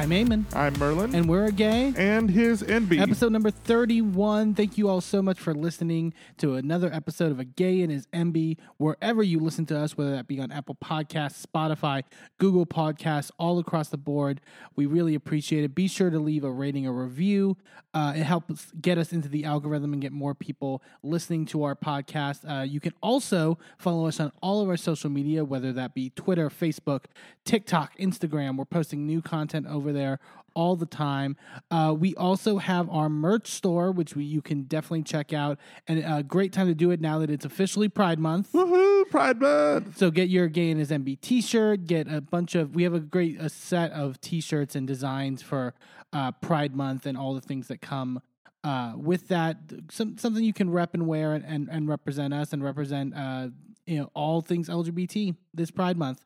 I'm Eamon, I'm Merlin. and we're a gay. and his Enby. Episode number 31. Thank you all so much for listening to another episode of A Gay and His Enby, wherever you listen to us, whether that be on Apple Podcasts, Spotify, Google Podcasts, all across the board. We really appreciate it. Be sure to leave a rating or review. Uh, it helps get us into the algorithm and get more people listening to our podcast. Uh, you can also follow us on all of our social media, whether that be Twitter, Facebook, TikTok, Instagram. We're posting new content over there all the time. Uh, we also have our merch store, which we, you can definitely check out. And a great time to do it now that it's officially Pride Month. Woohoo! Pride Month. So get your Gay and His Enby T-shirt. Get a bunch of. We have a great a set of T-shirts and designs for uh, Pride Month and all the things that come uh, with that. Some something you can rep and wear and, and, and represent us and represent. Uh, you know all things LGBT this Pride Month,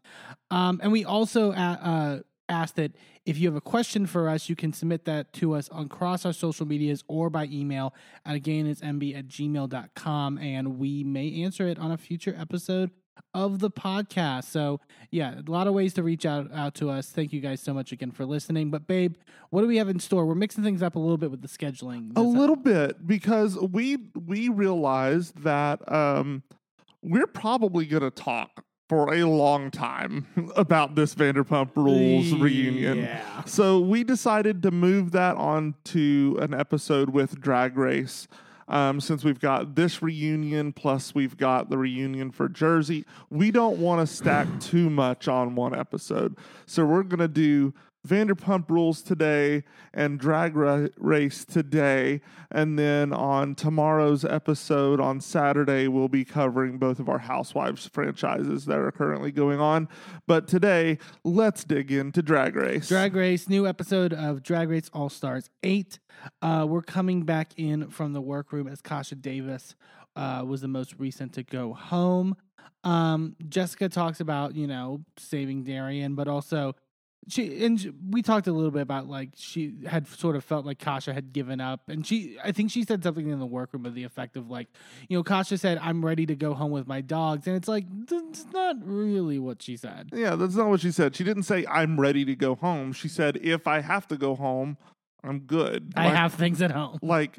um, and we also uh, uh, ask that if you have a question for us, you can submit that to us on cross our social medias or by email at agayandhisenby at gmail.com and we may answer it on a future episode of the podcast. So yeah, a lot of ways to reach out out to us. Thank you guys so much again for listening. But babe, what do we have in store? We're mixing things up a little bit with the scheduling. A little bit because we we realized that um, we're probably going to talk for a long time about this Vanderpump Rules reunion. Yeah. So we decided to move that on to an episode with Drag Race. Um, since we've got this reunion plus we've got the reunion for Jersey, we don't want to stack too much on one episode. So we're going to do Vanderpump Rules today and Drag Ra- Race today. And then on tomorrow's episode on Saturday, we'll be covering both of our Housewives franchises that are currently going on. But today, let's dig into Drag Race. Drag Race, new episode of Drag Race All Stars 8. Uh, we're coming back in from the workroom as Kasha Davis uh, was the most recent to go home. Um, Jessica talks about, you know, saving Darienne, but also she and we talked a little bit about like she had sort of felt like Kasha had given up, and she I think she said something in the workroom of the effect of like, you know, Kasha said, "I'm ready to go home with my dogs," and it's like that's not really what she said. Yeah, that's not what she said. She didn't say, I'm ready to go home. She said, if I have to go home, I'm good. I Like- have things at home. like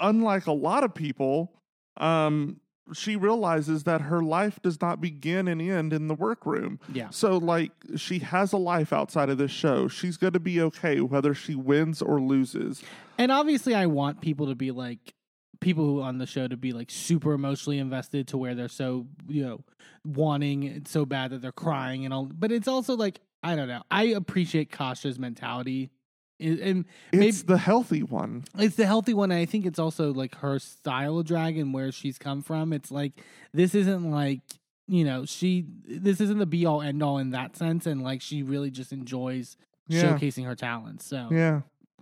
unlike a lot of people um she realizes that her life does not begin and end in the workroom Yeah. so like she has a life outside of this show she's going to be okay whether she wins or loses And obviously, I want people to be like people who on the show to be like super emotionally invested to where they're so you know wanting it so bad that they're crying and all. But it's also like I don't know. I appreciate Kasha's mentality, and, maybe it's the healthy one it's the healthy one. I think it's also like her style of drag and where she's come from. It's like this isn't like you know she this isn't the be all end all in that sense, and like she really just enjoys Yeah. showcasing her talents. So yeah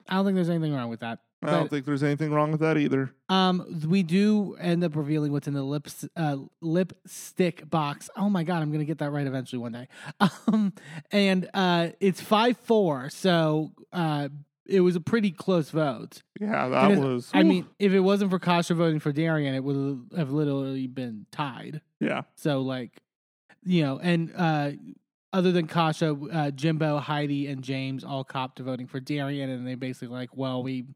I don't think there's anything wrong with that. I But- don't think there's anything wrong with that either Um, we do end up revealing what's in the lips, uh, lipstick box. Oh my god, I'm gonna get that right eventually one day. Um, and uh, it's five four, so uh, it was a pretty close vote. yeah that was I mean, if it wasn't for Kasha voting for Darienne, it would have literally been tied. yeah So like, you know, and uh, other than Kasha, uh, Jimbo, Heidi, and Jaymes all copped to voting for Darienne, and they basically like, well, we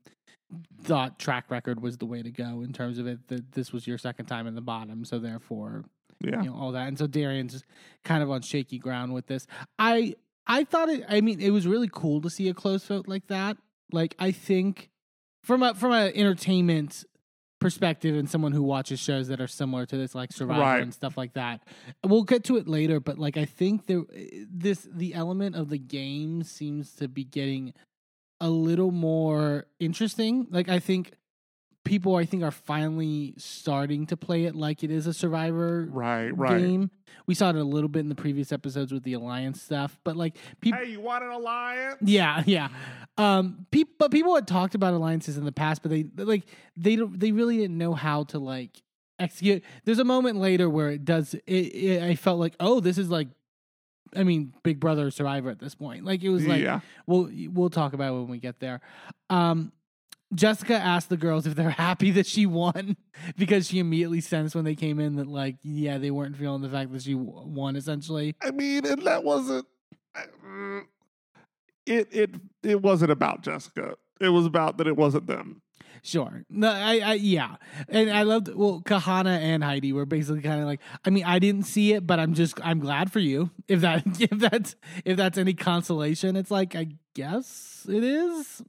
thought track record was the way to go in terms of it that this was your second time in the bottom, so therefore, yeah you know, all that, and so Darienne's kind of on shaky ground with this. I I thought it. I mean, it was really cool to see a close vote like that. Like, I think from a from a entertainment perspective and someone who watches shows that are similar to this like survivor Right. and stuff like that we'll get to it later but like i think there this the element of the game seems to be getting a little more interesting like i think people i think are finally starting to play it like it is a survivor right right game we saw it a little bit in the previous episodes with the alliance stuff but like people hey you want an alliance yeah, yeah. Um, peop- but people had talked about alliances in the past, but they like they don't they really didn't know how to like execute. There's a moment later where it does. It, it I felt like, oh, this is like, I mean, Big Brother Survivor at this point. Like it was like, yeah we'll we'll talk about it when we get there. Um, Jessica asked the girls if they're happy that she won because she immediately sensed when they came in that like yeah they weren't feeling the fact that she won essentially. I mean, and that wasn't. Mm, it it it wasn't about Jessica. It was about that it wasn't them. Sure. No, I, I, yeah, and I loved. Well, Kahanna and Heidi were basically kind of like. I mean, I didn't see it, but I'm just, I'm glad for you. If that, if that's, if that's any consolation, it's like, I guess it is.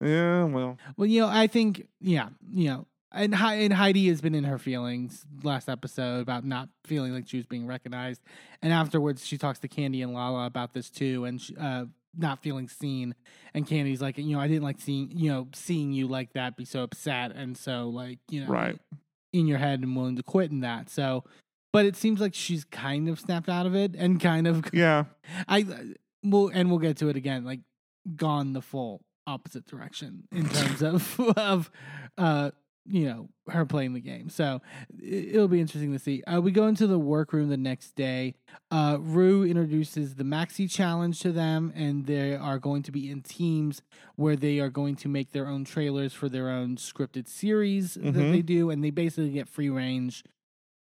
Yeah, well, Well, you know, I think, yeah, you know, and, and Heidi has been in her feelings last episode about not feeling like she was being recognized, and afterwards she talks to Kandy and Lala about this too, and she, uh, not feeling seen. And Kandy's like, you know, I didn't like seeing, you know, seeing you like that, be so upset, and so like, you know, Right. in your head and willing to quit in that. So, but it seems like she's kind of snapped out of it and kind of yeah, I will, and we'll get to it again. Like gone the full opposite direction in terms of of uh you know her playing the game. So it- it'll be interesting to see. Uh, we go into the workroom the next day. Uh, Rue introduces the Maxi Challenge to them, and they are going to be in teams where they are going to make their own trailers for their own scripted series that Mhm. they do, and they basically get free range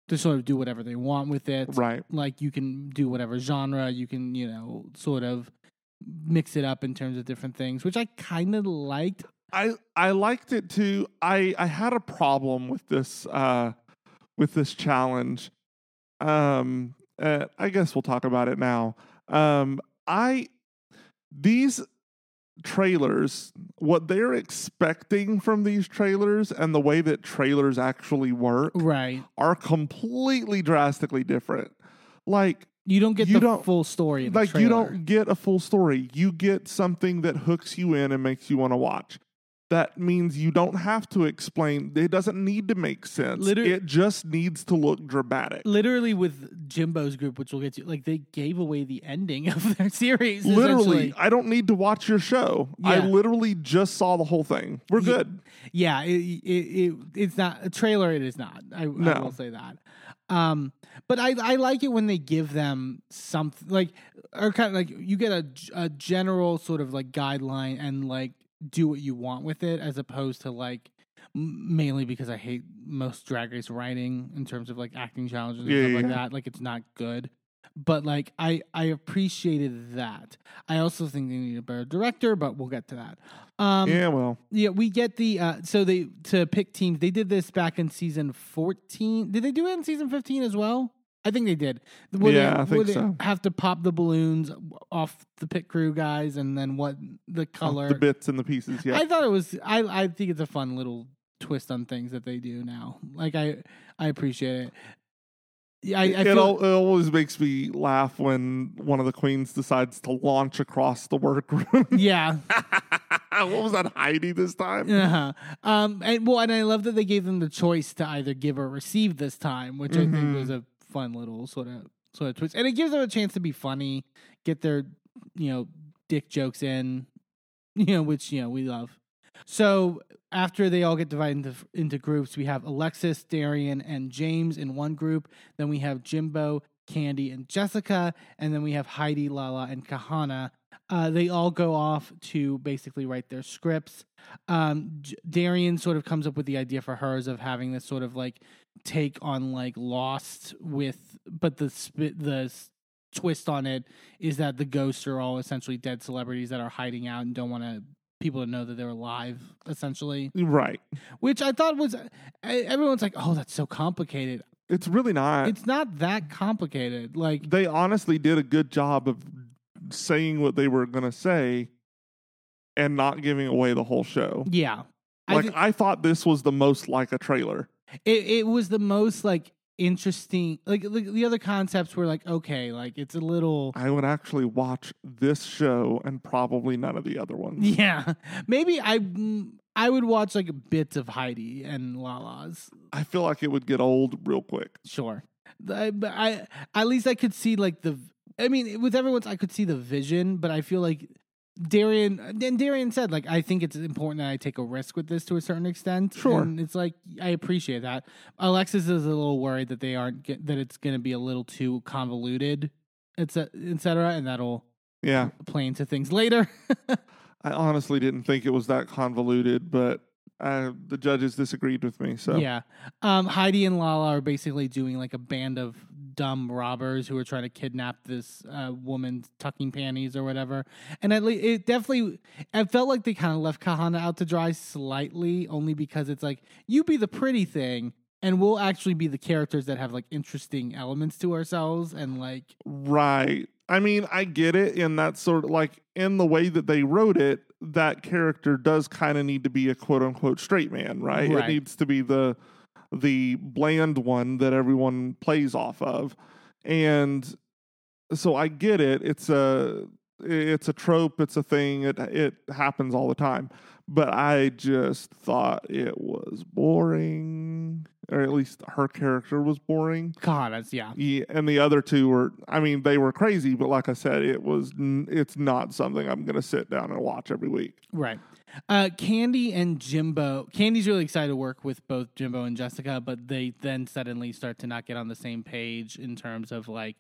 to sort of do whatever they want with it right. like you can do whatever genre you can you know sort of mix it up in terms of different things which i kind of liked I I liked it too. I I had a problem with this uh with this challenge. Um uh, I guess we'll talk about it now. Um I these trailers what they're expecting from these trailers and the way that trailers actually work right are completely drastically different. Like you don't get You the don't- full story in the like you don't get a full story. You get something that hooks you in and makes you want to watch. That means you don't have to explain. It doesn't need to make sense. Liter- it just needs to look dramatic. literally with jimbo's group which we'll get to like they gave away the ending of their series Literally. I don't need to watch your show. I literally just saw the whole thing. We're good. yeah it, it, it it's not a trailer it is not i, I will say that um but i i like it when they give them something like or kind of like you get a, a general sort of like guideline and like do what you want with it as opposed to like mainly because i hate most drag race writing in terms of like acting challenges and Yeah, stuff yeah, like that like it's not good but like i i appreciated that i also think they need a better director but we'll get to that um yeah, well, yeah, we get the uh so they to pick teams. They did this back in season 14. Did they do it in season 15 as well? I think they did. Where Yeah, they, I think so. Have to pop the balloons off the pit crew guys and then what the color. the bits and the pieces. Yeah, I thought it was I I think it's a fun little twist on things that they do now. Like I I appreciate it. Yeah, I, I it, feel, al- it always makes me laugh when one of the queens decides to launch across the workroom. yeah. what was that Heidi this time? Uh-huh. Um, and well, and I love that they gave them the choice to either give or receive this time, which I think was a fun little sort of sort of twist, and it gives them a chance to be funny, get their you know dick jokes in, you know, which you know we love. So after they all get divided into, into groups, we have Alexis, Darienne, and Jaymes in one group. Then we have Jimbo, Kandy, and Jessica, and then we have Heidi, Lala, and Kahanna. Uh, they all go off to basically write their scripts. Um, J- Darienne sort of comes up with the idea for hers of having this sort of like take on like Lost with, but the sp- the twist on it is that the ghosts are all essentially dead celebrities that are hiding out and don't want to people to know that they're alive essentially Right. which i thought was everyone's like oh that's so complicated It's really not. it's not that complicated like they honestly did a good job of saying what they were going to say and not giving away the whole show. yeah I Like I thought this was the most like a trailer. It, it was the most like interesting like, like the other concepts were like okay like it's a little I would actually watch this show and probably none of the other ones. yeah maybe i i would watch like bits of heidi and lala's I feel like it would get old real quick. Sure. I, I at least I could see like the I mean with everyone's I could see the vision, but I feel like Darienne and Darienne said like I think it's important that I take a risk with this to a certain extent. Sure. and it's like I appreciate that. Alexis is a little worried that they aren't get, that it's going to be a little too convoluted, etc. cetera, and that'll Yeah. play into things later. I honestly didn't think it was that convoluted, but uh, the judges disagreed with me. So Yeah. Um, Heidi and Lala are basically doing like a band of dumb robbers who are trying to kidnap this uh, woman's tucking panties or whatever. And at least it definitely, I felt like they kind of left Kahanna out to dry slightly, only because it's like you be the pretty thing, and we'll actually be the characters that have like interesting elements to ourselves and like Right. I mean, I get it in that sort of like in the way that they wrote it, that character does kind of need to be a quote unquote straight man, right? Right. It needs to be the the bland one that everyone plays off of. And so I get it. It's a it's a trope, it's a thing. It it happens all the time. But I just thought it was boring, or at least her character was boring. Kahanna's. Yeah, Yeah, and the other two were, I mean, they were crazy, but like I said, it was, it's not something I'm going to sit down and watch every week. Right. Uh, Kandy and Jimbo. Kandy's really excited to work with both Jimbo and Jessica, but they then suddenly start to not get on the same page in terms of like,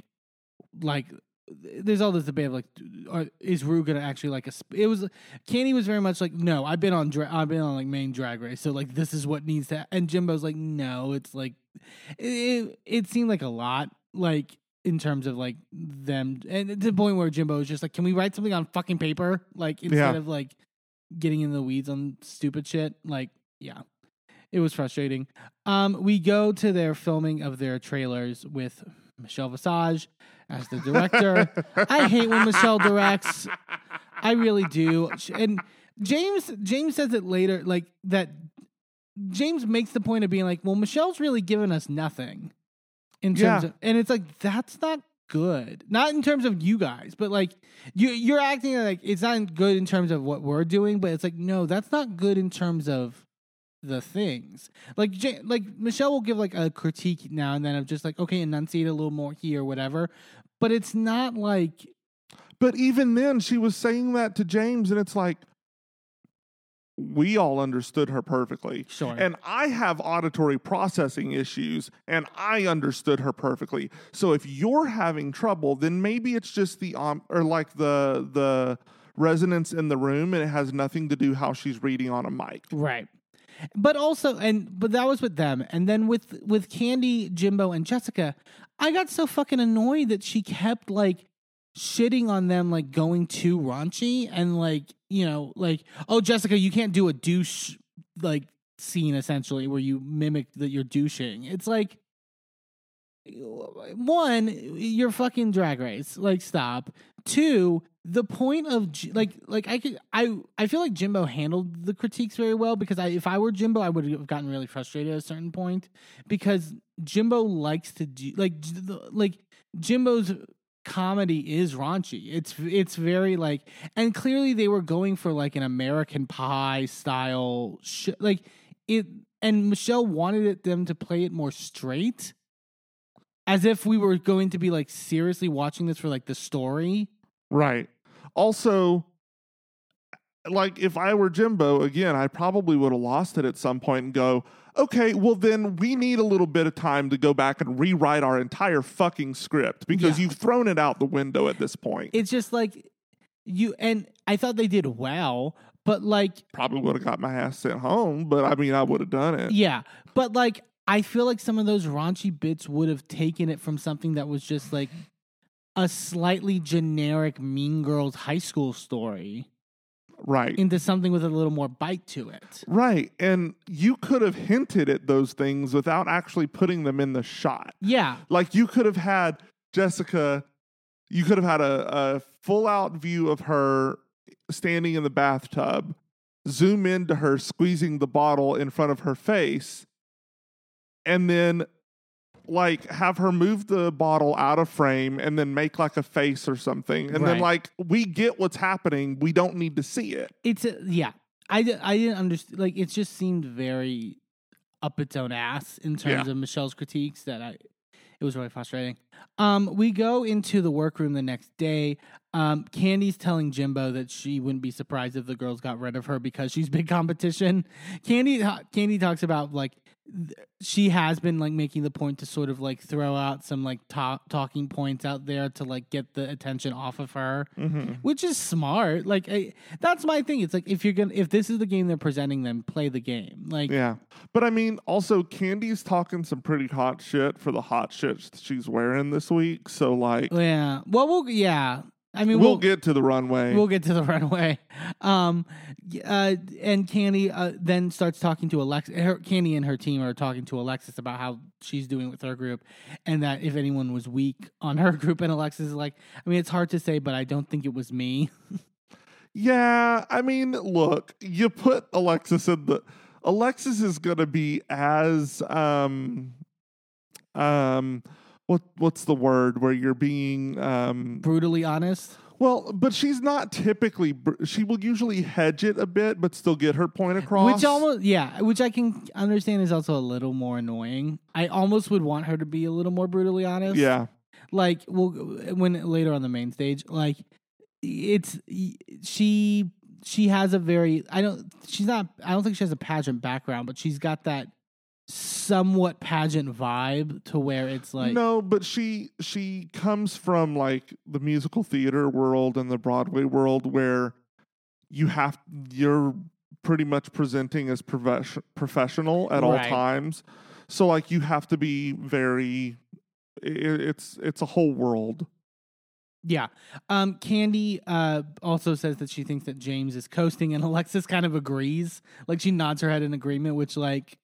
like. There's all this debate of like, are, is Rue gonna actually like a? sp- It was Kandy was very much like, no, I've been on, dra- I've been on like main drag race, so like this is what needs to. And Jimbo's like, no, it's like, it, it seemed like a lot, like in terms of like them, and to the point where Jimbo was just like, can we write something on fucking paper, like instead Yeah. of like getting in the weeds on stupid shit. Like, yeah, it was frustrating. Um, we go to their filming of their trailers with Michelle Visage as the director. I hate when Michelle directs. I really do. And Jaymes Jaymes says it later, like that. Jaymes makes the point of being like, "Well, Michelle's really given us nothing in terms Yeah. of," and it's like that's not good. Not in terms of you guys, but like you you're acting like it's not good in terms of what we're doing, but it's like no, that's not good in terms of the things. Like like Michelle will give like a critique now and then of just like okay, enunciate a little more here, whatever. But it's not like But even then, she was saying that to Jaymes, and it's like, we all understood her perfectly. sure. And I have auditory processing issues, and I understood her perfectly. So if you're having trouble, then maybe it's just the um or like the the resonance in the room, and it has nothing to do how she's reading on a mic. Right. But also and but that was with them. And then with with Kandy, Jimbo, and Jessica, I got so fucking annoyed that she kept like shitting on them like going too raunchy and like, you know, like, oh Jessica, you can't do a douche like scene essentially where you mimic that you're douching. It's like one, you're fucking drag race. Like, stop. Two, the point of like, like I could, I, I feel like Jimbo handled the critiques very well because I, if I were Jimbo, I would have gotten really frustrated at a certain point because Jimbo likes to do like, like Jimbo's comedy is raunchy. It's, it's very like, and clearly they were going for like an American Pie style, sh- like it, and Michelle wanted it, them to play it more straight as if we were going to be like seriously watching this for like the story. Right. Also, like if I were Jimbo, again, I probably would have lost it at some point and go, okay, well then we need a little bit of time to go back and rewrite our entire fucking script because Yeah. you've thrown it out the window at this point. It's just like you and I thought they did well, but like probably would have got my ass sent home, but I mean, I would have done it. yeah, but like I feel like some of those raunchy bits would have taken it from something that was just like a slightly generic Mean Girls high school story Right. into something with a little more bite to it. right. And you could have hinted at those things without actually putting them in the shot. Yeah, Like you could have had Jessica, you could have had a, a full out view of her standing in the bathtub, zoom into her squeezing the bottle in front of her face, and then like have her move the bottle out of frame and then make like a face or something. And then like we get what's happening. We don't need to see it. it's a, yeah. I, I didn't understand. Like it just seemed very up its own ass in terms of Michelle's critiques that I. It was really frustrating. Um, we go into the workroom the next day. Um, Kandy's telling Jimbo that she wouldn't be surprised if the girls got rid of her because she's big competition. Kandy Kandy talks about like th- she has been like making the point to sort of like throw out some like talk, talking points out there to like get the attention off of her, Mm-hmm. which is smart. Like I, that's my thing. It's like if you're gonna if this is the game they're presenting, them play the game. Like Yeah. But I mean, also, Kandy's talking some pretty hot shit for the hot shit she's wearing this week. So, like, yeah. Well, we'll yeah. I mean, we'll, we'll get to the runway. We'll get to the runway. Um, uh, and Kandy uh, then starts talking to Alexis. Her, Kandy and her team are talking to Alexis about how she's doing with her group, and that if anyone was weak on her group, and Alexis is like, I mean, it's hard to say, but I don't think it was me. yeah. I mean, look, you put Alexis in the. Alexis is going to be as. um um what what's the word where you're being um Brutally honest. well but she's not typically br- she will usually hedge it a bit but still get her point across Which almost, yeah, which I can understand is also a little more annoying. I almost would want her to be a little more brutally honest. yeah like well when later on the main stage like it's she she has a very i don't she's not i don't think she has a pageant background but she's got that somewhat pageant vibe to where it's like no, but she she comes from like the musical theater world and the Broadway world where you have you're pretty much presenting as profes- professional at all Right. times. So like you have to be very i it's it's a whole world. yeah um kandy uh also says that she thinks that jaymes is coasting and alexis kind of agrees like she nods her head in agreement which like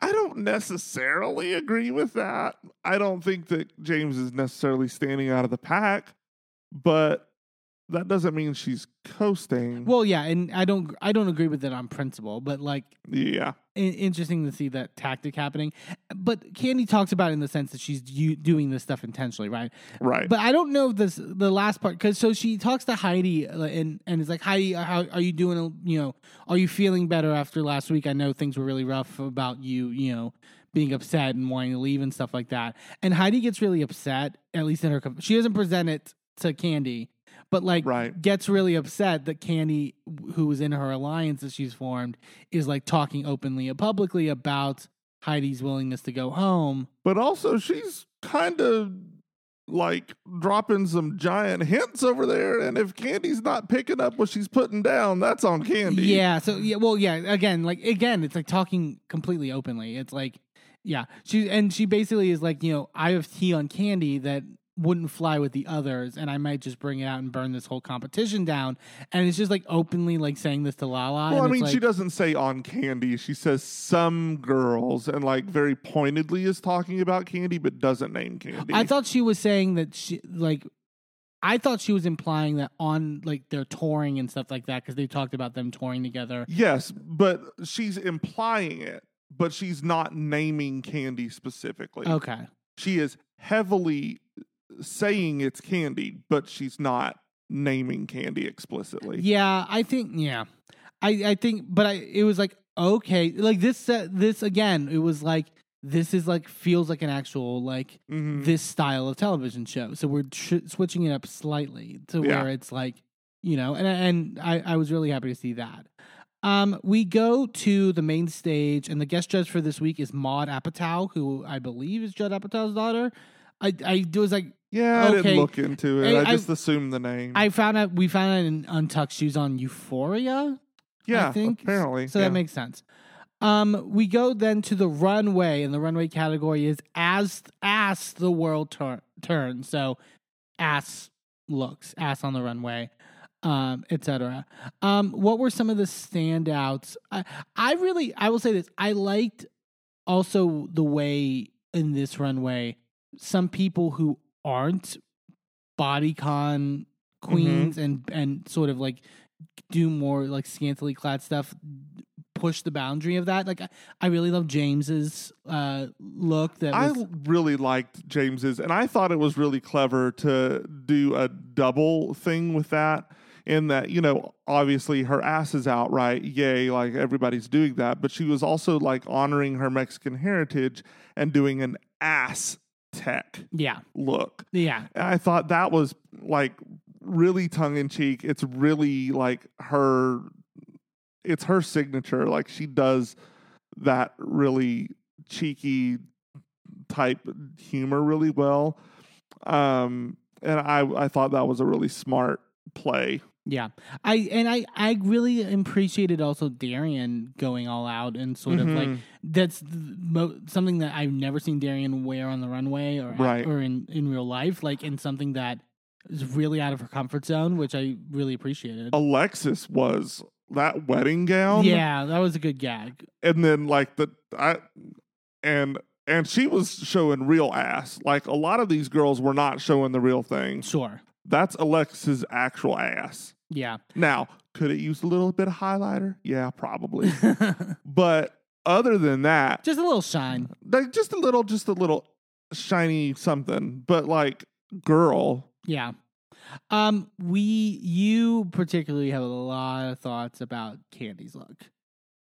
I don't necessarily agree with that. I don't think that Jaymes is necessarily standing out of the pack, but that doesn't mean she's coasting. well yeah and i don't i don't agree with it on principle but like yeah. in- interesting to see that tactic happening. But Kandy talks about it in the sense that she's u- doing this stuff intentionally, right? Right. But I don't know this the last part because so she talks to Heidi uh, and and is like, Heidi, how are you doing? You know, are you feeling better after last week? I know things were really rough about you. You know. Being upset and wanting to leave and stuff like that, and Heidi gets really upset. At least in her, she doesn't present it to Kandy, but like Right. gets really upset that Kandy, who was in her alliance that she's formed, is like talking openly and publicly about Heidi's willingness to go home. but also she's kind of like dropping some giant hints over there and if Kandy's not picking up what she's putting down, that's on Kandy. Yeah. So yeah. Well, yeah. Again, like again, it's like talking completely openly. It's like, yeah. She and she basically is like, you know, I have tea on Kandy that wouldn't fly with the others, and I might just bring it out and burn this whole competition down. And it's just like openly like saying this to Lala. Well, I mean, it's she doesn't say on Kandy. She says some girls, and like very pointedly is talking about Kandy, but doesn't name Kandy. I thought she was saying that she like. I thought she was implying that on like their touring and stuff like that because they talked about them touring together. yes, but she's implying it, but she's not naming Kandy specifically. Okay. She is heavily saying it's Kandy, but she's not naming Kandy explicitly. Yeah, I think yeah, I I think, but I it was like okay, like this uh, this again, it was like this is like feels like an actual like Mhm. this style of television show. So we're tr- switching it up slightly to Yeah. where it's like you know, and and I I was really happy to see that. Um, we go to the main stage, and the guest judge for this week is Maud Apatow, who I believe is Judd Apatow's daughter. I I was like Yeah, I Okay. didn't look into it. I- I, I- just assumed the name. I found out we found out in Untucked she was on Euphoria. yeah, I think apparently. So yeah. that makes sense. Um, we go then to the runway, and the runway category is as as the world tur- turns. So, ass looks, ass on the runway, um, etc. Um, what were some of the standouts? I, I really, I will say this: I liked also the way in this runway some people who aren't bodycon queens and and sort of like do more like scantily clad stuff push the boundary of that like i, I really love jaymes's uh look that I really liked Jaymes's, and I thought it was really clever to do a double thing with that. In that, you know, obviously her ass is out, right? Yay, like everybody's doing that. But she was also like honoring her Mexican heritage and doing an ass tech yeah look. yeah And I thought that was like really tongue in cheek. It's really like her it's her signature. Like she does that really cheeky type humor really well. Um and I I thought that was a really smart play. Yeah, I and I I really appreciated also Darienne going all out and sort of like Mhm. that's the mo- something that I've never seen Darienne wear on the runway or Right. or in in real life, like in something that is really out of her comfort zone, which I really appreciated. Alexis was that wedding gown. yeah, that was a good gag. and then like the I and and she was showing real ass. Like a lot of these girls were not showing the real thing. Sure. That's Alexis's actual ass. Yeah. Now, could it use a little bit of highlighter? Yeah, probably. but other than that, Just a little shine. like just a little, just a little shiny something. But like, girl, Yeah. Um, we you particularly have a lot of thoughts about Kandy's look.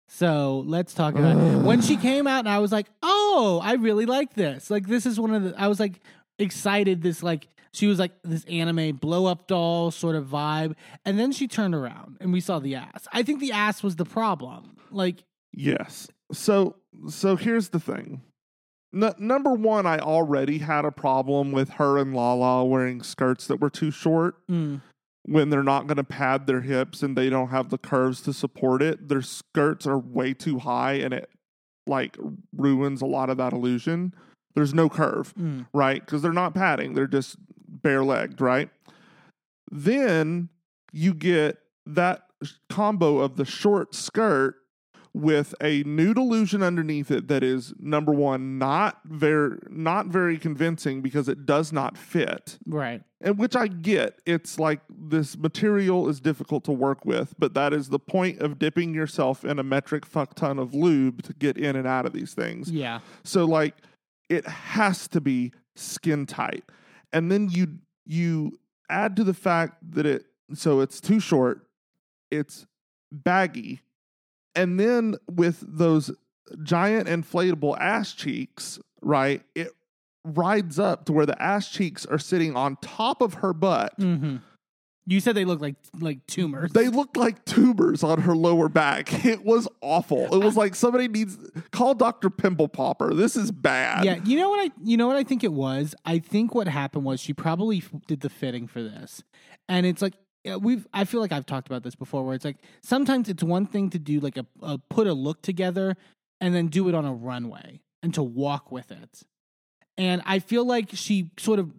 So let's talk about it. when she came out and I was like, oh, I really like this. Like this is one of the I was like excited, this like she was like this anime blow up doll sort of vibe. And then she turned around and we saw the ass. I think the ass was the problem. Like yes. So so here's the thing. N- number one, I already had a problem with her and Lala wearing skirts that were too short. mm, when they're not going to pad their hips and they don't have the curves to support it. Their skirts are way too high and it like ruins a lot of that illusion. There's no curve, mm, right? Because they're not padding, they're just bare legged, right? Then you get that combo of the short skirt with a nude illusion underneath it that is number one not very not very convincing because it does not fit right. and which I get. It's like this material is difficult to work with, but that is the point of dipping yourself in a metric fuck ton of lube to get in and out of these things. Yeah. So like it has to be skin tight. And then you you add to the fact that it so it's too short, it's baggy. And then with those giant inflatable ass cheeks, right? It rides up to where the ass cheeks are sitting on top of her butt. hmm You said they look like like tumors. They looked like tubers on her lower back. It was awful. It was like somebody needs call Dr. Pimple Popper. This is bad. Yeah, you know what I you know what I think it was? I think what happened was she probably did the fitting for this. And it's like we've I feel like I've talked about this before where it's like sometimes it's one thing to do like a, a put a look together and then do it on a runway and to walk with it. And I feel like she sort of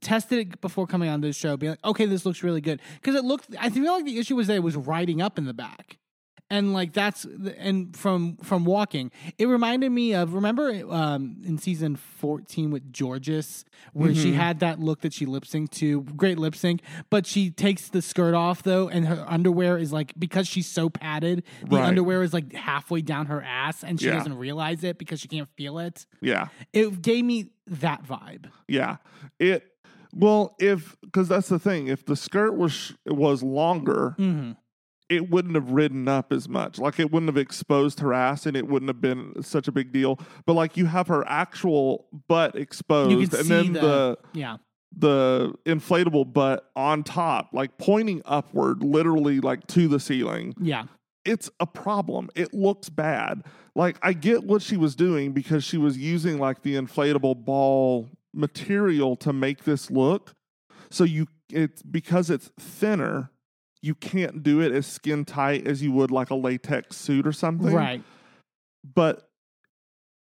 tested it before coming on this show, being like, okay, this looks really good. Because it looked I feel like the issue was that it was riding up in the back and like that's and from from walking it reminded me of remember um in season 14 with jorgeous where she Mhm. had that look that she lip synced to great lip sync but she takes the skirt off though and her underwear is like because she's so padded the Right. underwear is like halfway down her ass and she Yeah. doesn't realize it because she can't feel it Yeah. it gave me that vibe Yeah. It well, if because that's the thing. If the skirt was was longer, hmm it wouldn't have ridden up as much. Like it wouldn't have exposed her ass, and it wouldn't have been such a big deal. But like you have her actual butt exposed, you can and see then the, the yeah the inflatable butt on top, like pointing upward, literally like to the ceiling. yeah It's a problem. It looks bad. Like I get what she was doing because she was using like the inflatable ball material to make this look. So you it's because it's thinner, you can't do it as skin tight as you would like a latex suit or something. right But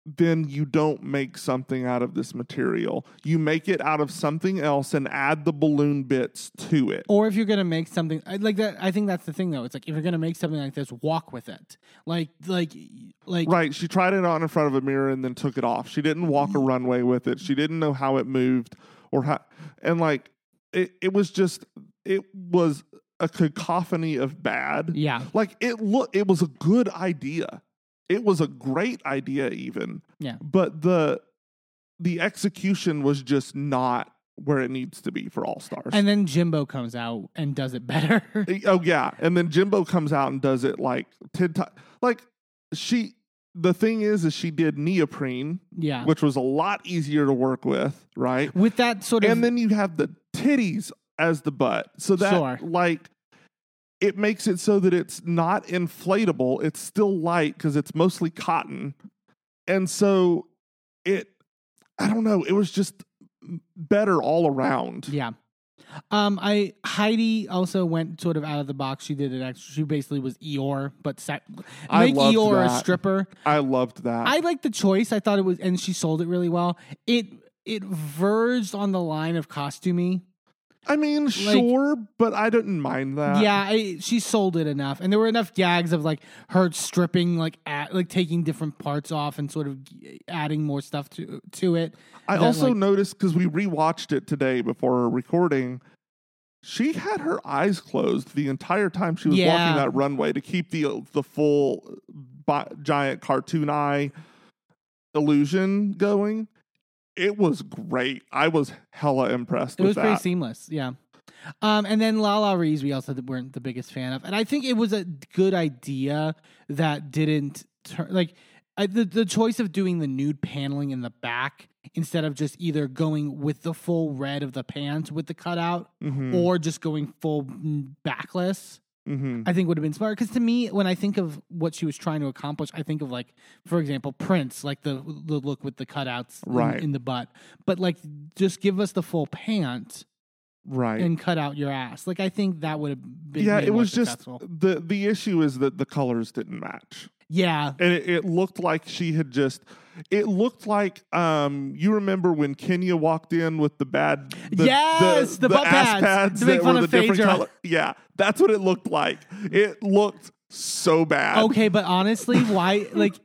then you don't make something out of this material. You make it out of something else and add the balloon bits to it. Or if you're gonna make something like that, I think that's the thing though. It's like if you're gonna make something like this, walk with it. Like, like, like. Right. She tried it on in front of a mirror and then took it off. She didn't walk a runway with it. She didn't know how it moved or how, and like, it, it was just, it was a cacophony of bad. Yeah, Like, it look, it was a good idea. It was a great idea, even. Yeah. But the, the execution was just not where it needs to be for All Stars. and then Jimbo comes out and does it better. Eh, oh yeah, and then Jimbo comes out and does it like ten times. Like she, the thing is, is she did neoprene, yeah, which was a lot easier to work with, right? with that sort of And then you have the titties as the butt. So that Sure. like it makes it so that it's not inflatable. It's still light because it's mostly cotton. And so it I don't know, it was just better all around. Yeah. Um, I Heidi also went sort of out of the box. She did it. Actually, she basically was Eeyore, but sa- I make Eeyore a stripper. I loved that. I liked the choice. I thought it was, and she sold it really well. It it verged on the line of costumey. I mean, sure, but I didn't mind that. yeah, I, she sold it enough, and there were enough gags of like her stripping, like at, like taking different parts off and sort of adding more stuff to to it. I that, also like- noticed because we rewatched it today before recording. She had her eyes closed the entire time she was Yeah. walking that runway to keep the the full uh, bi- giant cartoon eye illusion going. It was great. I was hella impressed It was pretty seamless, yeah. Um, and then LaLa Ri's, we also weren't the biggest fan of, and I think it was a good idea that didn't turn like I, the the choice of doing the nude paneling in the back instead of just either going with the full red of the pants with the cutout Mhm, or just going full backless. Mhm. I think would have been smart because to me, when I think of what she was trying to accomplish, I think of like, for example, Prince, like the the look with the cutouts in- Right. in, the butt, but like just give us the full pant Right. and cut out your ass. Like I think that would have been yeah, it was just the the issue is that the colors didn't match. Yeah, and it, it looked like she had just it looked like um you remember when Kenya walked in with the bad the, Yes, the butt ass pads to make that were the different Phaedra. color yeah that's what it looked like it looked so bad okay, but honestly, why like.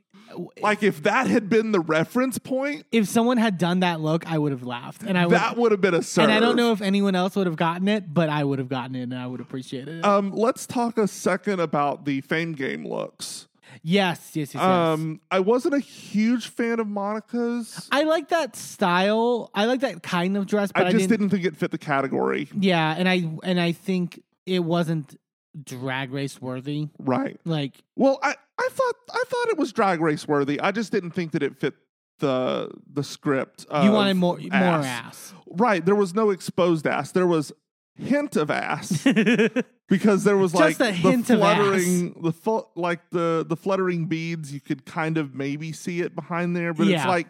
like if that had been the reference point If someone had done that look, I would have laughed, and I would. that would have been a serve. and I don't know if anyone else would have gotten it, but I would have gotten it, and I would appreciate it. um let's talk a second about the fame game looks yes, yes, yes, yes. um I wasn't a huge fan of Monica's I like that style. I like that kind of dress, but I I, just didn't, didn't think it fit the category Yeah, and I and I think it wasn't drag race worthy. right Like, Well, I, I thought I thought it was drag race worthy. I just didn't think that it fit the the script. you of wanted more more ass. Right. There was no exposed ass. There was hint of ass because there was like Just a the hint of ass. fluttering the fu- like the the fluttering beads. You could kind of maybe see it behind there, but it's like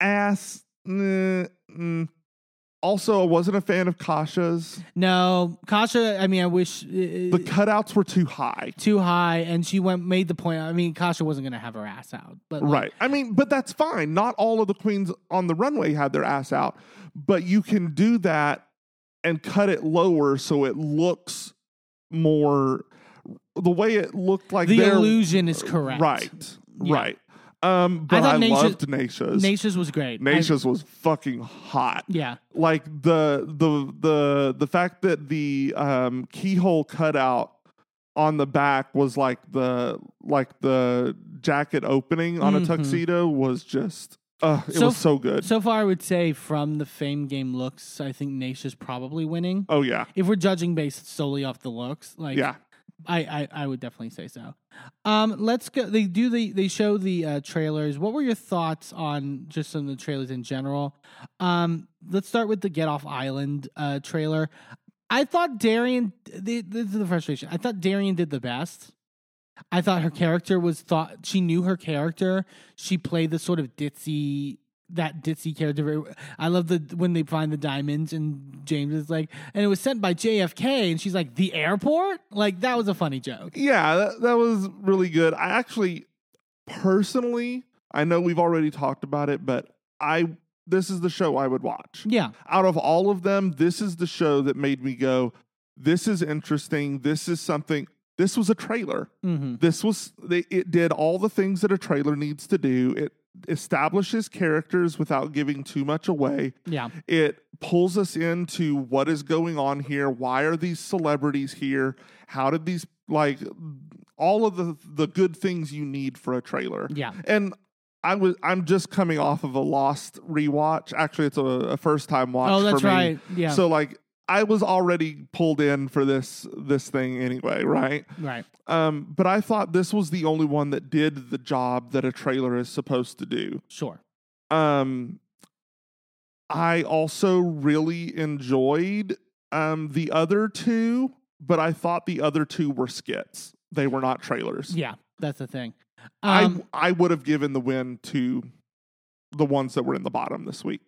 ass. nah, mm. Also, I wasn't a fan of Kasha's. no, Kasha. I mean, I wish uh, The cutouts were too high. too high, and she went made the point. I mean, Kasha wasn't going to have her ass out, but like, Right. I mean, but that's fine. Not all of the queens on the runway had their ass out, but you can do that and cut it lower so it looks more the way it looked like the illusion is correct. Right. Yeah. Right. Um, but I, thought Naysha- loved Naysha's. Naysha's was great. I- Naysha's was fucking hot. yeah, Like the the the the fact that the um, keyhole cutout on the back was like the like the jacket opening on Mhm. a tuxedo was just uh, it So- was so good. so far I would say from the fame game looks, I think Naysha's probably winning. oh yeah, If we're judging based solely off the looks, like yeah. I, I, I would definitely say so. Um, let's go. They do the they show the uh, trailers. What were your thoughts on just some of the trailers in general? Um, let's start with the Get Off Island uh, trailer. I thought Darienne. The, this is the frustration. I thought Darienne did the best. I thought her character was thought she knew her character. She played the sort of ditzy that ditzy character. I love the when they find the diamonds and Jaymes is like, and it was sent by JFK, and she's like, the airport. Like that was a funny joke. Yeah, that, that was really good. I actually, personally, I know we've already talked about it, but I this is the show I would watch. Yeah, Out of all of them, this is the show that made me go, "This is interesting. This is something." This was a trailer. hmm This was they, it did all the things that a trailer needs to do. It establishes characters without giving too much away. yeah, It pulls us into what is going on here. Why are these celebrities here? How did these like all of the the good things you need for a trailer? yeah. And I was I'm just coming off of a Lost rewatch. Actually, it's a, a first time watch. Oh, that's for me. right. Yeah, So like I was already pulled in for this this thing anyway, right? right. Um, but I thought this was the only one that did the job that a trailer is supposed to do. Sure. Um, I also really enjoyed um, the other two, but I thought the other two were skits. They were not trailers. Yeah, that's the thing. Um, I I would have given the win to the ones that were in the bottom this week.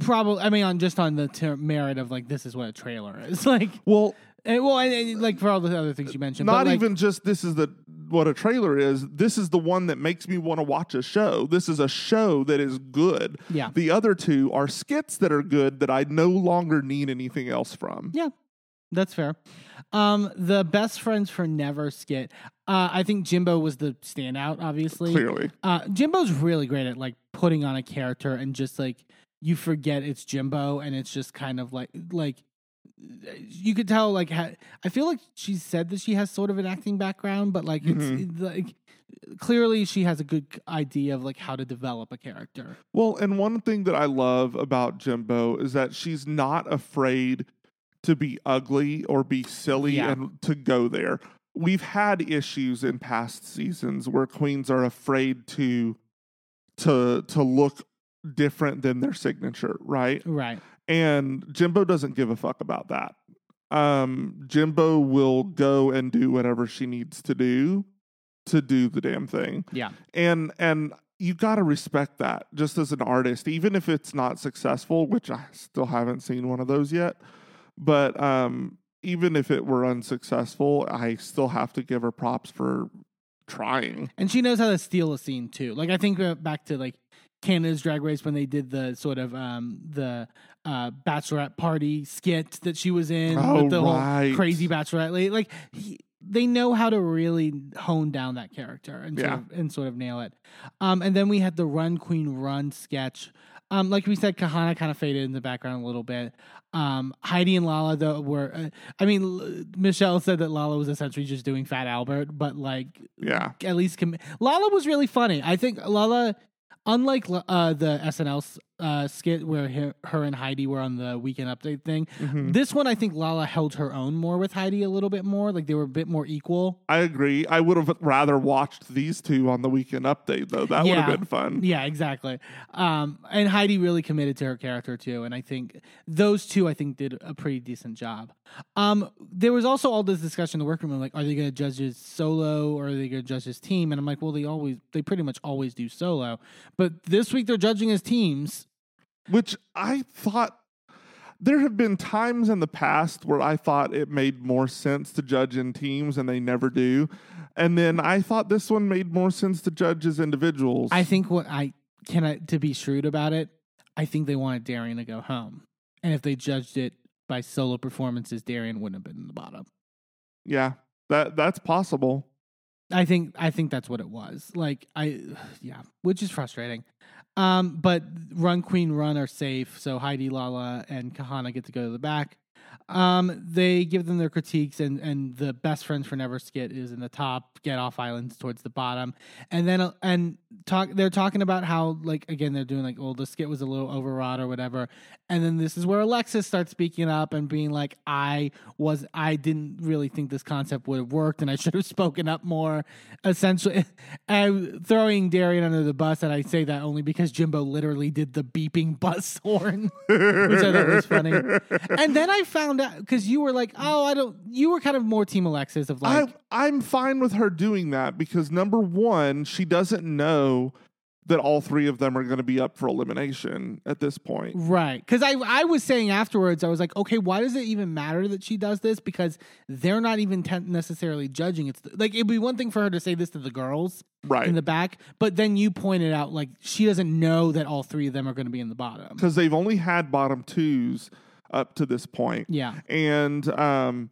Probably. I mean, on just on the ter- merit of like this is what a trailer is. Like, Well, and, well, and, and, like for all the other things you mentioned, but, not like, even just this is the what a trailer is. This is the one that makes me want to watch a show. This is a show that is good. Yeah. The other two are skits that are good that I no longer need anything else from. Yeah, that's fair. Um, the best friends for never skit. Uh, I think Jimbo was the standout. Obviously, Clearly. uh, Jimbo's really great at like putting on a character and just like you forget it's Jimbo and it's just kind of like like you could tell like ha- I feel like she said that she has sort of an acting background, but like it's Mm-hmm. like clearly she has a good idea of like how to develop a character. Well, and one thing that I love about Jimbo is that she's not afraid to be ugly or be silly Yeah. and to go there. We've had issues in past seasons where queens are afraid to to to look different than their signature, right? Right. And Jimbo doesn't give a fuck about that. Um, Jimbo will go and do whatever she needs to do to do the damn thing Yeah. and and you got to respect that just as an artist even if it's not successful which i still haven't seen one of those yet but um even if it were unsuccessful i still have to give her props for trying And she knows how to steal a scene too. Like I think uh, back to like Canada's Drag Race when they did the sort of um the uh bachelorette party skit that she was in Oh, with the right. whole crazy bachelorette. Like he, they know how to really hone down that character and sort Yeah. of, and sort of nail it. Um and then we had the Run Queen Run sketch. Um, like we said, Kahanna kind of faded in the background a little bit. Um, Heidi and Lala though were, uh, I mean, L- Michelle said that Lala was essentially just doing Fat Albert, but like yeah at least com- Lala was really funny. I think Lala, unlike uh, the SNL uh, skit where her, her and Heidi were on the weekend update thing, Mhm. this one I think Lala held her own more with Heidi a little bit more. Like they were a bit more equal. i agree i would have rather watched these two on the weekend update though that would have been fun Yeah, exactly. Um, and Heidi really committed to her character too, and I think those two I think did a pretty decent job. Um, there was also all this discussion in the workroom like, are they going to judge his solo or are they going to judge his team? And I'm like, well, they always, they pretty much always do solo, but this week they're judging his teams. Which I thought there have been times in the past where I thought it made more sense to judge in teams and they never do. And then I thought this one made more sense to judge as individuals. I think what I can I, to be shrewd about it, I think they wanted Darienne to go home, and if they judged it by solo performances, Darienne wouldn't have been in the bottom. yeah, that that's possible. I think I think that's what it was. Like I yeah, which is frustrating. Um but Run Queen Run are safe, so Heidi Lala and Kahanna get to go to the back. Um they give them their critiques and and the best friends for never skit is in the top, get off islands towards the bottom. And then uh, and talk they're talking about how like again they're doing like oh the skit was a little overwrought or whatever. And then this is where Alexis starts speaking up and being like I was I didn't really think this concept would have worked and I should have spoken up more. Essentially and throwing Darienne under the bus and I say that only because Jimbo literally did the beeping bus horn, which I thought was funny. And then I found out because you were like, oh, I don't you were kind of more team Alexis of like I I'm fine with her doing that because number one, she doesn't know that all three of them are going to be up for elimination at this point. Right. Because I, I was saying afterwards, I was like, okay, why does it even matter that she does this? Because they're not even ten- necessarily judging. It's like, it'd be one thing for her to say this to the girls Right. in the back, but then you pointed out, like, she doesn't know that all three of them are going to be in the bottom. Because they've only had bottom twos up to this point. Yeah. And um,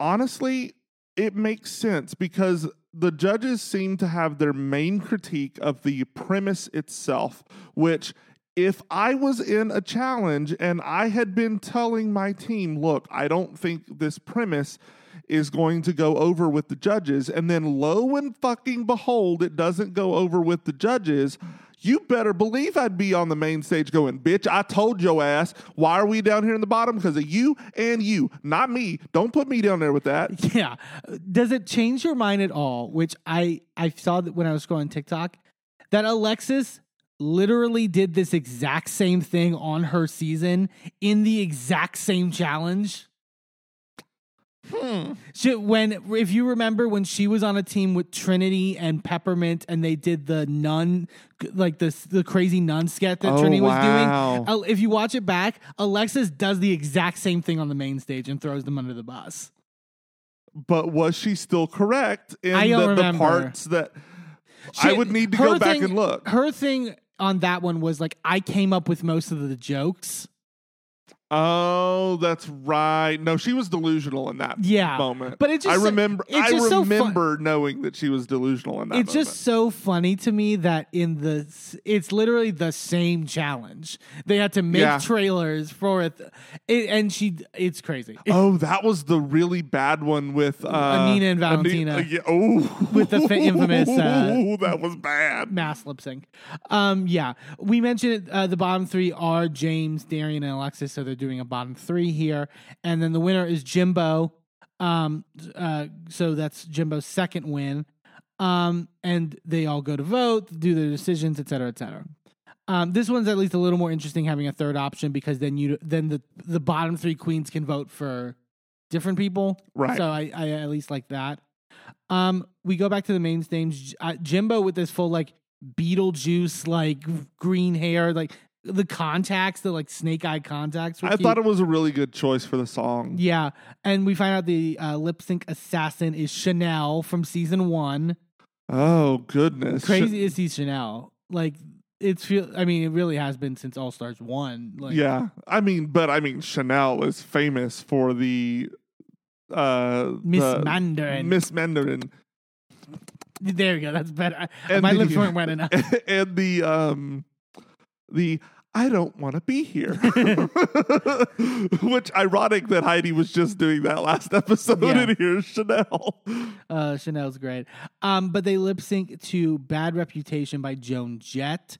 honestly, it makes sense because the judges seem to have their main critique of the premise itself, which if I was in a challenge and I had been telling my team, look, I don't think this premise is going to go over with the judges, and then lo and fucking behold, it doesn't go over with the judges. You better believe I'd be on the main stage going, bitch, I told your ass. Why are we down here in the bottom? Because of you and you, not me. Don't put me down there with that. Yeah. Does it change your mind at all? Which I, I saw that when I was scrolling TikTok, that Alexis literally did this exact same thing on her season in the exact same challenge. Hmm. She, when if you remember when she was on a team with Trinity and Peppermint and they did the nun like the the crazy nun sketch that Oh, Trinity was wow. doing. Uh, If you watch it back, Alexis does the exact same thing on the main stage and throws them under the bus. But was she still correct in I don't the, the parts that I She- would need to her go back thing- and look? Her thing on that one was like I came up with most of the jokes. Oh, that's right. No, she was delusional in that Yeah, moment. but it I just- remember. it's I just so fun- remember knowing that she was delusional in that. Moment. It's just so funny to me that in the it's literally the same challenge. They had to make Yeah. trailers for it, it and she it's crazy. Oh, that was the really bad one with uh, Anina and Valentina. yeah, oh, With the infamous, uh, that was bad. mass lip sync. Um, yeah, we mentioned uh, the bottom three are Jaymes, Darienne, and Alexis, so they're doing a bottom three here, and then the winner is Jimbo. Um, uh, so that's Jimbo's second win. Um, and they all go to vote, do their decisions, et cetera, et cetera. Um, this one's at least a little more interesting having a third option because then you then the the bottom three queens can vote for different people. Right. So I, I at least like that. Um, we go back to the main stage. Uh, Jimbo with this full like Beetlejuice like green hair, like the contacts, the like snake eye contacts. were I cute. thought it was a really good choice for the song. Yeah, and we find out the uh, lip sync assassin is Shannel from season one. Oh goodness, Crazy is he, Shannel. Like it's feel. I mean, it really has been since All Stars one. Like, yeah, I mean, but I mean, Shannel is famous for the uh Miss the- Mandarin. Miss Mandarin, There you go. That's better. And My the- lips weren't wet enough. and the um the I don't want to be here. Which ironic that Heidi was just doing that last episode Yeah. and here's Shannel. Uh, Shannel's great. Um, but they lip sync to "Bad Reputation" by Joan Jett.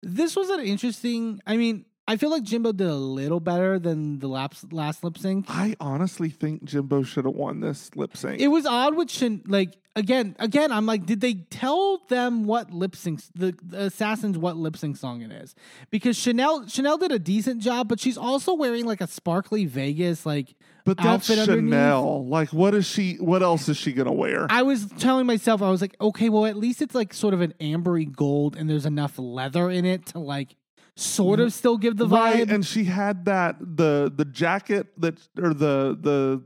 This was an interesting. I mean, I feel like Jimbo did a little better than the last last lip sync. I honestly think Jimbo should have won this lip sync. It was odd with Chan. Like again, again, I'm like, did they tell them what lip sync the, the assassins what lip sync song it is? Because Shannel Shannel did a decent job, but she's also wearing like a sparkly Vegas like but that's outfit underneath. Shannel. Like what is she what else is she gonna wear? I was telling myself, I was like, okay, well, at least it's like sort of an ambery gold, and there's enough leather in it to like sort of still give the vibe. right, and she had that the the jacket that or the the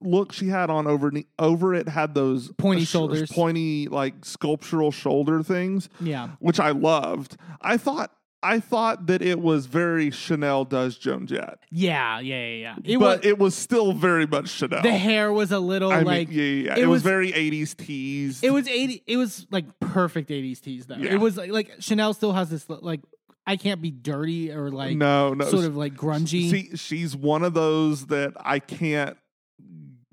look she had on over over it had those uh, Pointy sh- shoulders. pointy like sculptural shoulder things. yeah, which I loved. I thought I thought that it was very Shannel does Joan Jett, yeah, yeah, yeah. yeah. It but was it was still very much Shannel. the hair was a little I like mean, yeah, yeah, it It, was, was- very '80s teased. it was eighty. It was like perfect eighties tease though. Yeah. It was like, like Shannel still has this like I can't be dirty or like no, no. sort of like grungy. See, she's one of those that I can't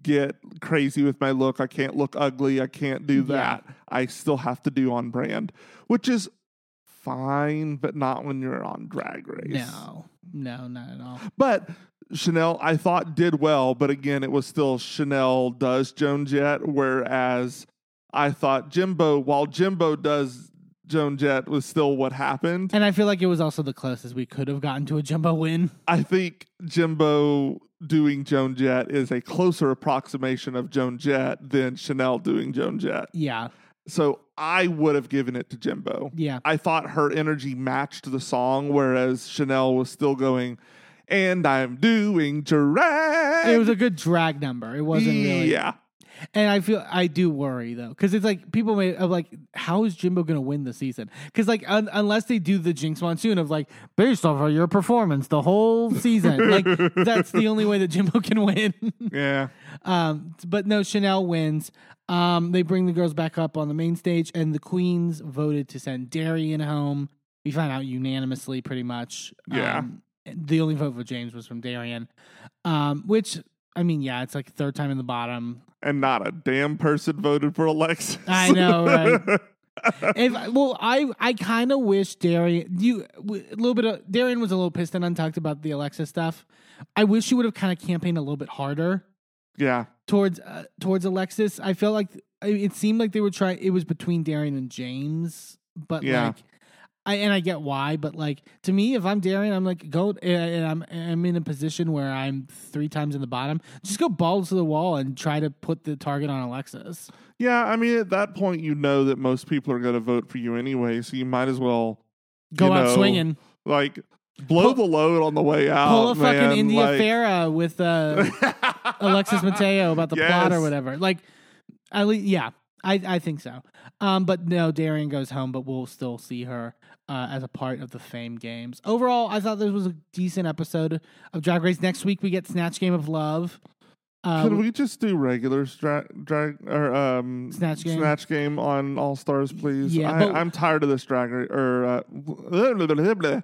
get crazy with my look. I can't look ugly. I can't do Yeah. that. I still have to do on brand, which is fine, but not when you're on Drag Race. no, no, not at all. But Shannel, I thought did well, but again, it was still Shannel does Joan Jett, whereas I thought Jimbo, while Jimbo does Joan Jett, was still what happened. And I feel like it was also the closest we could have gotten to a Jimbo win. I think Jimbo doing Joan Jett is a closer approximation of Joan Jett than Shannel doing Joan Jett. Yeah, So I would have given it to Jimbo. yeah. I thought her energy matched the song, whereas Shannel was still going, and I'm doing drag. It was a good drag number. It wasn't really. Yeah. And I feel I do worry though, because it's like people may of like, how is Jimbo going to win the season? Because like un- unless they do the Jinkx Monsoon of like based off of your performance the whole season, like that's the only way that Jimbo can win. Yeah. um, but no, Shannel wins. Um, they bring the girls back up on the main stage, and the queens voted to send Darienne home. We found out unanimously, pretty much. Yeah. Um, the only vote for Jaymes was from Darienne, um, which I mean, yeah, it's like third time in the bottom. And not a damn person voted for Alexis. I know, right? if well, I I kind of wish Darienne you w- a little bit of Darienne was a little pissed and untucked about the Alexa stuff. I wish you would have kind of campaigned a little bit harder yeah. towards uh, towards Alexis. I felt like it seemed like they were trying. It was between Darienne and Jaymes, but Yeah. like I and I get why, but like to me, if I'm Darienne, I'm like go and I'm I'm in a position where I'm three times in the bottom. Just go balls to the wall and try to put the target on Alexis. Yeah, I mean, at that point, you know that most people are going to vote for you anyway, so you might as well Go out know, swinging. like blow Pull- the load on the way out. Pull a man. fucking India like, Ferrah with uh, Alexis Mateo about the plot or whatever. Like, at least, yeah, I, I think so. Um, but no, Darienne goes home, but we'll still see her uh, as a part of the Fame Games. Overall, I thought this was a decent episode of Drag Race. Next week we get Snatch Game of Love. Can we just do regular stra- drag or um Snatch Game? snatch game on All Stars, please? Yeah, I, I'm tired of this drag or uh, blah, blah, blah, blah,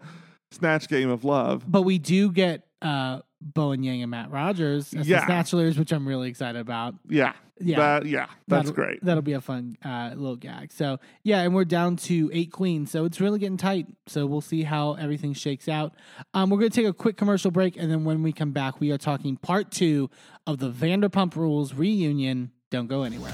snatch game of love. but we do get uh, Bowen Yang and Matt Rogers as Yeah. the Snatchlers, which I'm really excited about. Yeah, Yeah. that, yeah, that's That'll- great. That'll be a fun uh, little gag. So yeah, and we're down to eight queens, so it's really getting tight. So we'll see how everything shakes out. Um, we're gonna take a quick commercial break, and then when we come back, we are talking part two of the Vanderpump Rules reunion. Don't go anywhere.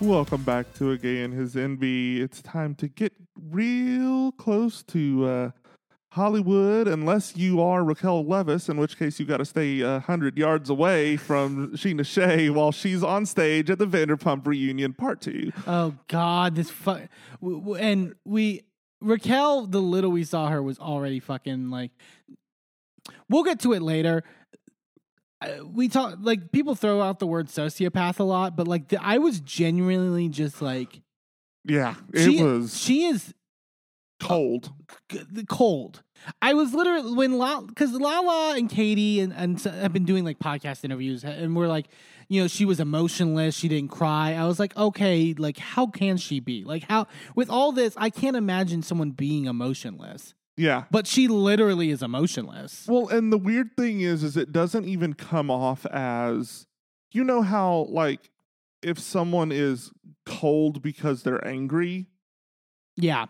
Welcome back to A Gay and His Enby. It's time to get real close to uh, Hollywood, unless you are Raquel Leviss, in which case you got to stay a hundred yards away from Scheana Shay while she's on stage at the Vanderpump reunion part two. Oh God, this fu- w- w- and we Raquel, the little we saw her was already fucking like. We'll get to it later. Uh, we talk like people throw out the word sociopath a lot, but like the, I was genuinely just like Yeah, it she, was she is cold. cold. I was literally when La because Lala and Katie and and have been doing like podcast interviews and we're like, you know, she was emotionless. She didn't cry. I was like, okay, like how can she be like how with all this? I can't imagine someone being emotionless, Yeah. but she literally is emotionless. Well, and the weird thing is, is it doesn't even come off as, you know how like if someone is cold because they're angry, Yeah,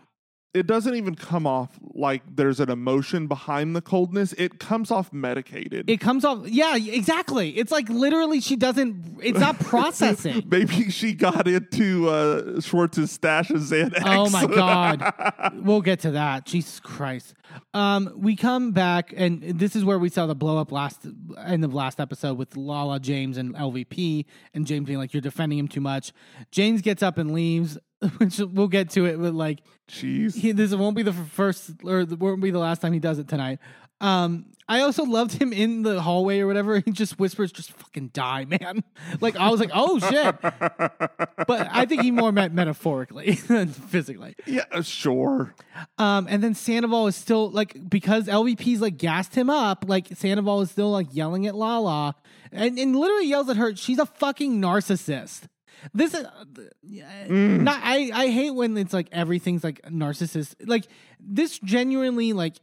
it doesn't even come off like there's an emotion behind the coldness. It comes off medicated. it comes off. Yeah, exactly. It's like literally she doesn't. It's not processing. Maybe she got into uh, Schwartz's stash of Xanax. Oh my god. we'll get to that. Jesus Christ. Um, we come back, and this is where we saw the blow up last end of last episode with Lala, James, and LVP, and James being like, "You're defending him too much." James gets up and leaves, which we'll get to it. But like, Jeez. he, this won't be the first or it won't be the last time he does it tonight. Um, I also loved him in the hallway or whatever. He just whispers, "Just fucking die, man!" Like I was like, "Oh shit!" But I think he more meant metaphorically than physically. yeah, sure. Um, and then Sandoval is still like because LVP's like gassed him up. Like Sandoval is still like yelling at Lala, and, and literally yells at her. She's a fucking narcissist. This is uh, not. I I hate when it's like everything's like narcissist. Like this genuinely like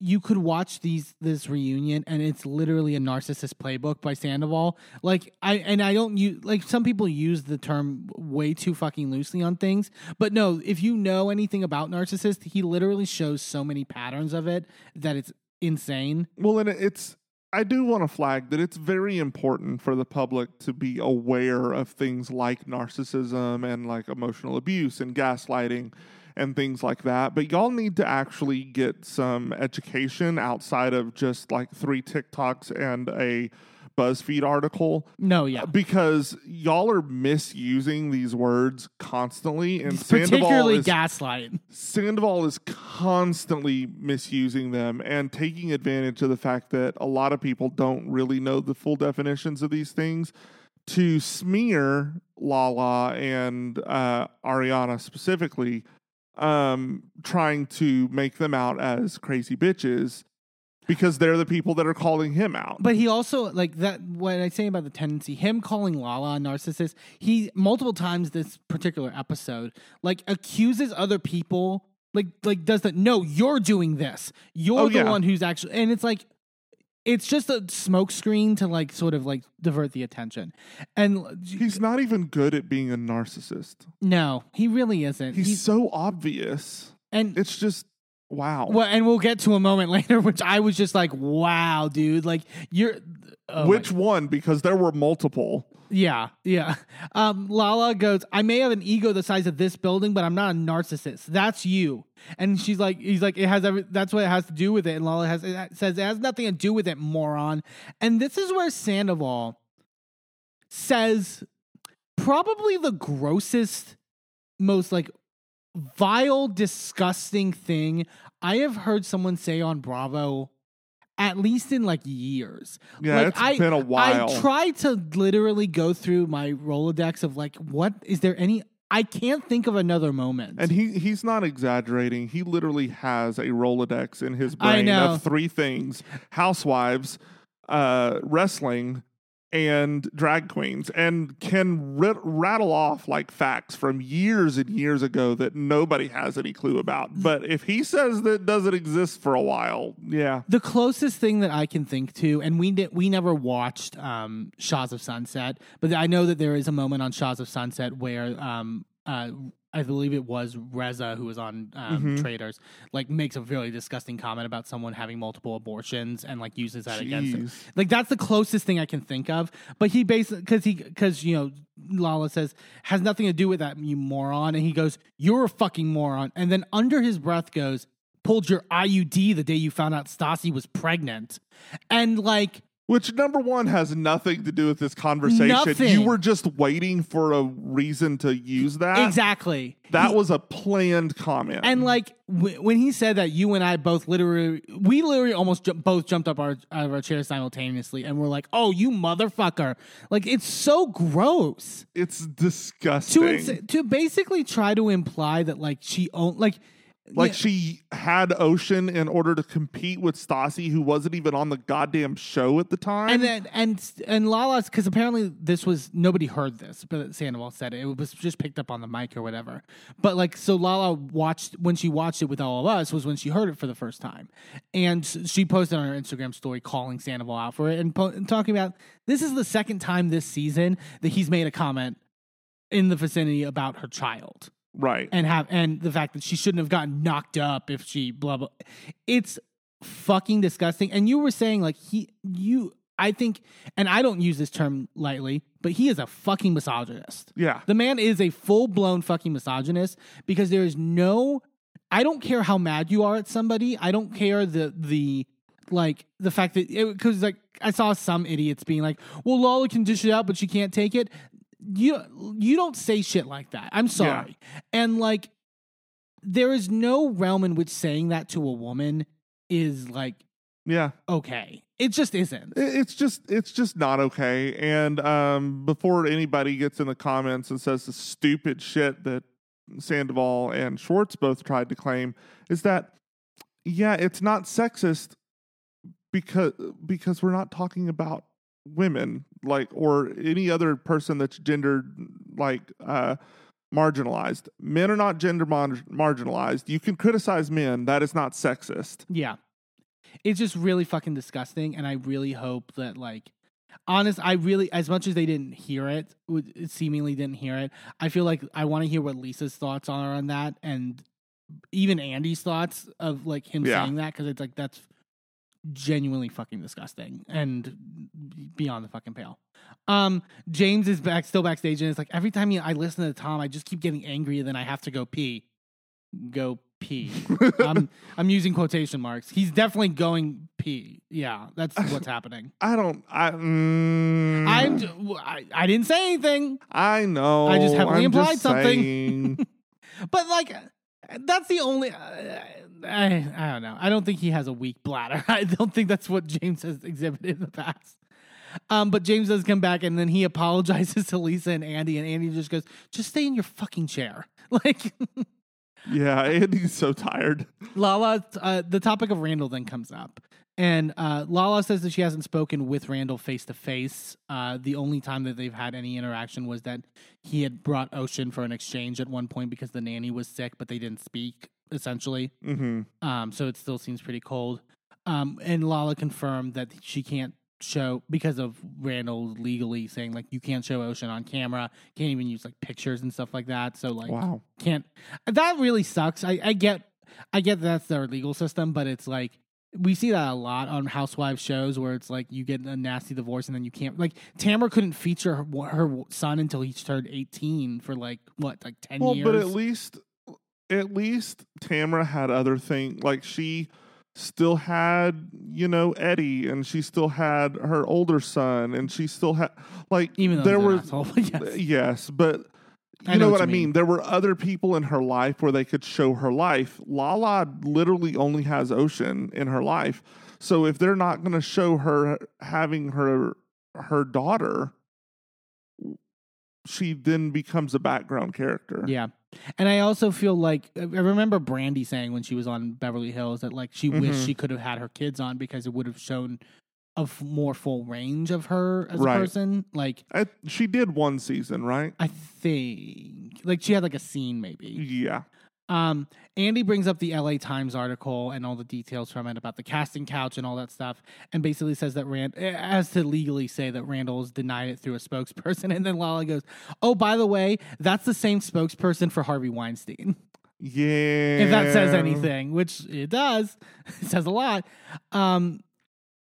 you could watch these this reunion and it's literally a narcissist playbook by Sandoval. Like I and I don't use like some people use the term way too fucking loosely on things, but no, if you know anything about narcissist, he literally shows so many patterns of it that it's insane. Well, and it's I do want to flag that it's very important for the public to be aware of things like narcissism and like emotional abuse and gaslighting and things like that. But y'all need to actually get some education outside of just like three TikToks and a BuzzFeed article No, yeah. because y'all are misusing these words constantly and Sandoval Particularly is gaslight. Sandoval is constantly misusing them and taking advantage of the fact that a lot of people don't really know the full definitions of these things to smear Lala and uh, Ariana specifically, um, trying to make them out as crazy bitches because they're the people that are calling him out. But he also like that. What I say about the tendency, him calling Lala a narcissist, he multiple times this particular episode like accuses other people, like like does that? No, you're doing this. You're Oh, the yeah. one who's actually, and it's like. It's just a smokescreen to like sort of like divert the attention, and He's not even good at being a narcissist. no, he really isn't. He's, so obvious. and It's just wow. well, and we'll get to a moment later, which I was just like, "Wow, dude! Like you're." oh my Which one? Because there were multiple. Yeah, yeah. Um, Lala goes, I may have an ego the size of this building, but I'm not a narcissist. That's you. And she's like, he's like, it has every, that's what it has to do with it. And Lala has it says it has nothing to do with it, moron. And this is where Sandoval says probably the grossest, most like vile, disgusting thing I have heard someone say on Bravo. At least in like years. Yeah, like, it's I, been a while. I tried to literally go through my Rolodex of like, what is there any? I can't think of another moment. And he he's not exaggerating. He literally has a Rolodex in his brain of three things: housewives, uh, wrestling, and drag queens, and can rattle off like facts from years and years ago that nobody has any clue about. But if he says that doesn't exist for a while, yeah, the closest thing that I can think to, and we did, we never watched um, Shahs of Sunset, but I know that there is a moment on Shahs of Sunset where um, uh, I believe it was Reza who was on um, Mm-hmm. Traitors, like makes a really disgusting comment about someone having multiple abortions and like uses that against him. Like that's the closest thing I can think of. But he basically because he because you know Lala says has nothing to do with that you moron, and he goes you're a fucking moron, and then under his breath goes pulled your IUD the day you found out Stassi was pregnant, and like Which number one has nothing to do with this conversation. Nothing. You were just waiting for a reason to use that. exactly That He- was a planned comment. And like w- when he said that, you and I both literally, we literally almost ju- both jumped up our, out of our chairs simultaneously, and we're like, "Oh, you motherfucker!" Like it's so gross. it's disgusting. to ins- to basically try to imply that like she own like like yeah, she had Ocean in order to compete with Stassi, who wasn't even on the goddamn show at the time. and then and and Lala's because apparently this was nobody heard this, but Sandoval said it. It was just picked up on the mic or whatever. But like so, Lala watched when she watched it with all of us was when she heard it for the first time, and she posted on her Instagram story calling Sandoval out for it and, po- and talking about this is the second time this season that he's made a comment in the vicinity about her child right. and have and the fact that she shouldn't have gotten knocked up if she blah blah. It's fucking disgusting. And you were saying like he you i think and i don't use this term lightly but he is a fucking misogynist. Yeah. the man is a full-blown fucking misogynist because there is no i don't care how mad you are at somebody. I don't care the the like the fact that because like i saw some idiots being like well lola can dish it out but she can't take it you you don't say shit like that i'm sorry and like there is no realm in which saying that to a woman is like Yeah. okay. It just isn't. It's just it's just not okay. And um, before anybody gets in the comments and says the stupid shit that Sandoval and Schwartz both tried to claim is that yeah, it's not sexist because because we're not talking about women like or any other person that's gendered like uh marginalized. Men are not gender mar- marginalized. You can criticize men. That is not sexist. Yeah. It's just really fucking disgusting. And I really hope that, like, honest, I really, as much as they didn't hear it, seemingly didn't hear it, I feel like I want to hear what Lisa's thoughts are on that and even Andy's thoughts of, like, him Yeah. saying that because it's like, that's genuinely fucking disgusting and beyond the fucking pale. Um, James is back, still backstage, and it's like every time I listen to Tom, I just keep getting angry, and then I have to go pee. Go pee. I'm I'm using quotation marks. He's definitely going pee. Yeah, that's what's happening. I don't. I. Mm, I'm. j- I, I didn't say anything, I know. I just heavily I'm implied just something. but like, that's the only. Uh, I I don't know. I don't think he has a weak bladder. I don't think that's what James has exhibited in the past. Um, but James does come back and then he apologizes to Lisa and Andy, and Andy just goes, "Just stay in your fucking chair." Like. yeah, Andy's so tired. Lala, uh, the topic of Randall then comes up. And uh, Lala says that she hasn't spoken with Randall face to face. Uh, The only time that they've had any interaction was that he had brought Ocean for an exchange at one point because the nanny was sick, but they didn't speak, essentially. hmm Um, so it still seems pretty cold. Um, and Lala confirmed that she can't show because of Randall legally saying like you can't show Ocean on camera, can't even use like pictures and stuff like that. So like Wow. can't that really sucks. I, I get I get that's their legal system, but it's like we see that a lot on housewives shows where it's like you get a nasty divorce and then you can't like Tamara couldn't feature her, her son until he turned 18 for like what like 10 Well, years. but at least, at least Tamara had other things. Like she still had, you know, Eddie, and she still had her older son, and she still had like even though there was yes. yes, but. You I know, know what what I mean? mean. There were other people in her life where they could show her life. Lala literally only has Ocean in her life. So if they're not going to show her having her her daughter, she then becomes a background character. Yeah. And I also feel like I remember Brandy saying when she was on Beverly Hills that like she wished Mhm. she could have had her kids on because it would have shown a f- more full range of her as Right. a person. Like I, she did one season, right? I think like she had like a scene maybe. Yeah. Um, Andy brings up the LA Times article and all the details from it about the casting couch and all that stuff, and basically says that Rand, as to legally say that Randall's denied it through a spokesperson. And then Lala goes, "Oh, by the way, that's the same spokesperson for Harvey Weinstein." Yeah. if that says anything, which it does, it says a lot. Um,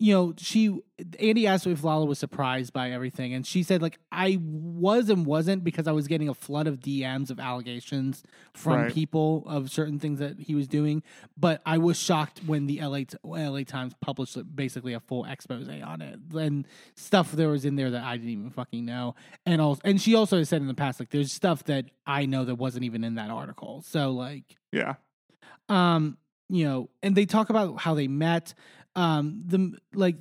you know, she Andy asked if Lala was surprised by everything, and she said like I was and wasn't because I was getting a flood of DMs of allegations from Right. people of certain things that he was doing, but I was shocked when the LA LA Times published basically a full expose on it and stuff there was in there that I didn't even fucking know, and also and she also has said in the past like there's stuff that I know that wasn't even in that article, so like Yeah. um you know and they talk about how they met um the like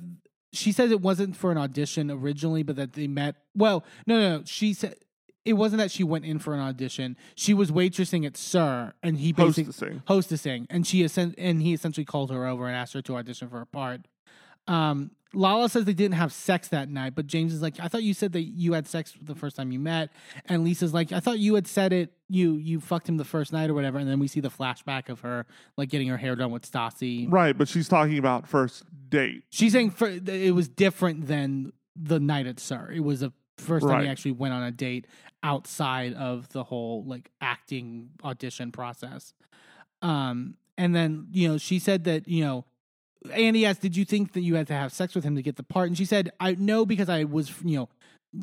she says it wasn't for an audition originally but that they met well no no, no she said it wasn't that she went in for an audition she was waitressing at SUR and he basically Hostessing. hostessing and she and he essentially called her over and asked her to audition for a part um Lala says they didn't have sex that night, but James is like, I thought you said that you had sex the first time you met. And Lisa's like, I thought you had said it, you you fucked him the first night or whatever. And then we see the flashback of her like getting her hair done with Stassi. Right, but she's talking about first date. She's saying for, it was different than the night at SUR. It was the first time he actually went on a date outside of the whole like acting audition process. Um, and then you know she said that you know Andy asked, "Did you think that you had to have sex with him to get the part?" And she said, "I know because I was you know."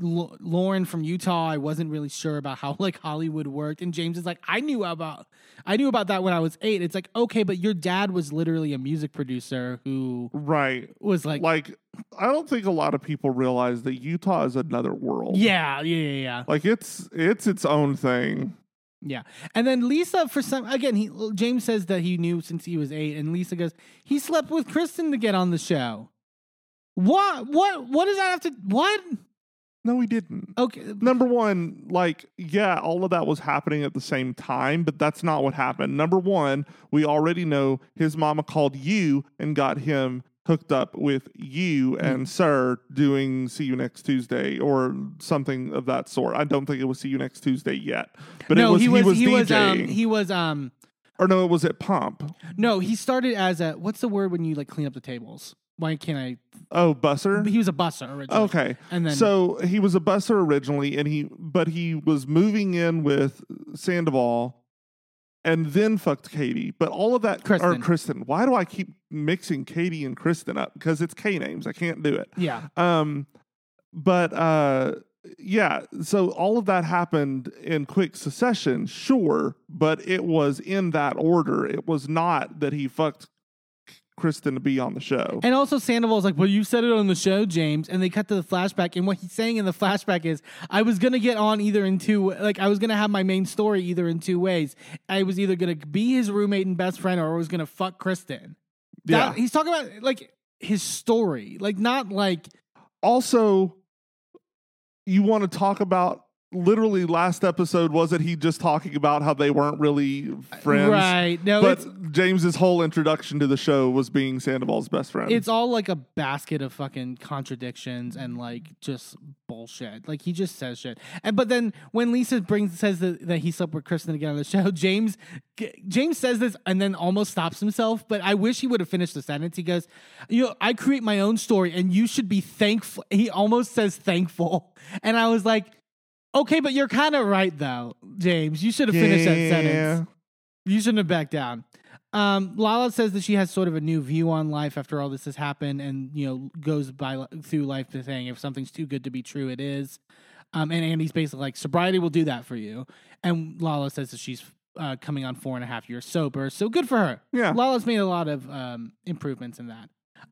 L- Lauren from Utah, I wasn't really sure about how like Hollywood worked, and James is like, I knew about, I knew about that when I was eight. It's like, okay, but your dad was literally a music producer who Right. was like, Like, I don't think a lot of people realize that Utah is another world. yeah, yeah, yeah, yeah. Like it's it's its own thing. Yeah, and then Lisa, for some again, he James says that he knew since he was eight, and Lisa goes, he slept with Kristen to get on the show. What? What? What does that have to? What? No, he didn't. Okay, Number one, like, yeah, all of that was happening at the same time, but that's not what happened. Number one, we already know his mama called you and got him hooked up with you Hmm. and SUR doing See You Next Tuesday or something of that sort. I don't think it was See You Next Tuesday yet, but no, it was he was he DJing. was um he was um or no, it was at Pump. no he started as a what's the word when you like clean up the tables? Why can't I? Oh, Busser. He was a busser originally. Okay. and then so he was a busser originally, and he but he was moving in with Sandoval, and then fucked Katie. But all of that, or Kristen. Kristen. Why do I keep mixing Katie and Kristen up? Because it's K names. I can't do it. yeah, Um, but uh, yeah. So all of that happened in quick succession, sure, but it was in that order. It was not that he fucked Kristen to be on the show. And also Sandoval's like, well, you said it on the show, James. And they cut to the flashback, and what he's saying in the flashback is, I was gonna get on either in two, like I was gonna have my main story either in two ways. I was either gonna be his roommate and best friend, or I was gonna fuck Kristen. yeah. That- he's talking about like his story, like not like also you want to talk about literally last episode wasn't he just talking about how they weren't really friends right. No, but james's whole introduction to the show was being sandoval's best friend it's all like a basket of fucking contradictions and like just bullshit. Like he just says shit. And but then when Lisa brings says that, that he slept with Kristen get on the show, James James says this and then almost stops himself. But I wish he would have finished the sentence. He goes, "You know, I create my own story, and you should be thankful." He almost says thankful, and I was like. Okay, but you're kind of right though, James. You should have finished that sentence. You shouldn't have backed down. Um, Lala says that she has sort of a new view on life after all this has happened, and you know goes by through life to saying if something's too good to be true, it is. Um, and Andy's basically like sobriety will do that for you, and Lala says that she's uh, coming on four and a half years sober, so good for her. Yeah. Lala's made a lot of um, improvements in that.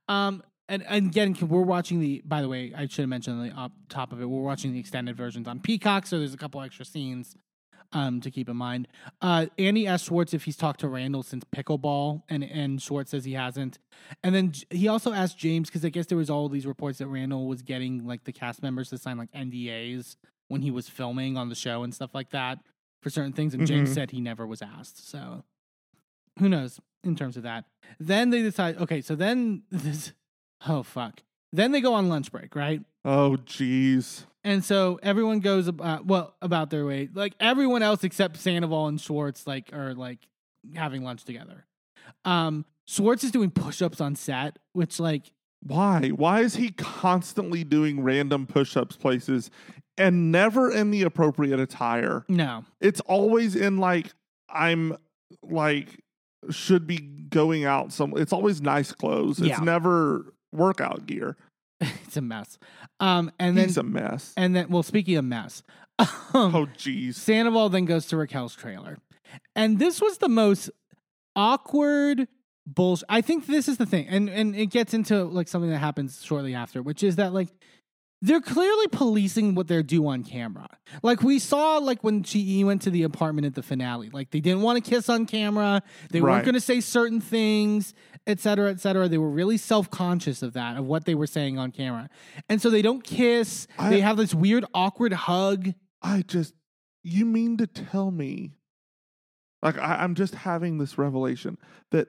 Um, and, and again, we're watching the. By the way, I should have mentioned on the up top of it. We're watching the extended versions on Peacock, so there's a couple extra scenes um, to keep in mind. Uh, Andy asked Schwartz if he's talked to Randall since pickleball, and and Schwartz says he hasn't. And then he also asked James because I guess there was all these reports that Randall was getting like the cast members to sign like NDAs when he was filming on the show and stuff like that for certain things, and James Mhm. said he never was asked. So who knows in terms of that? Then they decide. Okay, so then this. Oh fuck. Then they go on lunch break, right? oh jeez And so everyone goes about well about their way. Like everyone else except Sandoval and Schwartz like are like having lunch together. Um Schwartz is doing push-ups on set, which like why why is he constantly doing random push-ups places and never in the appropriate attire no. it's always in like i'm like should be going out some it's always nice clothes it's Yeah. never workout gear it's a mess. Um and then he's a mess and then well speaking of mess. um, oh jeez Sandoval then goes to Raquel's trailer. And this was the most awkward bullshit. I think this is the thing. And and it gets into like something that happens shortly after, which is that like they're clearly policing what they're due on camera. Like we saw like when she went to the apartment at the finale. Like they didn't want to kiss on camera. They Right. weren't going to say certain things, et cetera, et cetera. They were really self-conscious of that, of what they were saying on camera. And so they don't kiss. I- they have this weird awkward hug. I just, you mean to tell me, like, I, I'm just having this revelation that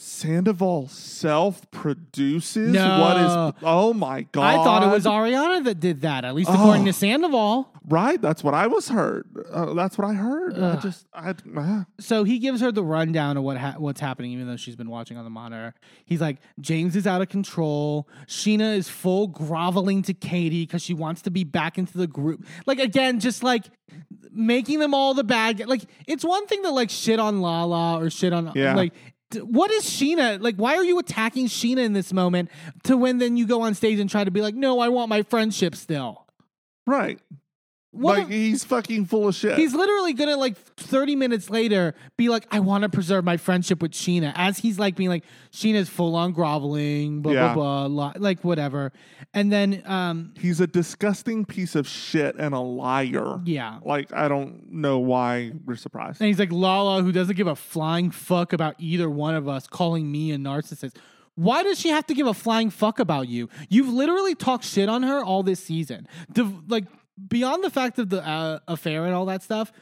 Sandoval self produces No. what is, oh my God. I thought it was Ariana that did that, at least according Oh. to Sandoval. Right. That's what I was heard. Uh, that's what I heard. I just, I, uh, So he gives her the rundown of what ha- what's happening, even though she's been watching on the monitor. He's like, James is out of control. Scheana is full groveling to Katie because she wants to be back into the group. Like again, just like making them all the bad. Like it's one thing to like shit on Lala or shit on Yeah. like. What is Scheana like? Why are you attacking Scheana in this moment? To when then you go on stage and try to be like, no, I want my friendship still. right. What like he's fucking full of shit. He's literally gonna like 30 minutes later be like, I want to preserve my friendship with Scheana. As he's like being like, Scheana's full on groveling, blah Yeah. blah blah, li- like whatever. And then um he's a disgusting piece of shit and a liar. yeah. Like I don't know why we're surprised. And he's like, Lala, who doesn't give a flying fuck about either one of us, calling me a narcissist. Why does she have to give a flying fuck about you? You've literally talked shit on her all this season. Like, beyond the fact of the uh, affair and all that stuff,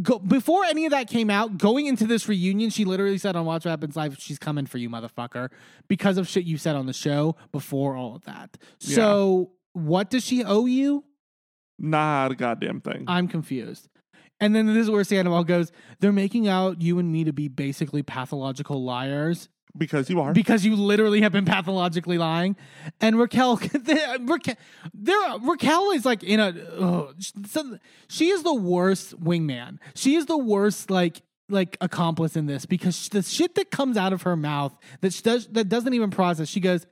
go, before any of that came out, going into this reunion, she literally said on Watch What Happens Live, she's coming for you, motherfucker, because of shit you said on the show before all of that. So, what does she owe you? Not a goddamn thing. I'm confused. And then this is where Sandoval goes, they're making out you and me to be basically pathological liars because you are. because you literally have been pathologically lying. And Raquel, Raquel, there, Raquel is like in a, oh, she is the worst wingman. She is the worst, like, like accomplice in this because the shit that comes out of her mouth that she does that doesn't even process. She goes,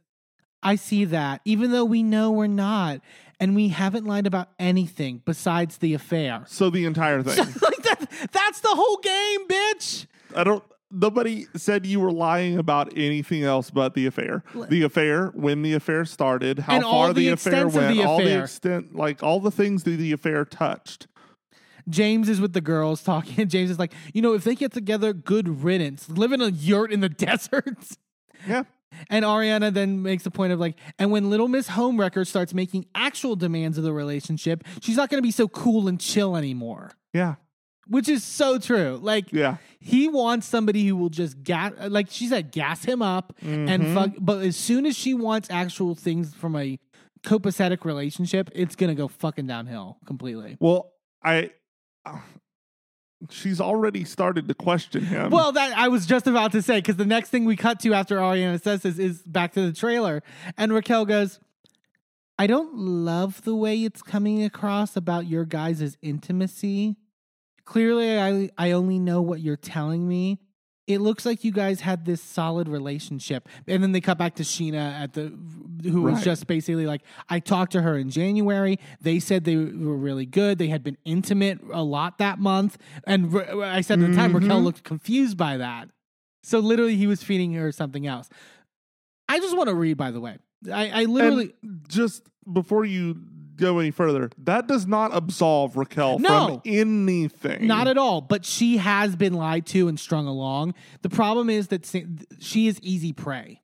I see that, even though we know we're not, and we haven't lied about anything besides the affair. so the entire thing. like that, that's the whole game, bitch. I don't. Nobody said you were lying about anything else but the affair. The affair, when the affair started, how And far the the, affair went, the all the extent, like all the things that the affair touched. James is with the girls talking, and James is like, you know, if they get together, good riddance. Live in a yurt in the desert. Yeah, And Ariana then makes a point of like, and when Little Miss Homewrecker starts making actual demands of the relationship, she's not going to be so cool and chill anymore. yeah, Which is so true. Like, yeah. he wants somebody who will just gas, like she said, gas him up and mm-hmm. fuck. But as soon as she wants actual things from a copacetic relationship, it's gonna go fucking downhill completely. Well, I. she's already started to question him. Well, that I was just about to say because the next thing we cut to after Ariana says this is back to the trailer, and Raquel goes, "I don't love the way it's coming across about your guys' intimacy. Clearly, I I only know what you're telling me." It looks like you guys had this solid relationship, and then they cut back to Scheana at the, who was Right. just basically like, I talked to her in January. They said they were really good. They had been intimate a lot that month, and I said at the time Raquel Mhm. looked confused by that. So literally, he was feeding her something else. I just want to read, by the way. I, I literally and just before you go any further, that does not absolve Raquel No. from anything. not at all, but she has been lied to and strung along. The problem is that she is easy prey.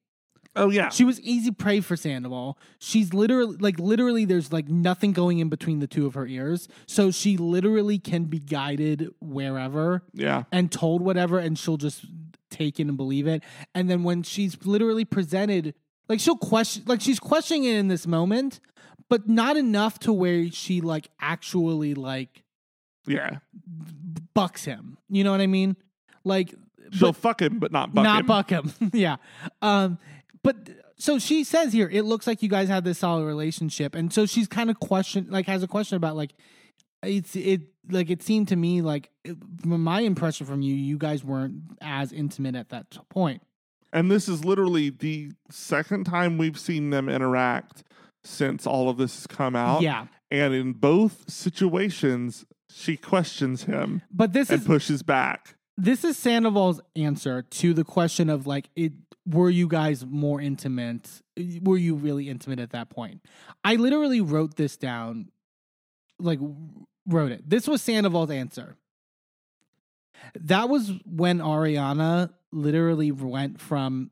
Oh yeah, She was easy prey for Sandoval. She's literally like literally there's like nothing going in between the two of her ears. So she literally can be guided wherever yeah. and told whatever and she'll just take it and believe it. And then when she's literally presented like she'll question like she's questioning it in this moment, but not enough to where she like actually like Yeah. bucks him. You know what I mean? Like She'll fuck him, but not buck not him. buck him. yeah. Um, but so she says here, it looks like you guys had this solid relationship, and so she's kind of question, like, has a question about like, it's it like it seemed to me like it- from my impression from you, you guys weren't as intimate at that point. And this is literally the second time we've seen them interact since all of this has come out. Yeah, And in both situations, she questions him but this and is pushes back. this is Sandoval's answer to the question of like it were you guys more intimate? Were you really intimate at that point? I literally wrote this down like wrote it. This was Sandoval's answer. That was when ariana literally went from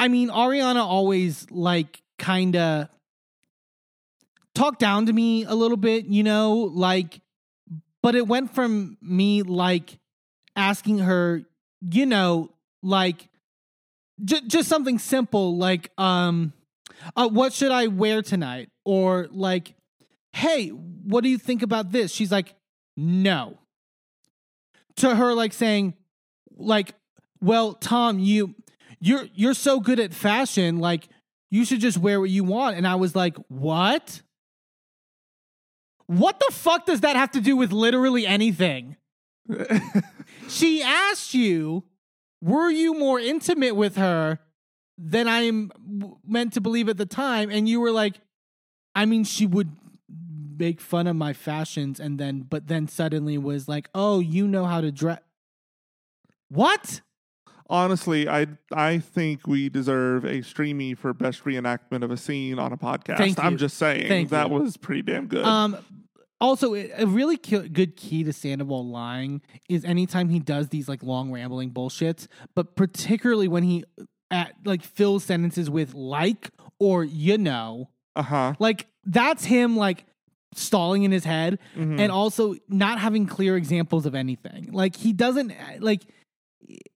i mean ariana always like kind of talked down to me a little bit you know like but it went from me like asking her, you know, like j- just something simple like, um, uh, what should I wear tonight? Or like, hey, what do you think about this? She's like, no. To her, like saying, like, well, Tom, you, you're you're so good at fashion, like you should just wear what you want. And I was like, what? What the fuck does that have to do with literally anything? she asked you, were you more intimate with her than I'm meant to believe at the time? And you were like, I mean, she would make fun of my fashions and then but then suddenly was like, "Oh, you know how to dress." What? Honestly, I I think we deserve a streamy for best reenactment of a scene on a podcast. Thank I'm you. just saying Thank that you. was pretty damn good. Um also a really good key to Sandoval lying is anytime he does these like long rambling bullshits, but particularly when he at like fills sentences with like or you know, Uh huh. like that's him like stalling in his head Mm-hmm. and also not having clear examples of anything. Like he doesn't like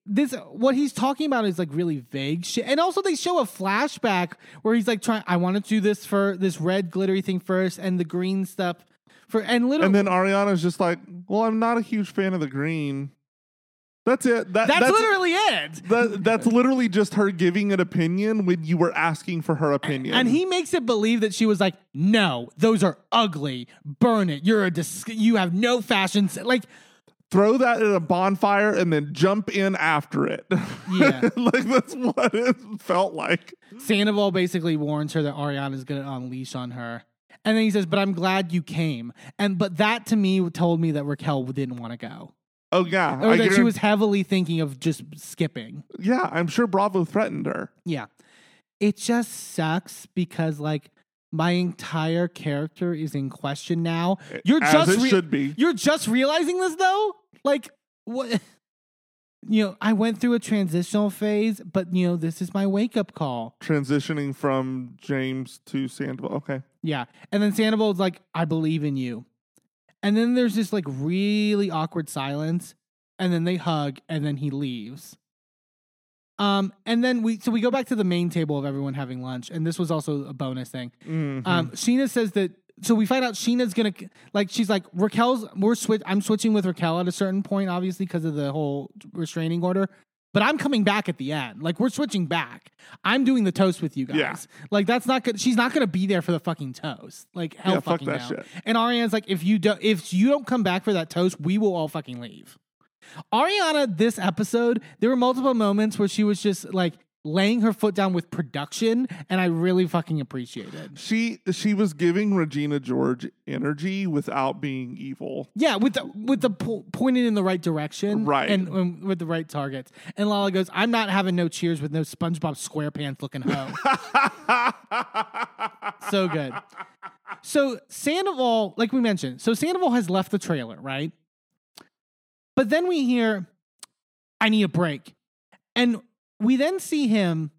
this what he's talking about is like really vague shit. And also they show a flashback where he's like trying I want to do this for this red glittery thing first and the green stuff for and literally And then Ariana's just like, "Well, I'm not a huge fan of the green." That's it. That, that's, that's literally it. That, that's literally just her giving an opinion when you were asking for her opinion. And he makes it believe that she was like, "No, those are ugly. Burn it. You're a dis- you have no fashion like throw that at a bonfire and then jump in after it. Yeah. like that's what it felt like. Sandoval basically warns her that Ariana's going to unleash on her. And then he says, "But I'm glad you came." And but that to me told me that Raquel didn't want to go, Oh yeah, or I that she was heavily thinking of just skipping. Yeah, I'm sure Bravo threatened her. Yeah, it just sucks because like my entire character is in question now. You're As just it should be. You're just realizing this though. Like what? You know, I went through a transitional phase, but you know, this is my wake up call. Transitioning from James to Sandoval. Okay. Yeah. And then Sandoval's like, I believe in you. And then there's this like really awkward silence. And then they hug and then he leaves. Um, and then we so we go back to the main table of everyone having lunch, and this was also a bonus thing. Mhm. Um, Scheana says that so we find out Scheana's gonna like she's like Raquel's we're switch I'm switching with Raquel at a certain point, obviously because of the whole restraining order. But I'm coming back at the end. Like we're switching back. I'm doing the toast with you guys. Yeah. Like that's not good. She's not gonna be there for the fucking toast. Like hell Yeah, fuck fucking no. shit. And Ariana's like, if you don't if you don't come back for that toast, we will all fucking leave. Ariana, this episode, there were multiple moments where she was just like laying her foot down with production, and I really fucking appreciated. she she was giving Regina George energy without being evil. Yeah, with the with the po- pointed in the right direction, Right. and, and with the right targets. And Lala goes, "I'm not having no cheers with no SpongeBob SquarePants looking hoe." so good. So Sandoval, like we mentioned, so Sandoval has left the trailer, right? But then we hear, "I need a break," and we then see him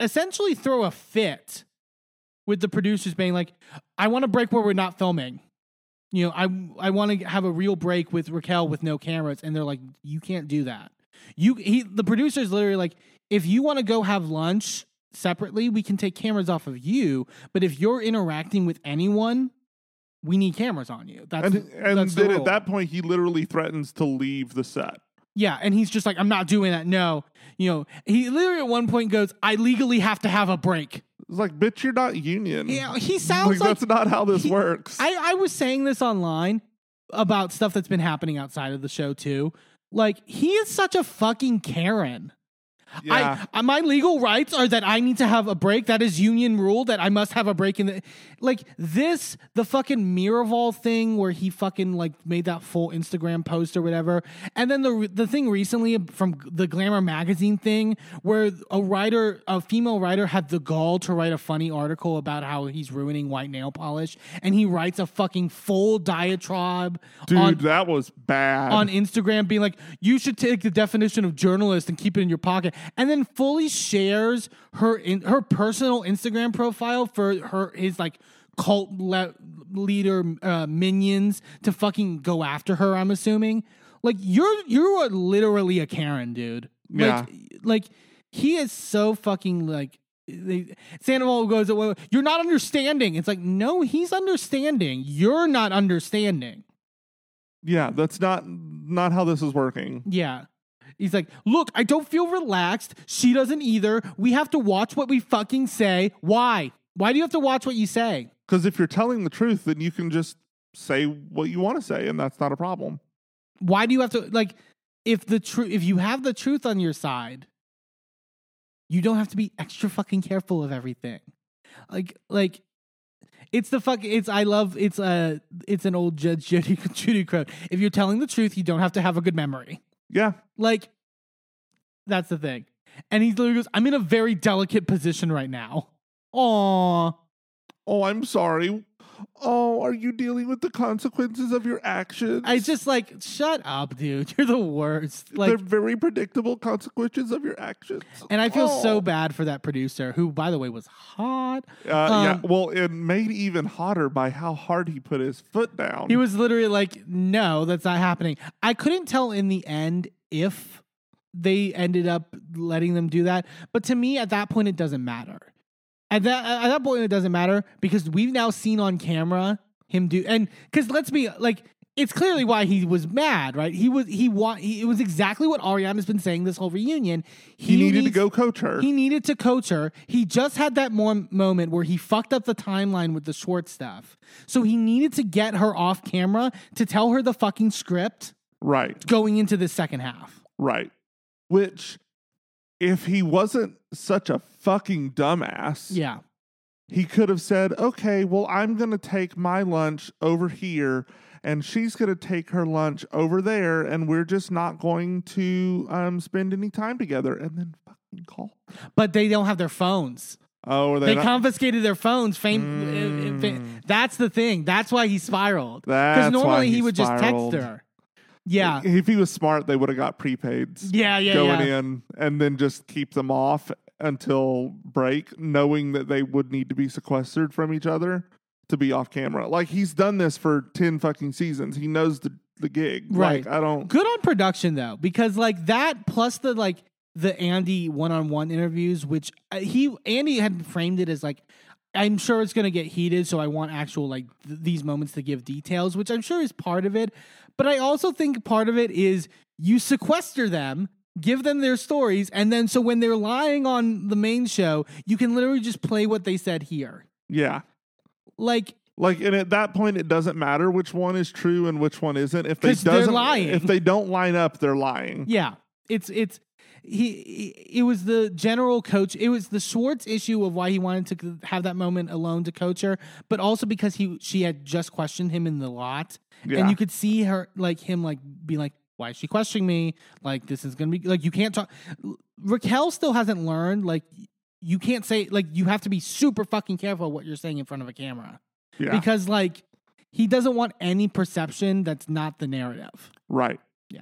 essentially throw a fit with the producers being like, "I want a break where we're not filming." you know, I I want to have a real break with Raquel with no cameras, and they're like, you can't do that. You he the producer's literally like, if you want to go have lunch separately, we can take cameras off of you. But if you're interacting with anyone, we need cameras on you. That's And and that's the then rule. at that point he literally threatens to leave the set. Yeah, and he's just like, I'm not doing that. No, you know, he literally at one point goes, I legally have to have a break. It's like, bitch, you're not union. Yeah, he sounds like, like that's not how this he- works. I, I was saying this online about stuff that's been happening outside of the show too. Like he is such a fucking Karen. Yeah. I, uh, my legal rights are that I need to have a break. That is union rule that I must have a break in the like this the fucking Miraval thing where he fucking like made that full Instagram post or whatever. And then the the thing recently from the Glamour magazine thing where a writer a female writer had the gall to write a funny article about how he's ruining white nail polish and he writes a fucking full diatribe Dude, on that was bad. on Instagram being like, you should take the definition of journalist and keep it in your pocket, and then fully shares her in her personal Instagram profile for her his like cult le- leader uh, minions to fucking go after her. I'm assuming like you're you're literally a Karen, dude. Yeah. Like, like he is so fucking like. They, Sandoval goes, well, "You're not understanding." It's like, no, he's understanding. You're not understanding. yeah, that's not not how this is working. Yeah. He's like, look, I don't feel relaxed. She doesn't either. We have to watch what we fucking say. Why? Why do you have to watch what you say? Because if you're telling the truth, then you can just say what you want to say, and that's not a problem. Why do you have to like if the truth if you have the truth on your side, you don't have to be extra fucking careful of everything. Like like It's the fuck. It's I love. It's a. It's an old Judge Judy Judy quote. If you're telling the truth, you don't have to have a good memory. Yeah. Like, that's the thing. And he literally goes, "I'm in a very delicate position right now." Aw. Oh, I'm sorry. Oh, are you dealing with the consequences of your actions? I just like, shut up, dude. You're the worst. Like, They're very predictable consequences of your actions. and I feel so Oh. bad for that producer, who, by the way, was hot. Uh, yeah, Um, well, it made even hotter by how hard he put his foot down. He was literally like, no, that's not happening. I couldn't tell in the end if they ended up letting them do that. But to me, at that point, it doesn't matter. At that at that point, it doesn't matter because we've now seen on camera him do and because let's be like. It's clearly why he was mad, right? He was he want he, it was exactly what Ariana's been saying this whole reunion. he needed to go coach her. he needed to coach her. He just had that more moment where he fucked up the timeline with the short stuff. So he needed to get her off camera to tell her the fucking script right, going into the second half. right. Which, if he wasn't such a fucking dumbass, Yeah. he could have said, okay, well, I'm going to take my lunch over here and she's going to take her lunch over there and we're just not going to um, spend any time together and then fucking call. But they don't have their phones. Oh, they They confiscated their phones. Fame, uh, uh, that's the thing. That's why he spiraled. That's why normally he, he would just text her. Yeah. If he was smart, they would have got prepaids Yeah, yeah, going yeah. in and then just keep them off until break, knowing that they would need to be sequestered from each other to be off camera. Like he's done this for 10 fucking seasons. He knows the, the gig. Right. Like, I don't. Good on production though, because like that plus the like the Andy one-on-one interviews, which uh, he Andy had framed it as like. I'm sure it's going to get heated, so I want actual like th- these moments to give details, which I'm sure is part of it. But I also think part of it is you sequester them, give them their stories, and then so when they're lying on the main show, you can literally just play what they said here. Yeah. Like Like, and at that point, it doesn't matter which one is true and which one isn't. If they're doesn't, lying. if they don't line up, they're lying. Yeah, it's it's he, he. It was the general coach. It was the Schwartz issue of why he wanted to have that moment alone to coach her, but also because he she had just questioned him in the lot, Yeah. and you could see her like him like be like, "Why is she questioning me? Like this is gonna be like you can't talk." Raquel still hasn't learned like you can't say like you have to be super fucking careful what you're saying in front of a camera Yeah. because like he doesn't want any perception that's not the narrative. right. Yeah.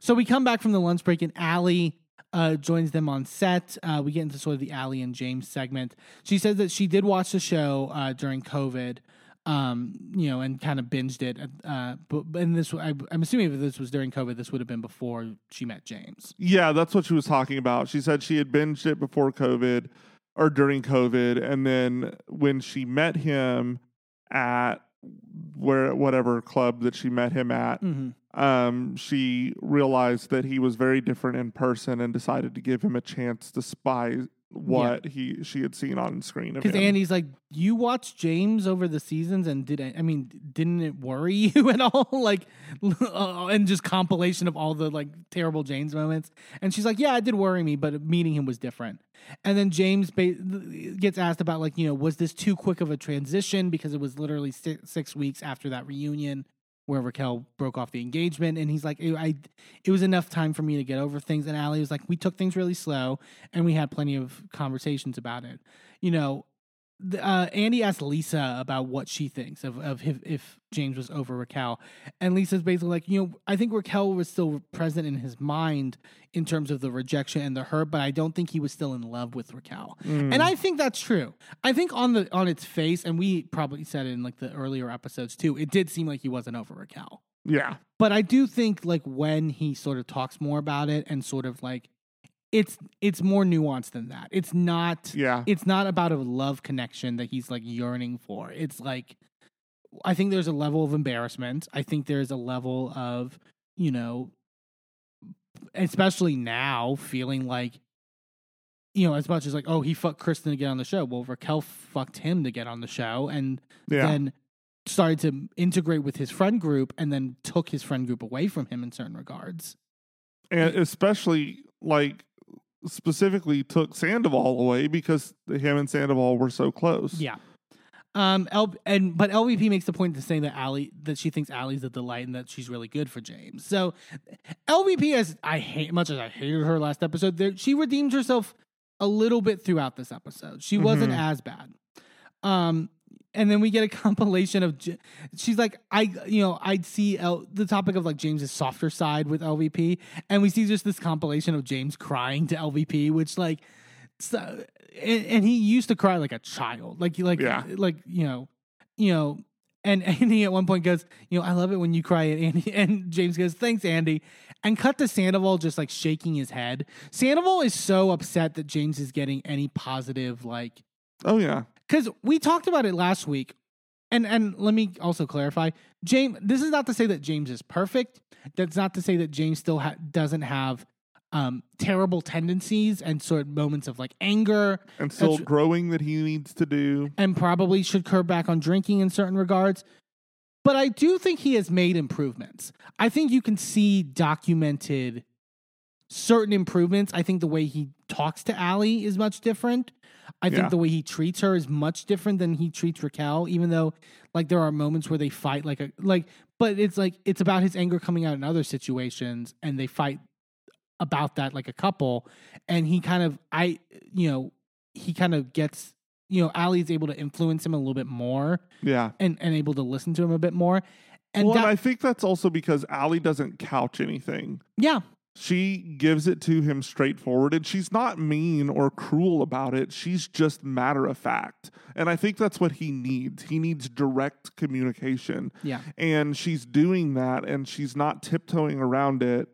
So we come back from the lunch break, and Allie uh, joins them on set. Uh, we get into sort of the Allie and James segment. She says that she did watch the show uh, during COVID, um, you know, and kind of binged it. Uh, but and this, I, I'm assuming if this was during COVID, this would have been before she met James. Yeah, that's what she was talking about. She said she had binged it before COVID or during COVID, and then when she met him at where whatever club that she met him at, Mm-hmm. um, she realized that he was very different in person and decided to give him a chance to what he she had seen on screen Because. Andy's like, you watched James over the seasons, and did I, I mean, didn't it worry you at all? like, uh, and just compilation of all the like terrible James moments. And she's like, yeah, it did worry me, but meeting him was different. And then James ba- gets asked about like, you know, was this too quick of a transition because it was literally si- six weeks after that reunion where Raquel broke off the engagement, and he's like, it, I, it was enough time for me to get over things. And Allie was like, we took things really slow, and we had plenty of conversations about it. You know, uh, Andy asked Lisa about what she thinks of, of if, if James was over Raquel. And Lisa's basically like, you know, I think Raquel was still present in his mind in terms of the rejection and the hurt, but I don't think he was still in love with Raquel. Mm. And I think that's true. I think on the on its face, and we probably said it in like the earlier episodes too, it did seem like he wasn't over Raquel. yeah, But I do think like when he sort of talks more about it and sort of like it's it's more nuanced than that. It's not yeah, it's not about a love connection that he's like yearning for. It's like I think there's a level of embarrassment. I think there's a level of, you know, especially now feeling like you know, as much as like, oh, he fucked Kristen to get on the show. Well, Raquel fucked him to get on the show and yeah. then started to integrate with his friend group and then took his friend group away from him in certain regards. and especially like specifically took Sandoval away because him and Sandoval were so close. Yeah. Um, L- and but LVP makes the point to saying that Allie that she thinks Allie's a delight and that she's really good for James. So LVP, as I hate much as I hated her last episode, there she redeemed herself a little bit throughout this episode. She wasn't as bad. Um, and then we get a compilation of she's like I you know I'd see L- the topic of like James's softer side with LVP, and we see just this compilation of James crying to LVP, which like so, and, and he used to cry like a child, like like Yeah. like you know you know. And Andy at one point goes, you know, I love it when you cry. And Andy and James goes, thanks, Andy. And cut to Sandoval just like shaking his head. Sandoval is so upset that James is getting any positive like Oh yeah. Because we talked about it last week and and let me also clarify james this is not to say that james is perfect. That's not to say that james still ha- doesn't have um terrible tendencies and sort of moments of like anger And still That's- growing that he needs to do. and probably should curb back on drinking in certain regards. But i do think he has made improvements. I think you can see documented certain improvements. I think the way he talks to Allie is much different i think Yeah. the way he treats her is much different than he treats raquel even though like there are moments where they fight like a like but it's like it's about his anger coming out in other situations and they fight about that like a couple and he kind of i you know he kind of gets you know Ali's able to influence him a little bit more Yeah. and and able to listen to him a bit more and well, that, and I think that's also because Ali doesn't couch anything. yeah She gives it to him straightforward, and she's not mean or cruel about it. She's just matter of fact. And I think that's what he needs. He needs direct communication. yeah And she's doing that, and she's not tiptoeing around it.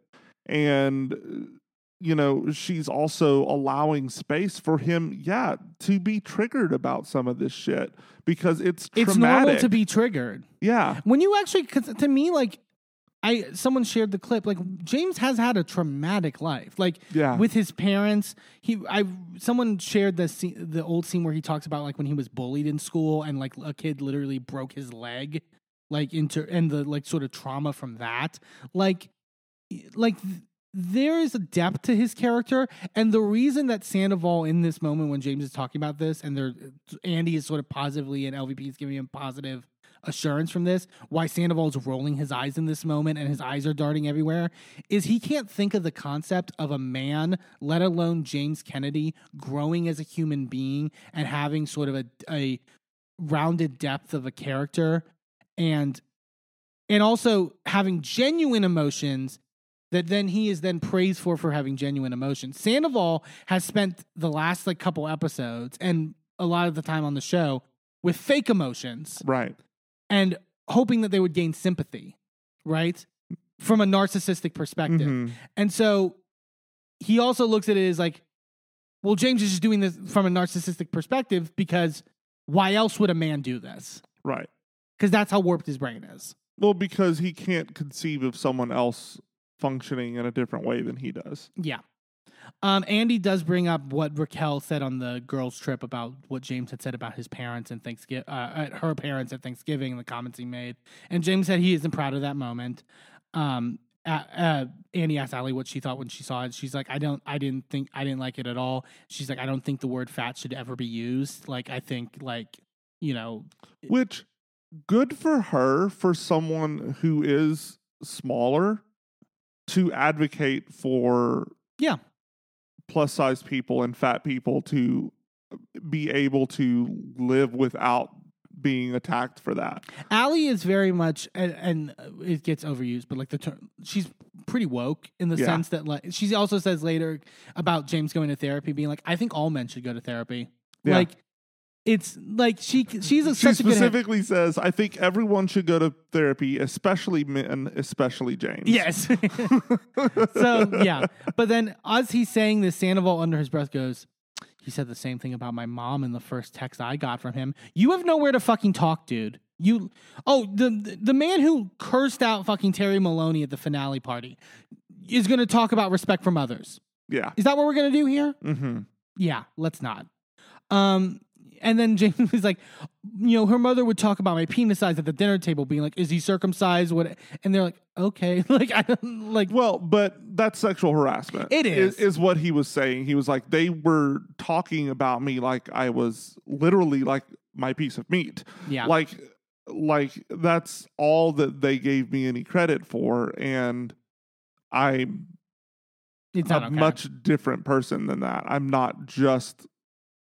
And, you know, she's also allowing space for him, yeah, to be triggered about some of this shit because it's it's traumatic. normal to be triggered yeah. when you actually 'cause to me like i someone shared the clip like james has had a traumatic life like Yeah. with his parents he i someone shared the scene, the old scene where he talks about like when he was bullied in school and like a kid literally broke his leg like into and the like sort of trauma from that like like th- there is a depth to his character and the reason that sandoval in this moment when james is talking about this and there andy is sort of positively and lvp is giving him positive assurance from this why sandoval is rolling his eyes in this moment and his eyes are darting everywhere is he can't think of the concept of a man let alone james kennedy growing as a human being and having sort of a, a rounded depth of a character and and also having genuine emotions that then he is then praised for for having genuine emotions. Sandoval has spent the last like couple episodes and a lot of the time on the show with fake emotions Right. And hoping that they would gain sympathy, right? From a narcissistic perspective. Mhm. And so he also looks at it as like, well, James is just doing this from a narcissistic perspective because why else would a man do this? Right. Because that's how warped his brain is. Well, because he can't conceive of someone else functioning in a different way than he does. Yeah. Um, Andy does bring up what Raquel said on the girls' trip about what James had said about his parents and Thanksgiving, uh, at her parents at Thanksgiving, and the comments he made. And James said he isn't proud of that moment. Um, uh, uh, Andy asked Allie what she thought when she saw it. She's like, I don't, I didn't think, I didn't like it at all. She's like, I don't think the word fat should ever be used. Like, I think, like, you know, Which good for her for someone who is smaller to advocate for yeah, plus size people and fat people to be able to live without being attacked for that. Allie is very much, and, and it gets overused, but like the term, she's pretty woke in the Yeah. sense that like she also says later about James going to therapy, being like, I think all men should go to therapy. Yeah. Like, it's like she she's a, She such a good. She specifically says, I think everyone should go to therapy, especially men, especially James. Yes. so yeah, but then as he's saying this, Sandoval under his breath goes, "He said the same thing about my mom in the first text I got from him. You have nowhere to fucking talk, dude. You oh the the man who cursed out fucking Terry Maloney at the finale party is going to talk about respect from others. Yeah. Is that what we're going to do here? hmm Yeah, let's not. Um, and then James was like, you know, her mother would talk about my penis size at the dinner table, being like, "Is he circumcised?" What? And they're like, "Okay." like I don't like. Well, but that's sexual harassment. It is. is what he was saying. He was like they were talking about me like I was literally like my piece of meat. Yeah. Like like that's all that they gave me any credit for and I'm it's a okay. much different person than that. I'm not just,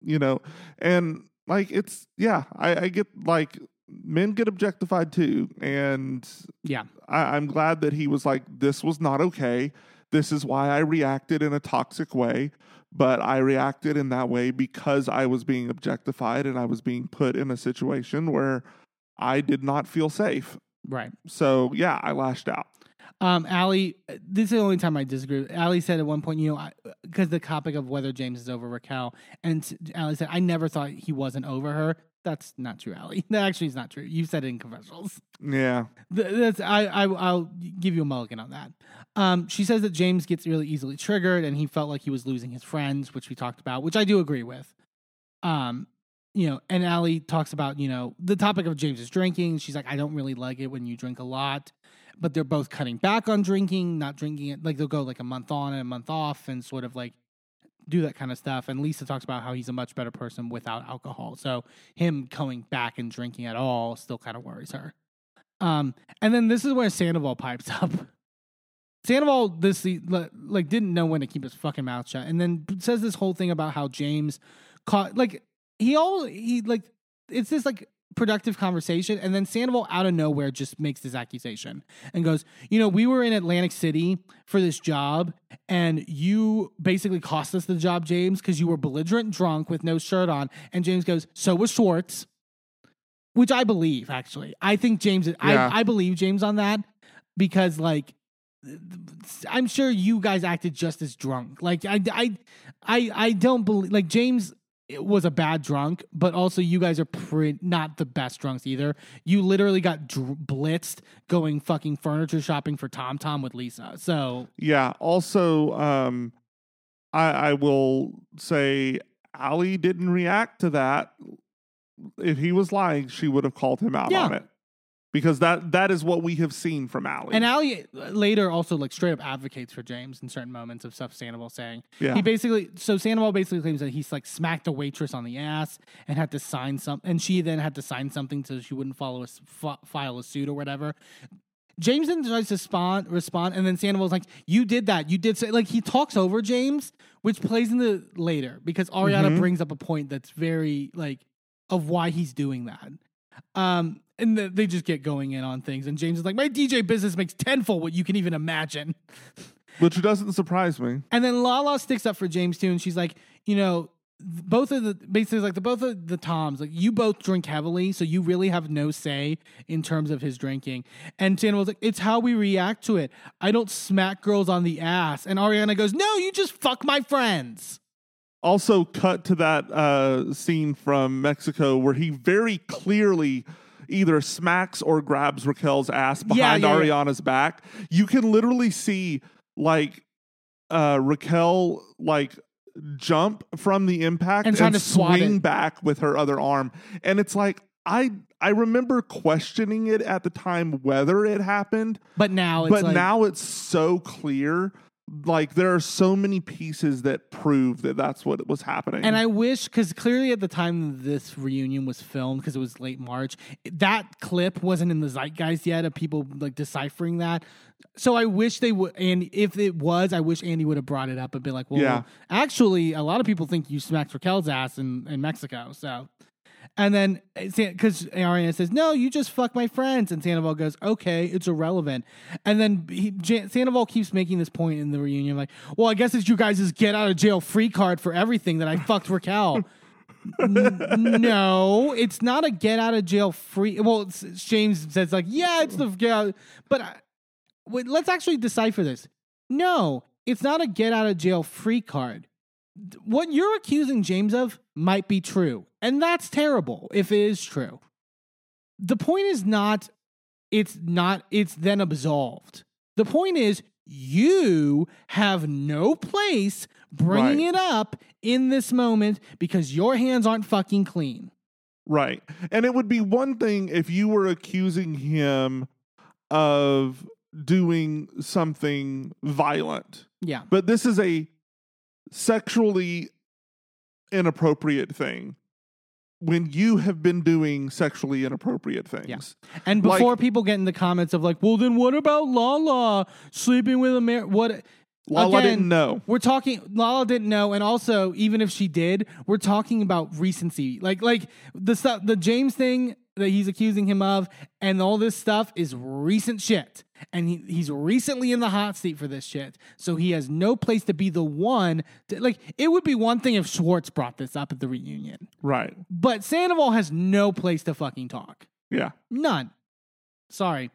you know, and like it's yeah, I, I get like men get objectified too, and Yeah. I, I'm glad that he was like, this was not okay. This is why I reacted in a toxic way, but I reacted in that way because I was being objectified and I was being put in a situation where I did not feel safe. Right. So yeah, I lashed out. Um, Allie, this is the only time I disagree. Allie said at one point, you know, because the topic of whether James is over Raquel, and Allie said, I never thought he wasn't over her. That's not true, Allie. That actually is not true. You said it in confessionals. Yeah. That's I, I I'll give you a mulligan on that. Um, she says that James gets really easily triggered, and he felt like he was losing his friends, which we talked about, which I do agree with. Um, you know, and Allie talks about you know the topic of James's drinking. She's like, I don't really like it when you drink a lot, but they're both cutting back on drinking, not drinking it. Like they'll go like a month on and a month off, and sort of like do that kind of stuff. And Lisa talks about how he's a much better person without alcohol. So him coming back and drinking at all still kind of worries her. Um, and then this is where Sandoval pipes up. Sandoval this like didn't know when to keep his fucking mouth shut, and then says this whole thing about how James caught like he all he like it's this like productive conversation, and then Sandoval out of nowhere just makes this accusation and goes, you know, we were in Atlantic City for this job, and you basically cost us the job, James, because you were belligerent drunk with no shirt on, and James goes, so was Schwartz which I believe actually. I think James. Yeah. I I believe James on that because like I'm sure you guys acted just as drunk. Like I I I I don't believe like James was a bad drunk, but also you guys are pre- not the best drunks either. You literally got dr- blitzed going fucking furniture shopping for Tom Tom with Lisa. So Yeah. Also, um, I, I will say Ali didn't react to that. If he was lying, she would have called him out Yeah. on it. Because that that is what we have seen from Ali. and Ali later also like straight up advocates for James in certain moments of stuff Sandoval saying. yeah. He basically so Sandoval basically claims that he's like smacked a waitress on the ass and had to sign some, and she then had to sign something so she wouldn't follow a fi- file a suit or whatever. James then tries to respond, respond, and then Sandoval's like, "You did that. You did say like he talks over James, which plays into later because Ariana Mhm. brings up a point that's very like of why he's doing that. Um, and the, they just get going in on things, and James is like, "My DJ business makes tenfold what you can even imagine." which doesn't surprise me. And then Lala sticks up for James too, and she's like, you know, both of the basically like the both of the Toms, like you both drink heavily, so you really have no say in terms of his drinking. And Tana was like, it's how we react to it. I don't smack girls on the ass. And Ariana goes, no, you just fuck my friends. Also, cut to that uh, scene from Mexico where he very clearly either smacks or grabs Raquel's ass behind yeah, yeah. Ariana's back. You can literally see like uh, Raquel like jump from the impact And and, trying to swing back with her other arm, and it's like I I remember questioning it at the time whether it happened, But now it's but like, now it's so clear. Like there are so many pieces that prove that that's what was happening. And I wish, because clearly at the time this reunion was filmed, because it was late March, that clip wasn't in the zeitgeist yet of people like deciphering that. So I wish they would, and if it was, I wish Andy would have brought it up and been like, "Well, Yeah. actually, a lot of people think you smacked Raquel's ass in, in Mexico." So, and then eh, because Ariana says, "No, you just fuck my friends," and Sandoval goes, "Okay, it's irrelevant." And then he, Jan- Sandoval keeps making this point in the reunion, like, "Well, I guess it's you guys' get out of jail free card for everything that I fucked Raquel." N- no, it's not a get out of jail free. Well, James says like, "Yeah, it's the get out," but I, wait, let's actually decipher this. No, it's not a get out of jail free card. What you're accusing James of might be true, and that's terrible if it is true. The point is not it's not it's then absolved. The point is you have no place bringing Right. it up in this moment because your hands aren't fucking clean. Right. And it would be one thing if you were accusing him of doing something violent, Yeah. but this is a sexually inappropriate thing. When you have been doing sexually inappropriate things. Yeah. And Like- before people get in the comments of like, well, then what about Lala sleeping with a man? What? Lala Again, didn't know. We're talking. Lala didn't know, and also, even if she did, we're talking about recency. Like, like the stuff, the James thing that he's accusing him of, and all this stuff is recent shit. And he, he's recently in the hot seat for this shit, so he has no place to be the one. To, like, it would be one thing if Schwartz brought this up at the reunion, Right. but Sandoval has no place to fucking talk. Yeah. None. Sorry.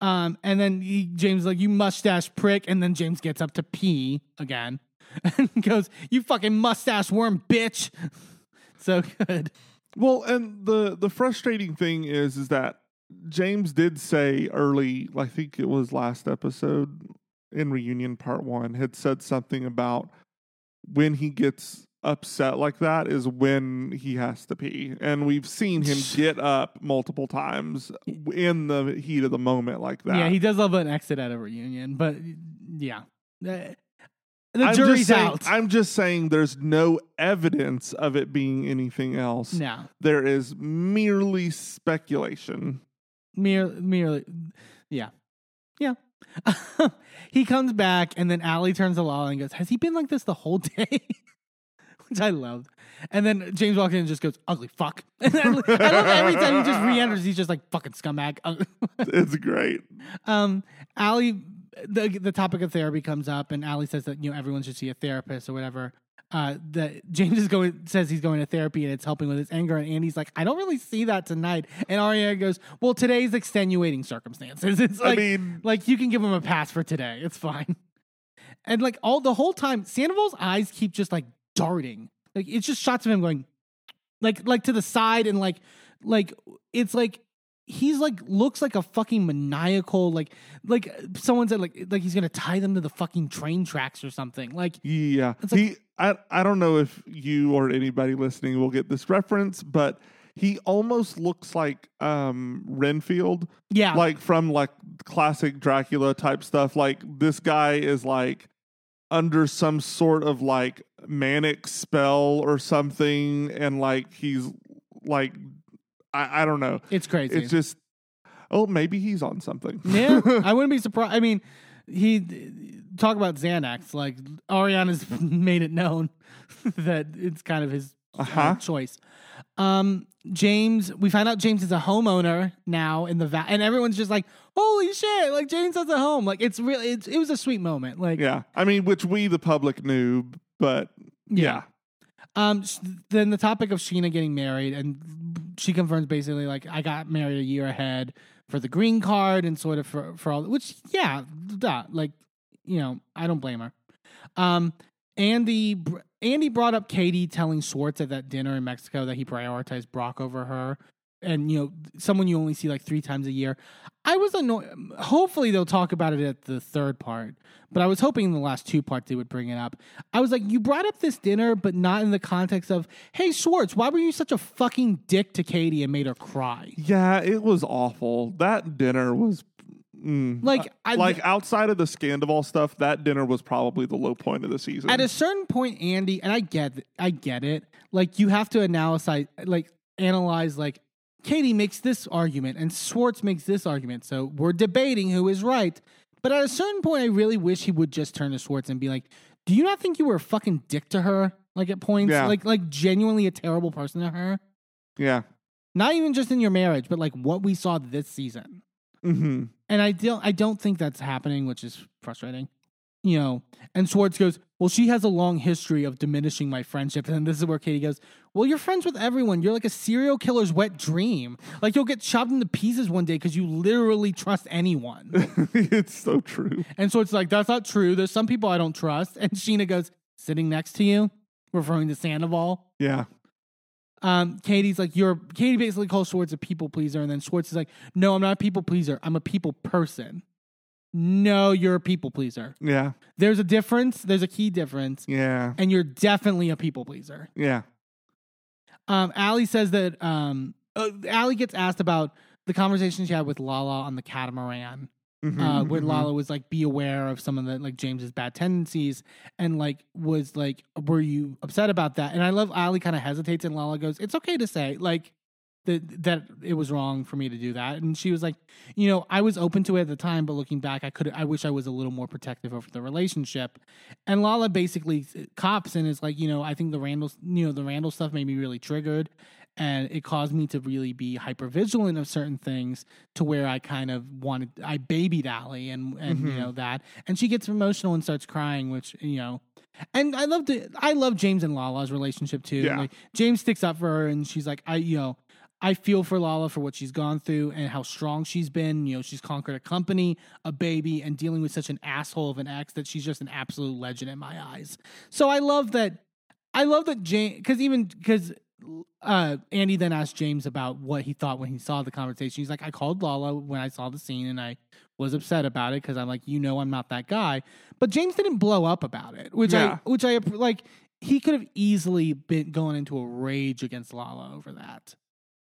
Um, and then he, James like, you mustache prick. And then James gets up to pee again and goes, you fucking mustache worm bitch. so good. Well, and the the frustrating thing is is that James did say early, I think it was last episode in reunion part 1 had said something about when he gets upset like that is when he has to pee. And we've seen him get up multiple times in the heat of the moment like that. Yeah, he does love an exit at a reunion, but yeah. The I'm jury's just saying, out. I'm just saying there's no evidence of it being anything else. no. There is merely speculation. Mere, merely, yeah, yeah. he comes back, and then Allie turns to Lala and goes, "Has he been like this the whole day?" Which I loved. And then James walks in and just goes, "Ugly fuck." And I, I love every time he just re-enters, he's just like fucking scumbag. It's great. um, Allie, the the topic of therapy comes up, and Allie says that you know everyone should see a therapist or whatever. Uh, that James is going says he's going to therapy and it's helping with his anger, and Andy's like, I don't really see that tonight. And Ariana goes, Well, today's extenuating circumstances. It's like, I like, mean- like you can give him a pass for today. It's fine. And like all the whole time, Sandoval's eyes keep just like darting. Like it's just shots of him going, like like to the side and like like it's like he's like looks like a fucking maniacal like like someone said like like he's gonna tie them to the fucking train tracks or something like Yeah. Like- he I I don't know if you or anybody listening will get this reference, but he almost looks like um Renfield. yeah Like from like classic Dracula type stuff. Like this guy is like under some sort of like manic spell or something and like he's like I, I don't know. it's crazy It's just oh maybe he's on something. yeah I wouldn't be surprised I mean he talk about Xanax like Ariana's made it known that it's kind of his uh, Uh-huh. choice um James we find out James is a homeowner now in the va- and everyone's just like holy shit like James has a home like it's really it's, it was a sweet moment like yeah. I mean which we the public knew, but yeah. Um, s- then the topic of Scheana getting married, and she confirms basically like I got married a year ahead for the green card and sort of for for all which yeah, like you know I don't blame her. Um, Andy Andy brought up Katie telling Schwartz at that dinner in Mexico that he prioritized Brock over her, and you know someone you only see like three times a year. I was annoyed. Hopefully they'll talk about it at the third part, but I was hoping in the last two parts they would bring it up. I was like, you brought up this dinner, but not in the context of, hey Schwartz, why were you such a fucking dick to Katie and made her cry? Yeah, it was awful. That dinner was mm, Like, uh, I- like outside of the Scandival stuff, that dinner was probably the low point of the season. At a certain point, Andy, and I get, I get it. Like you have to analyze, like analyze, like Katie makes this argument and Schwartz makes this argument, so we're debating who is right. But at a certain point, I really wish he would just turn to Schwartz and be like, "Do you not think you were a fucking dick to her? Like at points, Yeah. like like genuinely a terrible person to her? yeah. Not even just in your marriage, but like what we saw this season." hmm And I don't I don't think that's happening, which is frustrating. You know, and Schwartz goes, Well, she has a long history of diminishing my friendship. And this is where Katie goes, Well, you're friends with everyone. You're like a serial killer's wet dream. Like you'll get chopped into pieces one day because you literally trust anyone. it's so true. and so it's like, That's not true. There's some people I don't trust. And Scheana goes, Sitting next to you, referring to Sandoval. Yeah. Um, Katie's like, you're Katie basically calls Schwartz a people pleaser, and then Schwartz is like, No, I'm not a people pleaser. I'm a people person. No, you're a people pleaser. Yeah. There's a difference. There's a key difference, Yeah. and you're definitely a people pleaser. Yeah. Um, Allie says that um, uh, Allie gets asked about the conversation she had with Lala on the catamaran, uh, where mhm. Lala was like, "Be aware of some of the like James's bad tendencies," and like was like, "Were you upset about that?" And I love Ali kind of hesitates, and Lala goes, "It's okay to say like that that it was wrong for me to do that." And she was like, "You know, I was open to it at the time, but looking back, I could I wish I was a little more protective over the relationship." And Lala basically cops and is like, "You know, I think the Randall, you know, the Randall stuff made me really triggered." And it caused me to really be hyper vigilant of certain things to where I kind of wanted I babied Allie and and you Mhm. know that and she gets emotional and starts crying which you know and I love to I love James and Lala's relationship too Yeah. like James sticks up for her and she's like I you know I feel for Lala for what she's gone through and how strong she's been you know she's conquered a company a baby and dealing with such an asshole of an ex that she's just an absolute legend in my eyes so I love that I love that James because even because uh, Andy then asked James about what he thought when he saw the conversation. He's like, I called Lala when I saw the scene and I was upset about it because I'm like, you know, I'm not that guy. But James didn't blow up about it, which Yeah. I, which I like. He could have easily been going into a rage against Lala over that,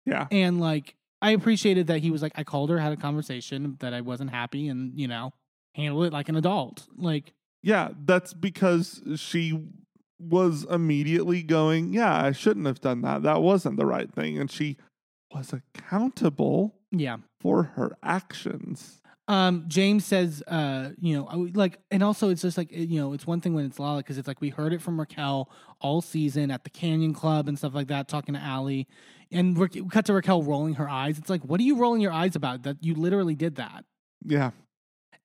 Yeah. and like I appreciated that he was like, I called her, had a conversation that I wasn't happy, and you know, handle it like an adult. Like, Yeah, that's because she was immediately going, Yeah, I shouldn't have done that. That wasn't the right thing. And she was accountable yeah, for her actions. um james says uh you know I- like and also it's just like you know it's one thing when it's lala because it's like we heard it from raquel all season at the canyon club and stuff like that talking to Allie. And we cut to raquel rolling her eyes it's like what are you rolling your eyes about that you literally did that Yeah.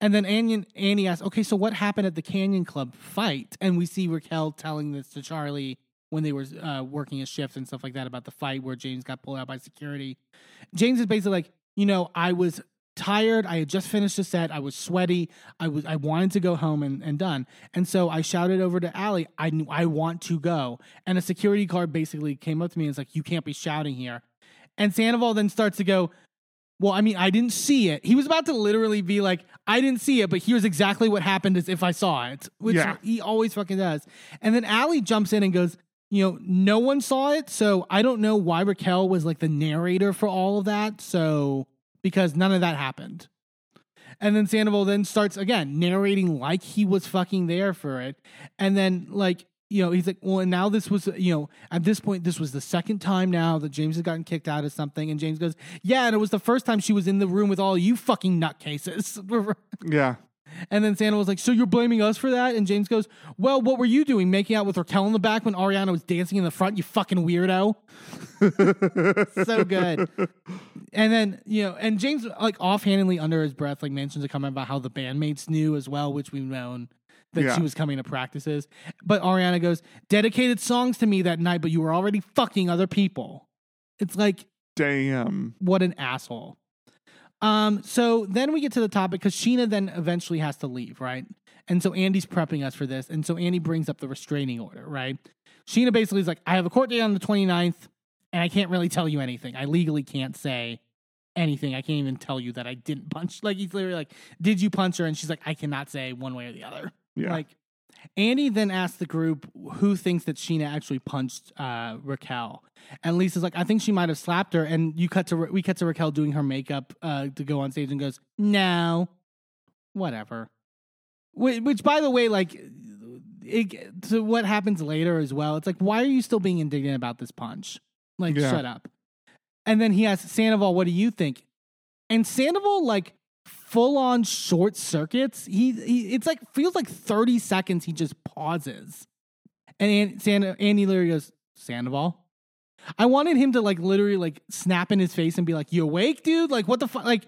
and then Andy, Andy asks, okay, so what happened at the Canyon Club fight? And we see Raquel telling this to Charlie when they were uh, working a shift and stuff like that about the fight where James got pulled out by security. James is basically like, you know, I was tired. I had just finished a set. I was sweaty. I was I wanted to go home and, and done. And so I shouted over to Allie, I knew I want to go. And a security guard basically came up to me and was like, you can't be shouting here. And Sandoval then starts to go, well, I mean, I didn't see it. He was about to literally be like, I didn't see it, but here's exactly what happened as if I saw it, which Yeah. he always fucking does. And then Allie jumps in and goes, you know, no one saw it. So I don't know why Raquel was like the narrator for all of that. So, because none of that happened. And then Sandoval then starts again narrating like he was fucking there for it. And then, like, you know, he's like, well, and now this was, you know, at this point, this was the second time now that James has gotten kicked out of something. And James goes, yeah, and it was the first time she was in the room with all you fucking nutcases. Yeah. And then Santa was like, so you're blaming us for that? And James goes, well, what were you doing? Making out with Raquel in the back when Ariana was dancing in the front, you fucking weirdo. so good. And then, you know, and James, like, offhandedly under his breath, like, mentions a comment about how the bandmates knew as well, which we've known that Yeah. she was coming to practices. But Ariana goes, dedicated songs to me that night, but you were already fucking other people. It's like, Damn. what an asshole. Um, so then we get to the topic because Scheana then eventually has to leave, right? And so Andy's prepping us for this. And so Andy brings up the restraining order, right? Scheana basically is like, I have a court date on the 29th, and I can't really tell you anything. I legally can't say anything. I can't even tell you that I didn't punch. Like, he's literally like, Did you punch her? And she's like, I cannot say one way or the other. Yeah. Like, Andy then asks the group who thinks that Scheana actually punched uh, Raquel, and Lisa's like, "I think she might have slapped her." And you cut to we cut to Raquel doing her makeup uh, to go on stage and goes, "No, whatever." Which, which by the way, like, it, to what happens later as well. It's like, why are you still being indignant about this punch? Like, Yeah. shut up. And then he asks Sandoval, "What do you think?" And Sandoval, like, full on short circuits. He, he it's like feels like 30 seconds he just pauses. And An- San- Andy literally goes, Sandoval? I wanted him to like literally like snap in his face and be like, You awake, dude? Like what the fuck? Like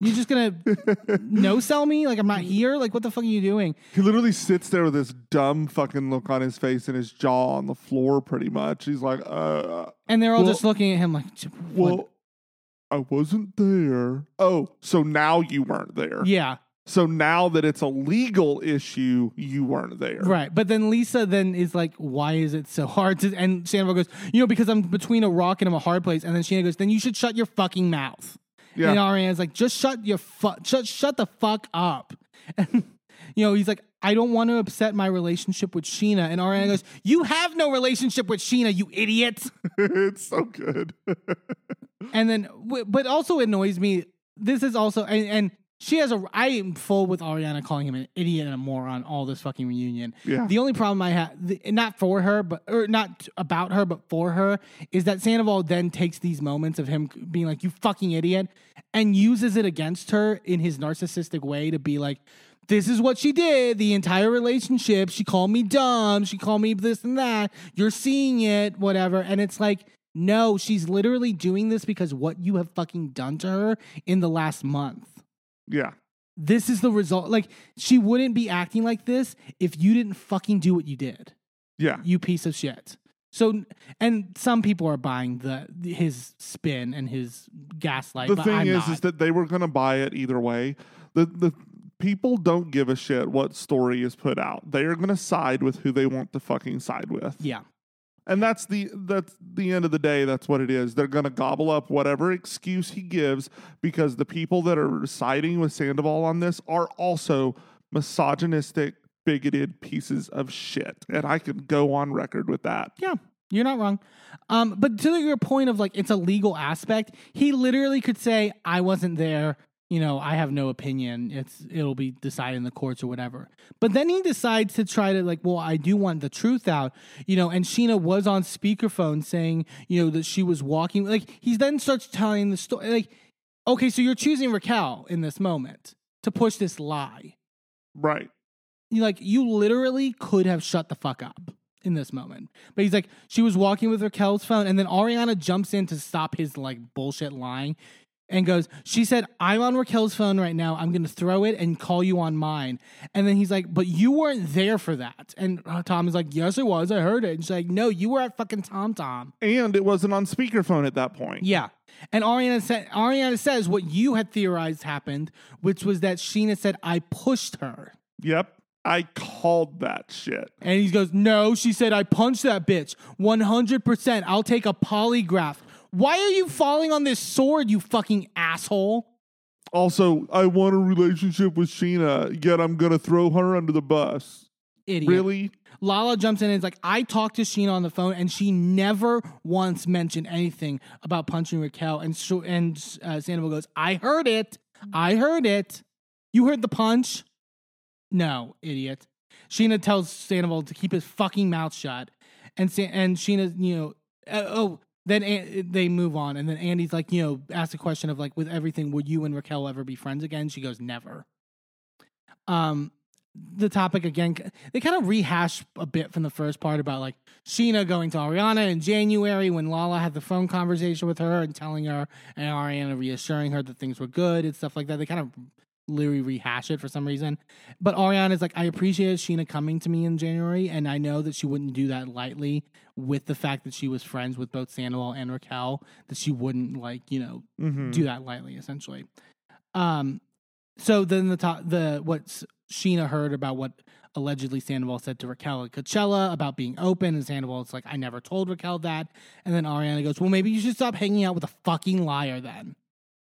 you're just gonna no sell me? Like I'm not here? Like what the fuck are you doing? He literally sits there with this dumb fucking look on his face and his jaw on the floor pretty much. He's like, uh, And they're all Well- just looking at him like what? well, I wasn't there. Oh, so now you weren't there. Yeah. So now that it's a legal issue, you weren't there. Right. But then Lisa then is like, why is it so hard to and Sandoval goes, you know, because I'm between a rock and I'm a hard place. And then Scheana goes, then you should shut your fucking mouth. Yeah. And Ariana's like, just shut your fuck shut shut the fuck up. And you know, he's like, I don't want to upset my relationship with Scheana. And Ariana goes, You have no relationship with Scheana, you idiot. it's so good. And then, but also annoys me. This is also, and, and she has a. I am full with Ariana calling him an idiot and a moron all this fucking reunion. Yeah. The only problem I have, not for her, but or not about her, but for her, is that Sandoval then takes these moments of him being like, "You fucking idiot," and uses it against her in his narcissistic way to be like. This is what she did the entire relationship. She called me dumb. She called me this and that. You're seeing it, whatever. And it's like, no, she's literally doing this because what you have fucking done to her in the last month Yeah. this is the result. Like, she wouldn't be acting like this if you didn't fucking do what you did, Yeah. you piece of shit. So, and some people are buying the his spin and his gaslight. the thing I'm is, not. is that they were going to buy it either way. The the people don't give a shit what story is put out. They are going to side with who they want to fucking side with. yeah, And that's the that's the end of the day. That's what it is. They're going to gobble up whatever excuse he gives because the people that are siding with Sandoval on this are also misogynistic, bigoted pieces of shit. And I could go on record with that. yeah, you're not wrong. Um, but to your point of like it's a legal aspect, he literally could say, "I wasn't there." You know, I have no opinion. It's it'll be decided in the courts or whatever. But then he decides to try to like, well, I do want the truth out. You know, and Scheana was on speakerphone saying, you know, that she was walking. Like he then starts telling the story. Like, okay, so you're choosing Raquel in this moment to push this lie. Right. You like you literally could have shut the fuck up in this moment. But he's like, she was walking with Raquel's phone, and then Ariana jumps in to stop his like bullshit lying and goes, She said, I'm on Raquel's phone right now. I'm gonna throw it and call you on mine. And then he's like, But you weren't there for that. And uh, Tom is like, Yes, it was. I heard it. And she's like, No, you were at fucking Tom Tom. And it wasn't on speakerphone at that point. Yeah. And Ariana said Ariana says what you had theorized happened, which was that Scheana said I pushed her. Yep. I called that shit. And he goes, No, she said, I punched that bitch. 100%. I'll take a polygraph. Why are you falling on this sword, you fucking asshole? Also, I want a relationship with Scheana, yet I'm gonna throw her under the bus. Idiot. Really? Lala jumps in and is like, I talked to Scheana on the phone, and she never once mentioned anything about punching Raquel. And sh- and uh, Sandoval goes, I heard it. I heard it. You heard the punch? No, idiot. Scheana tells Sandoval to keep his fucking mouth shut, and Sa- and Scheana, you know, uh, oh, then they move on, and then Andy's like, you know, asks a question of like, with everything, would you and Raquel ever be friends again? She goes, never. Um, the topic again, they kind of rehash a bit from the first part about like Scheana going to Ariana in January when Lala had the phone conversation with her and telling her, and Ariana reassuring her that things were good and stuff like that. They kind of literally rehash it for some reason. But Ariana's like, I appreciate Scheana coming to me in January, and I know that she wouldn't do that lightly with the fact that she was friends with both Sandoval and Raquel, that she wouldn't like, you know, Mm-hmm. do that lightly, essentially. Um, so then the top, the what Scheana heard about what allegedly Sandoval said to Raquel at Coachella about being open, and Sandoval's like, I never told Raquel that. And then Ariana goes, Well, maybe you should stop hanging out with a fucking liar then,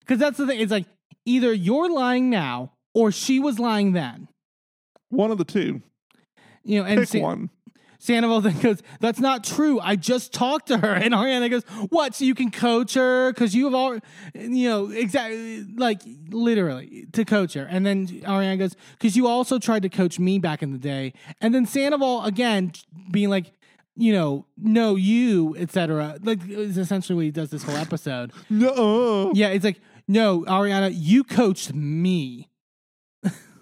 because that's the thing. It's like either you're lying now or she was lying then. One of the two. You know, and Pick San- one. Sandoval then goes, "That's not true. I just talked to her." And Ariana goes, "What? So you can coach her because you have all, you know, exactly like literally to coach her." And then Ariana goes, "Because you also tried to coach me back in the day." And then Sandoval again being like, you know, no, you, etc. Like is essentially what he does this whole episode. No, Yeah, it's like, no, Ariana, you coached me.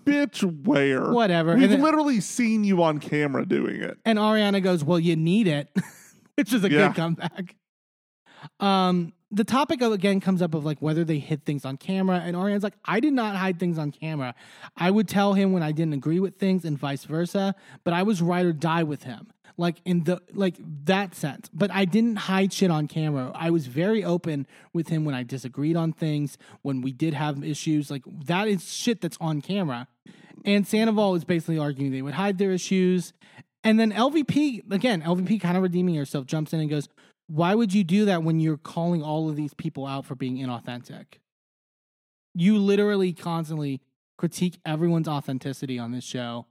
Bitch, where? Whatever. We've then- literally seen you on camera doing it. And Ariana goes, "Well, you need it," which is a Yeah. good comeback. Um, the topic of, again comes up of like whether they hid things on camera, and Ariana's like, "I did not hide things on camera. I would tell him when I didn't agree with things, and vice versa. But I was ride or die with him, like in the like that sense. But I didn't hide shit on camera. I was very open with him when I disagreed on things, when we did have issues. Like that is shit that's on camera." And Sandoval is basically arguing they would hide their issues. And then LVP, again, LVP kind of redeeming herself, jumps in and goes, Why would you do that when you're calling all of these people out for being inauthentic? You literally constantly critique everyone's authenticity on this show,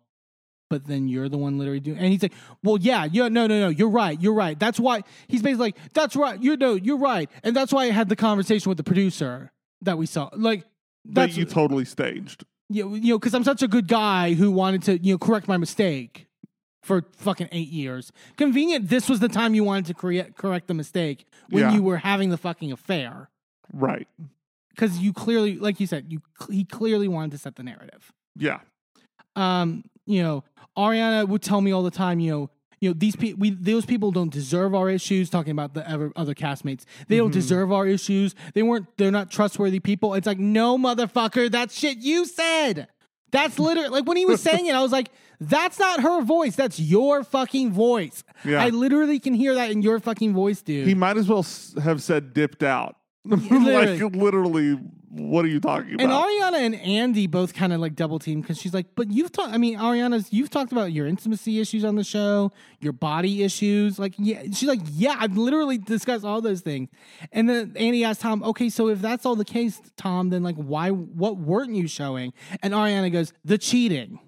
but then you're the one literally doing And he's like, Well, yeah, yeah, no, no, no, you're right, you're right. That's why he's basically like, That's right, you know, you're right. And that's why I had the conversation with the producer that we saw. Like, That's that you totally staged. you you know because I'm such a good guy who wanted to you know correct my mistake for fucking eight years. Convenient. This was the time you wanted to correct correct the mistake when Yeah. you were having the fucking affair Right. because you clearly, like you said, you he clearly wanted to set the narrative. Yeah. um, you know, Ariana would tell me all the time, you know, you know, these people, we those people don't deserve our issues. Talking about the ever, other castmates, they don't mm-hmm. deserve our issues. They weren't, they're not trustworthy people. It's like, no, motherfucker, that shit you said. That's literally like when he was saying it, I was like, that's not her voice. That's your fucking voice. Yeah. I literally can hear that in your fucking voice, dude. He might as well have said dipped out. literally. like literally, what are you talking about? And Ariana and Andy both kind of like double team because she's like, but you've talked. I mean, Ariana's you've talked about your intimacy issues on the show, your body issues. Like, yeah, she's like, yeah, I've literally discussed all those things. And then Andy asked Tom, okay, so if that's all the case, Tom, then like, why? What weren't you showing? And Ariana goes, the cheating.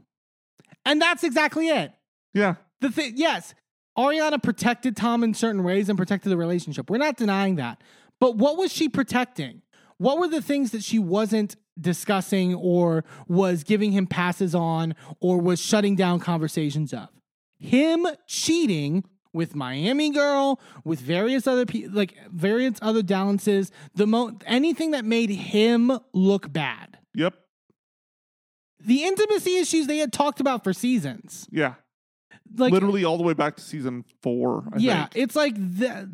And that's exactly it. yeah. The thing, yes, Ariana protected Tom in certain ways and protected the relationship. We're not denying that. But what was she protecting? What were the things that she wasn't discussing or was giving him passes on or was shutting down conversations of? Him cheating with Miami Girl, with various other people, like various other Dallances, the mo- anything that made him look bad. Yep. The intimacy issues they had talked about for seasons. Yeah. Like Literally all the way back to season four. I yeah, think. it's like the,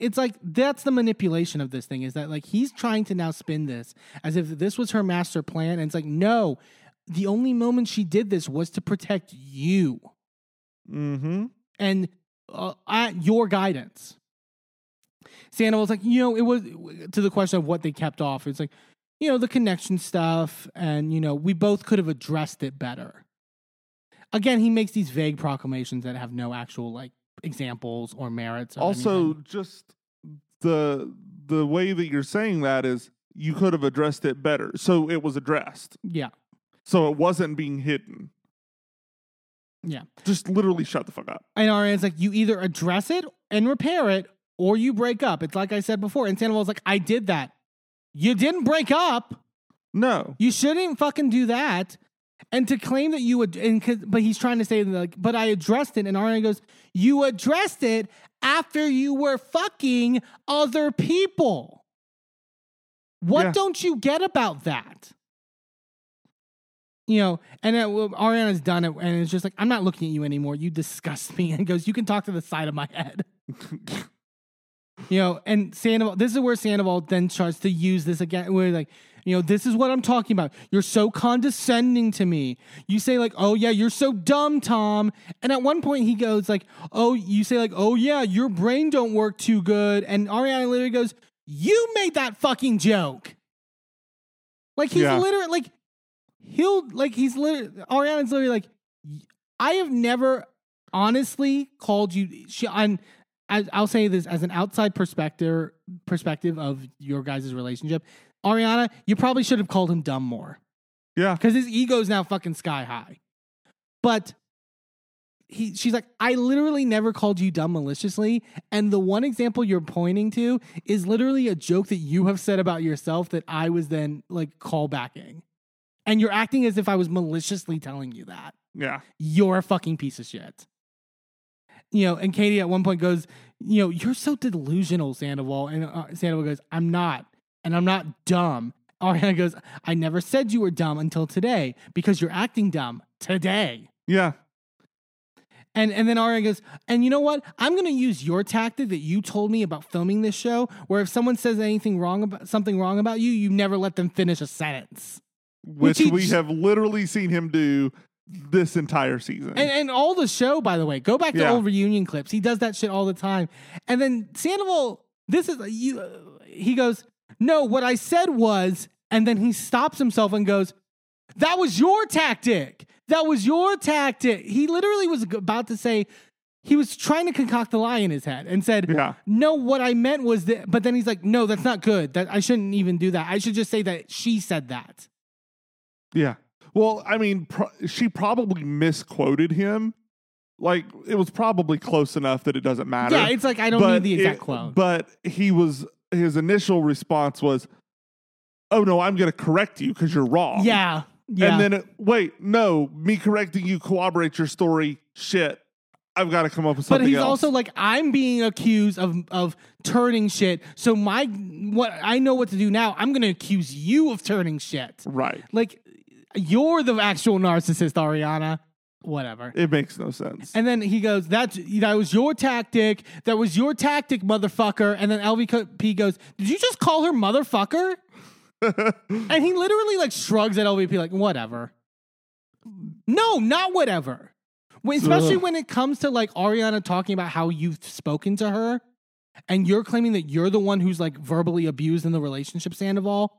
it's like that's the manipulation of this thing is that like he's trying to now spin this as if this was her master plan, and it's like no, the only moment she did this was to protect you Mm-hmm. and uh, at your guidance. Santa was like, you know, it was to the question of what they kept off. It's like, you know, the connection stuff, and you know, we both could have addressed it better. Again, he makes these vague proclamations that have no actual like examples or merits. Or Also, anything. just the the way that you're saying that is you could have addressed it better. So it was addressed. yeah, So it wasn't being hidden. yeah. Just literally shut the fuck up. And Ariana's like, you either address it and repair it, or you break up. It's like I said before. And Sandoval's like, I did that. You didn't break up. No. You shouldn't fucking do that. And to claim that you would, and 'cause- but he's trying to say like, but I addressed it, and Ariana goes, you addressed it after you were fucking other people. What Yeah. don't you get about that? You know, and uh, well, Ariana's done it, and it's just like, I'm not looking at you anymore. You disgust me. And goes, you can talk to the side of my head. you know, and Sandoval, this is where Sandoval then starts to use this again. Where like, you know, this is what I'm talking about. You're so condescending to me. You say like, oh yeah, you're so dumb, Tom. And at one point he goes like, oh, you say like, oh yeah, your brain don't work too good. And Ariana literally goes, you made that fucking joke. Like he's Yeah. literally like, he'll like he's literally Ariana's literally like, I have never honestly called you. She on. I, I'll say this as an outside perspective perspective of your guys' relationship. Ariana, you probably should have called him dumb more Yeah. because his ego's now fucking sky high. But he, she's like, I literally never called you dumb maliciously, and the one example you're pointing to is literally a joke that you have said about yourself that I was then like callbacking, and you're acting as if I was maliciously telling you that Yeah. you're a fucking piece of shit. You know, and Katie at one point goes, you know, you're so delusional, Sandoval. And uh, Sandoval goes, I'm not. And I'm not dumb. Ariana goes, I never said you were dumb until today because you're acting dumb today. Yeah. And and then Ariana goes, and you know what? I'm gonna use your tactic that you told me about filming this show, where if someone says anything wrong about something wrong about you, you never let them finish a sentence. Which, he we j- have literally seen him do this entire season. And, and all the show, by the way, go back to Yeah. old reunion clips. He does that shit all the time. And then Sandoval, this is you. Uh, he goes, "No, what I said was," and then he stops himself and goes, "That was your tactic. That was your tactic." He literally was about to say. He was trying to concoct a lie in his head and said, Yeah. "No, what I meant was that." But then he's like, "No, that's not good. That I shouldn't even do that. I should just say that she said that." yeah. Well, I mean, pro- she probably misquoted him. Like, it was probably close enough that it doesn't matter. Yeah, it's like I don't But need the exact it- quote. But he was, his initial response was, oh no, I'm going to correct you because you're wrong. Yeah. Yeah. And then, it, wait, no, me correcting you corroborates your story. Shit. I've got to come up with something. but he's else. also like, I'm being accused of of turning shit. So my what I know what to do now. I'm gonna accuse you of turning shit. right. Like you're the actual narcissist, Ariana. Whatever. It makes no sense. And then he goes, "That's that was your tactic. That was your tactic, motherfucker." And then LVP goes, "Did you just call her motherfucker?" and he literally like shrugs at LVP, like, "Whatever." No, not whatever. When, especially Ugh. when it comes to like Ariana talking about how you've spoken to her, and you're claiming that you're the one who's like verbally abused in the relationship, Sandoval,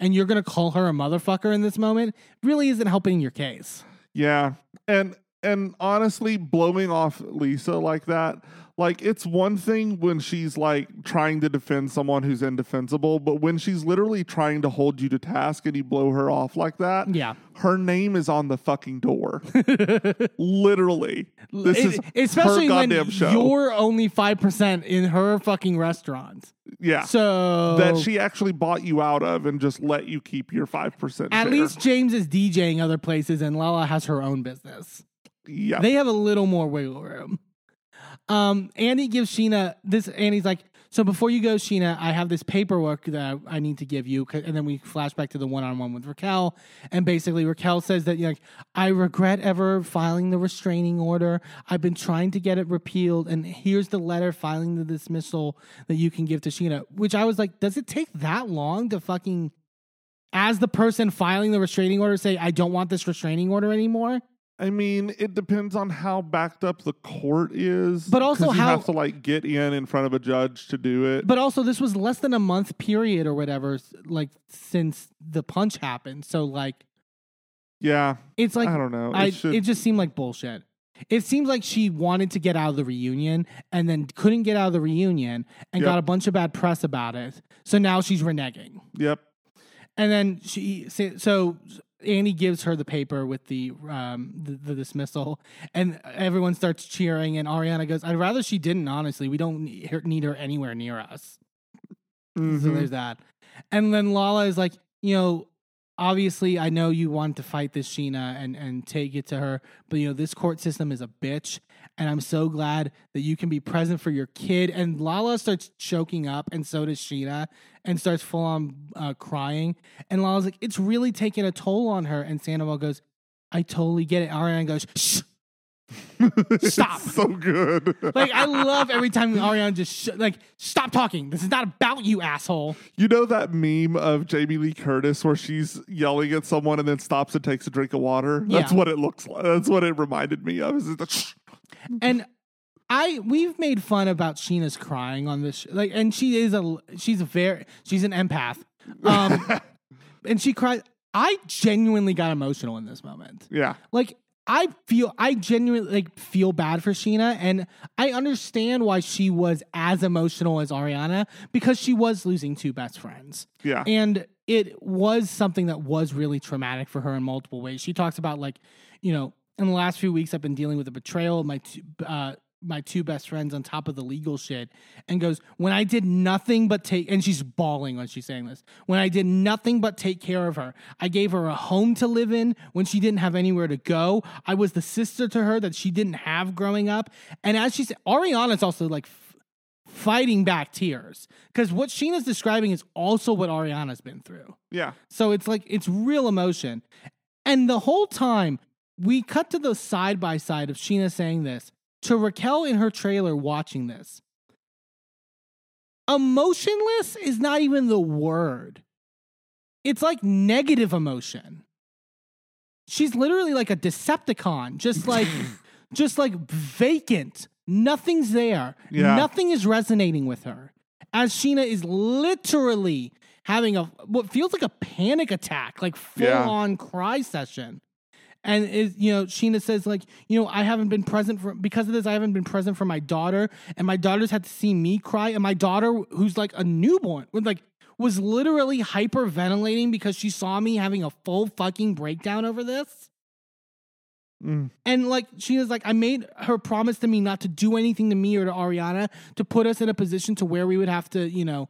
and you're gonna call her a motherfucker in this moment, really isn't helping your case. Yeah. And and honestly, blowing off Lisa like that, like it's one thing when she's like trying to defend someone who's indefensible, but when she's literally trying to hold you to task and you blow her off like that, Yeah. her name is on the fucking door. literally. This It- is especially her when show. you're only five percent in her fucking restaurant. yeah. So that she actually bought you out of and just let you keep your 5% at share. least James is DJing other places, and Lala has her own business. Yeah. They have a little more wiggle room. Um, Andy gives Scheana this. Andy's like, so before you go, Scheana, I have this paperwork that I need to give you. And then we flash back to the one-on-one with Raquel, and basically Raquel says that like, I regret ever filing the restraining order. I've been trying to get it repealed, and here's the letter filing the dismissal that you can give to Scheana. Which I was like, does it take that long to fucking, as the person filing the restraining order, say I don't want this restraining order anymore? I mean, it depends on how backed up the court is. But also, you how- have to like get in in front of a judge to do it. But also, this was less than a month period or whatever, like since the punch happened. So like, yeah, it's like I don't know. It I, should- it just seemed like bullshit. It seems like she wanted to get out of the reunion and then couldn't get out of the reunion and Yep. got a bunch of bad press about it. So now she's reneging. Yep. And then she so- so Andy gives her the paper with the um the, the dismissal, and everyone starts cheering. And Ariana goes, "I'd rather she didn't. Honestly, we don't need her, need her anywhere near us." So Mhm. there's that. And then Lala is like, you know, obviously I know you want to fight this Scheana and and take it to her, but you know this court system is a bitch, and I'm so glad that you can be present for your kid. And Lala starts choking up, and so does Scheana, and starts full on uh, crying. And Lala's like, it's really taking a toll on her. And Sandoval goes, I totally get it. Ariana goes, shh. Stop. So good. Like I love every time Ariana just sh- like stop talking. This is not about you, asshole. you know that meme of Jamie Lee Curtis where she's yelling at someone and then stops and takes a drink of water? That's Yeah. what it looks like. That's what it reminded me of. Is the shh. And I we've made fun about Scheana's crying on this sh- like and she is a she's a very she's an empath. Um and she cried I genuinely got emotional in this moment. Yeah. Like I feel I genuinely like feel bad for Scheana and I understand why she was as emotional as Ariana because she was losing two best friends. Yeah. And it was something that was really traumatic for her in multiple ways. She talks about like, you know, in the last few weeks I've been dealing with the betrayal of my two, uh, my two best friends on top of the legal shit and goes, when I did nothing but take, and she's bawling when she's saying this, when I did nothing but take care of her, I gave her a home to live in when she didn't have anywhere to go. I was the sister to her that she didn't have growing up. And as she said, Ariana's also like, f- fighting back tears because what Scheana's describing is also what Ariana's been through. Yeah. So it's like it's real emotion. And the whole time we cut to the side by side of Scheana saying this to Raquel in her trailer watching this. Emotionless is not even the word. It's like negative emotion. She's literally like a Decepticon, just like just like vacant. Nothing's there. Yeah. Nothing is resonating with her. As Scheana is literally having a what feels like a panic attack, like full Yeah. on cry session. And is you know, Scheana says like, you know, I haven't been present for because of this. I haven't been present for my daughter, and my daughter's had to see me cry, and my daughter, who's like a newborn, was like was literally hyperventilating because she saw me having a full fucking breakdown over this. Mm. And like she was like, I made her promise to me not to do anything to me or to Ariana to put us in a position to where we would have to, you know.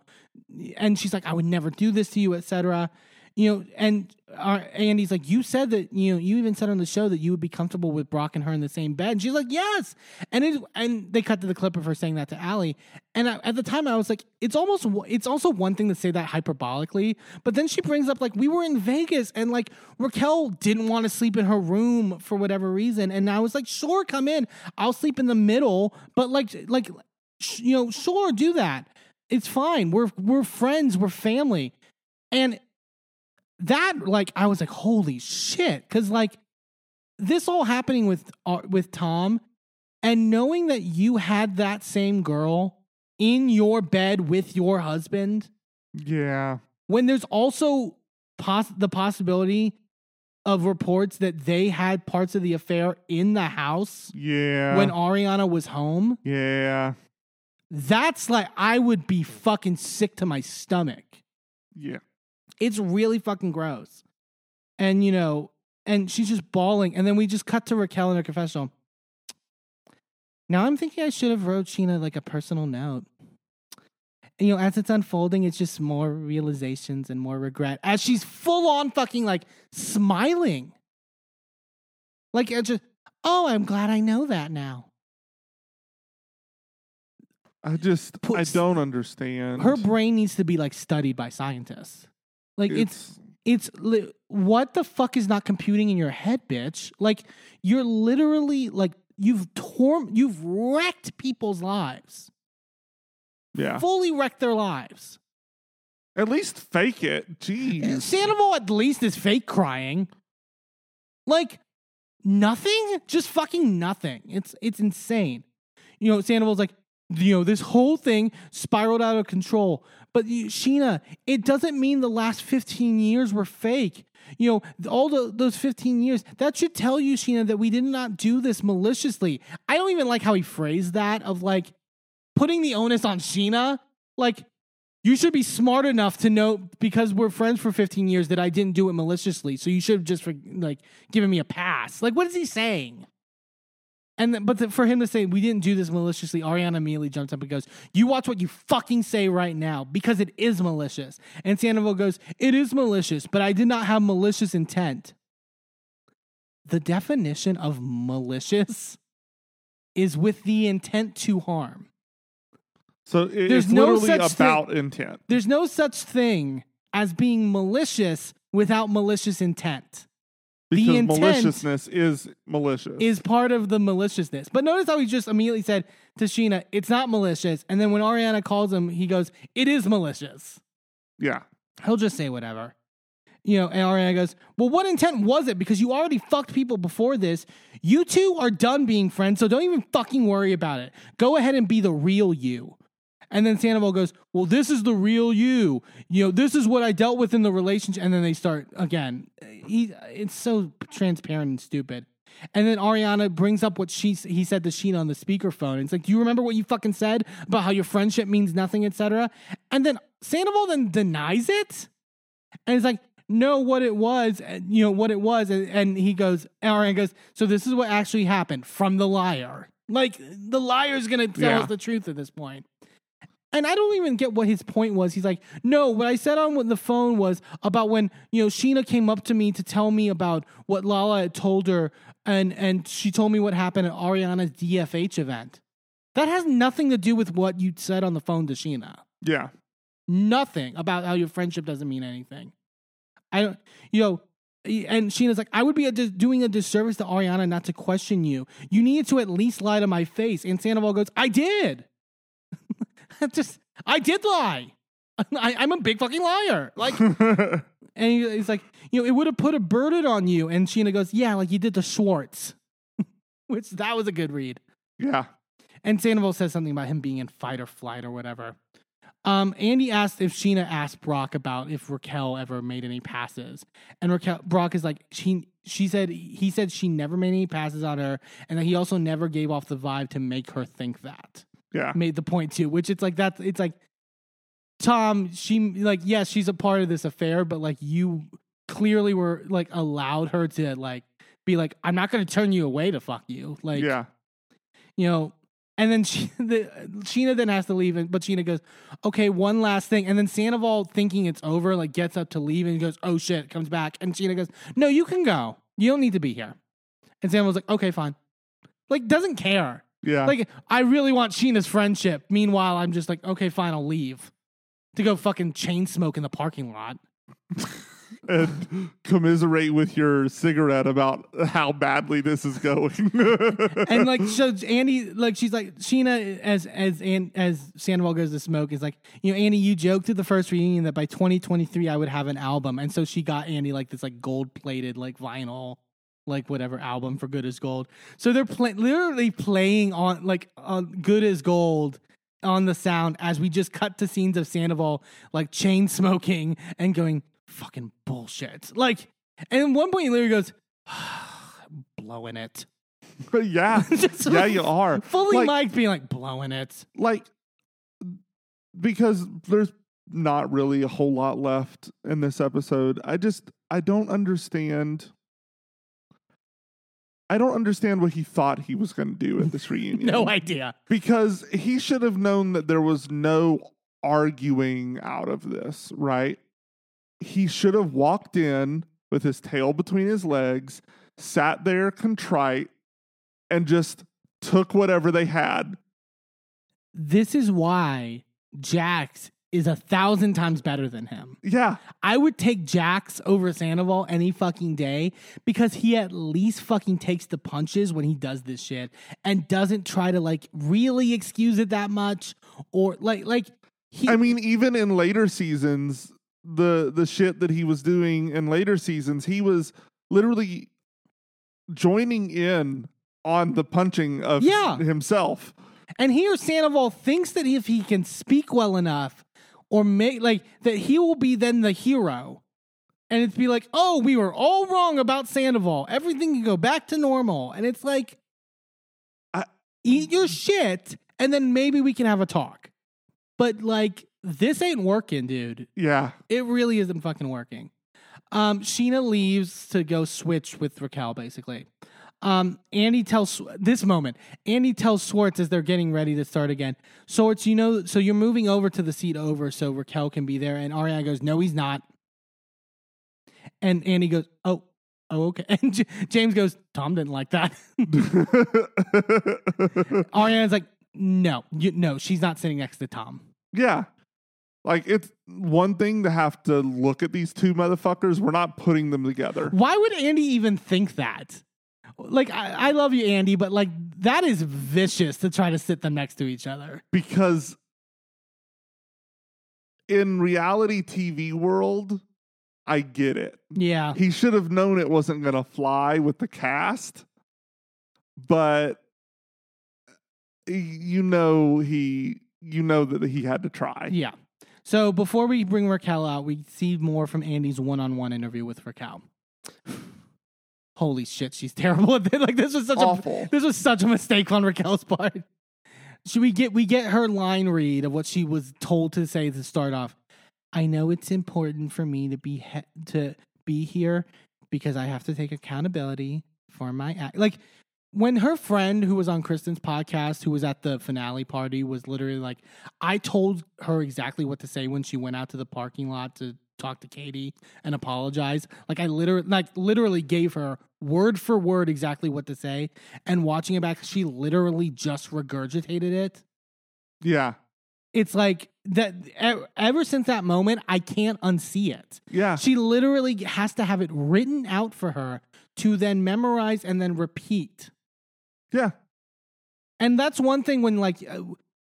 And she's like, I would never do this to you, etc. You know, and uh, Andy's like, you said that, you know, you even said on the show that you would be comfortable with Brock and her in the same bed. And she's like, yes. And it, and they cut to the clip of her saying that to Allie. And I, at the time, I was like, it's almost, it's also one thing to say that hyperbolically, but then she brings up like we were in Vegas and like Raquel didn't want to sleep in her room for whatever reason, and I was like, sure, come in, I'll sleep in the middle, but like, like, sh- you know, sure, do that. It's fine. We're we're friends. We're family, and that like I was like, holy shit, because like this all happening with uh, with Tom, and knowing that you had that same girl in your bed with your husband Yeah. when there's also poss- the possibility of reports that they had parts of the affair in the house Yeah. when Ariana was home, yeah. that's like I would be fucking sick to my stomach. Yeah. It's really fucking gross. And you know, and she's just bawling. And then we just cut to Raquel in her confessional. Now I'm thinking I should have wrote Scheana like a personal note. And, you know, as it's unfolding, it's just more realizations and more regret. As she's full on fucking like smiling. Like it's just, oh, I'm glad I know that now. I just I don't understand. Her brain needs to be like studied by scientists. Like it's it's li- what the fuck is not computing in your head, bitch? Like you're literally like you've torn, you've wrecked people's lives, yeah. fully wrecked their lives. At least fake it. Jeez. Eh, Sandoval at least is fake crying. Like nothing, just fucking nothing. It's it's insane. You know, Sandoval's like, you know, this whole thing spiraled out of control. But you, Scheana, it doesn't mean the last 15 years were fake. You know, all the, those 15 years, that should tell you, Scheana, that we did not do this maliciously. I don't even like how he phrased that of like putting the onus on Scheana. Like, you should be smart enough to know because we're friends for 15 years that I didn't do it maliciously. So you should have just like given me a pass. Like, what is he saying? And then, but the, for him to say we didn't do this maliciously, Ariana immediately jumps up and goes, "You watch what you fucking say right now because it is malicious." And Sandoval goes, "It is malicious, but I did not have malicious intent." The definition of malicious is with the intent to harm. So it- There's it's no literally such thing- about intent. There's no such thing as being malicious without malicious intent. The Because intent maliciousness is malicious. Is part of the maliciousness. But notice how he just immediately said to Scheana, it's not malicious. And then when Ariana calls him, he goes, it is malicious. yeah. He'll just say whatever. You know, and Ariana goes, Well, what intent was it? Because you already fucked people before this. You two are done being friends, so don't even fucking worry about it. Go ahead and be the real you. And then Sandoval goes, Well, this is the real you. You know, this is what I dealt with in the relationship. And then they start again. He, it's so transparent and stupid. And then Ariana brings up what she he said to Scheana on the speakerphone. It's like, do you remember what you fucking said about how your friendship means nothing, etc. And then Sandoval then denies it, and it's like, no, what it was, eh, you know what it was, and, and he goes, Ariana goes, so this is what actually happened from the liar. Like the liar's gonna tell Yeah. us the truth at this point. And I don't even get what his point was. He's like, no, what I said on the phone was about when, you know, Scheana came up to me to tell me about what Lala had told her and and she told me what happened at Ariana's DFH event. That has nothing to do with what you said on the phone to Scheana. Yeah. Nothing about how your friendship doesn't mean anything. I don't, you know, and Scheana's like, I would be a dis- doing a disservice to Ariana not to question you. You needed to at least lie to my face. And Sandoval goes, I did. Just, I did lie. I, I'm a big fucking liar. Like, and he, he's like, you know, it would have put a burden on you. And Scheana goes, yeah, like you did to Schwartz, which that was a good read. yeah. And Sandoval says something about him being in fight or flight or whatever. Um, Andy asked if Scheana asked Brock about if Raquel ever made any passes, and Raquel Brock is like she she said he said she never made any passes on her, and that he also never gave off the vibe to make her think that. Yeah. Made the point too, which it's like that's it's like Tom. She like yes, she's a part of this affair, but like you clearly were like allowed her to like be like, I'm not to turn you away to fuck you. Like, yeah. you know. And then she, the, Scheana then has to leave, and- but Scheana goes, "Okay, one last thing." And then Sandoval, thinking it's over, like gets up to leave and goes, "Oh shit!" Comes back, and Scheana goes, "No, you can go. You don't need to be here." And Sandoval's like, "Okay, fine." Like doesn't care. Yeah. Like I really want Scheana's friendship. Meanwhile, I'm just like, "Okay, fine, I'll leave." To go fucking chain smoke in the parking lot. and commiserate with your cigarette about how badly this is going. and like so Andy like she's like Scheana as as and as Sandoval goes to smoke is like you know Andy you joked at the first reunion that by 2023 I would have an album and so she got Andy like this like gold plated like vinyl like whatever album for Good as Gold so they're play- literally playing on like on Good as Gold on the sound as we just cut to scenes of Sandoval like chain smoking and going fucking bullshit like and at one point he literally goes blowing it yeah. Yeah, you are. fully like, Mike being like blowing it. like because there's not really a whole lot left in this episode. I just I don't understand I don't understand what he thought he was going to do at this reunion. No idea. because he should have known that there was no arguing out of this, right? He should have walked in with his tail between his legs, sat there contrite, and just took whatever they had. This is why Jax is a thousand times better than him. Yeah. I would take Jax over Sandoval any fucking day because he at least fucking takes the punches when he does this shit and doesn't try to like really excuse it that much or like like he I mean, even in later seasons, the the shit that he was doing in later seasons, he was literally joining in on the punching of Yeah. himself. And here Sandoval thinks that if he can speak well enough or make like that he will be then the hero. And it's be like, oh, we were all wrong about Sandoval. Everything can go back to normal. And it's like, I- eat your shit, and then maybe we can have a talk. But like, this ain't working, dude. Yeah. It really isn't fucking working. Um, Scheana leaves to go switch with Raquel, basically. Um, Andy tells this moment. Andy tells Schwartz as they're getting ready to start again. Schwartz, you know, so you're moving over to the seat over so Raquel can be there. And Ariana goes, "No, he's not." And Andy goes, "Oh, oh, okay." And J- James goes, "Tom didn't like that." Ariana's like, "No, you, no, she's not sitting next to Tom." yeah. Like it's one thing to have to look at these two motherfuckers. We're not putting them together. Why would Andy even think that? Like, I, I love you, Andy, but like, that is vicious to try to sit them next to each other. because in reality TV world, I get it. Yeah. He should have known it wasn't going to fly with the cast, but you know he you know that he had to try. Yeah. So before we bring Raquel out, we see more from Andy's one on one interview with Raquel. Holy shit, she's terrible at this. Like, this was such Awful. a this was such a mistake on Raquel's part. Should we get we get her line read of what she was told to say to start off? I know it's important for me to be he- to be here because I have to take accountability for my act. Like when her friend who was on Kristen's podcast, who was at the finale party, was literally like, I told her exactly what to say when she went out to the parking lot to talk to Katie and apologize. Like I literally like literally gave her word for word exactly what to say. And watching it back, she literally just regurgitated it Yeah. it's like that ever since that moment i can't unsee it Yeah. she literally has to have it written out for her to then memorize and then repeat Yeah. and that's one thing when like uh,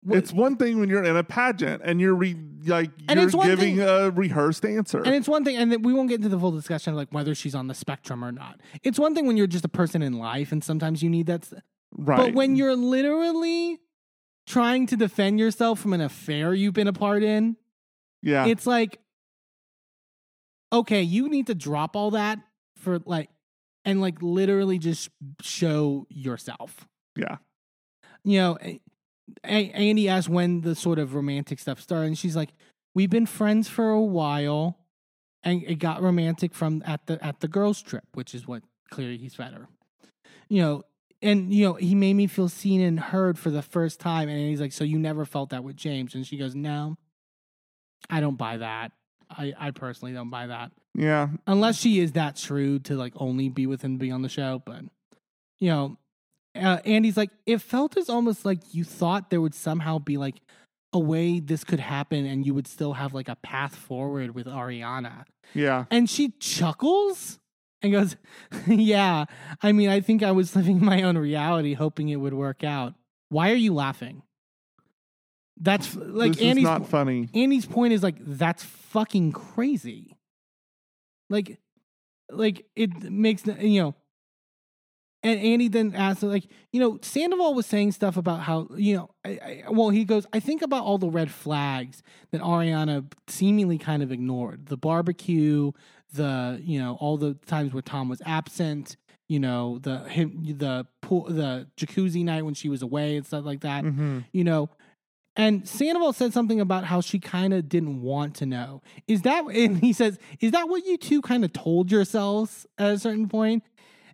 uh, wh- It's one thing when you're in a pageant and you're re, like And you're giving thing- a rehearsed answer. and it's one thing and then we won't get into the full discussion of like whether she's on the spectrum or not it's one thing when you're just a person in life and sometimes you need that right. but when you're literally trying to defend yourself from an affair you've been a part in yeah. it's like okay you need to drop all that for like and like literally just show yourself yeah. you know A- andy asked when the sort of romantic stuff started and she's like we've been friends for a while and it got romantic from at the at the girls trip which is what clearly he's fed her. You know, and you know, he made me feel seen and heard for the first time. And he's like, So you never felt that with James? And she goes, No, I don't buy that. I, I personally don't buy that. Yeah. Unless she is that shrewd to like only be with him to be on the show. But you know, uh, Andy's like, it felt as almost like you thought there would somehow be like a way this could happen and you would still have like a path forward with Ariana. Yeah. And she chuckles and goes, Yeah, I mean, I think I was living my own reality, hoping it would work out. Why are you laughing? That's like this Andy's not funny. Andy's point is like that's fucking crazy. Like, like it makes you know. And Andy then asked, like, you know, Sandoval was saying stuff about how, you know, I, I, well, he goes, I think about all the red flags that Ariana seemingly kind of ignored the barbecue, the, you know, all the times where Tom was absent, you know, the him, the pool, the jacuzzi night when she was away and stuff like that hmm you know. And Sandoval said something about how she kind of didn't want to know. Is that, and he says, is that what you two kind of told yourselves at a certain point?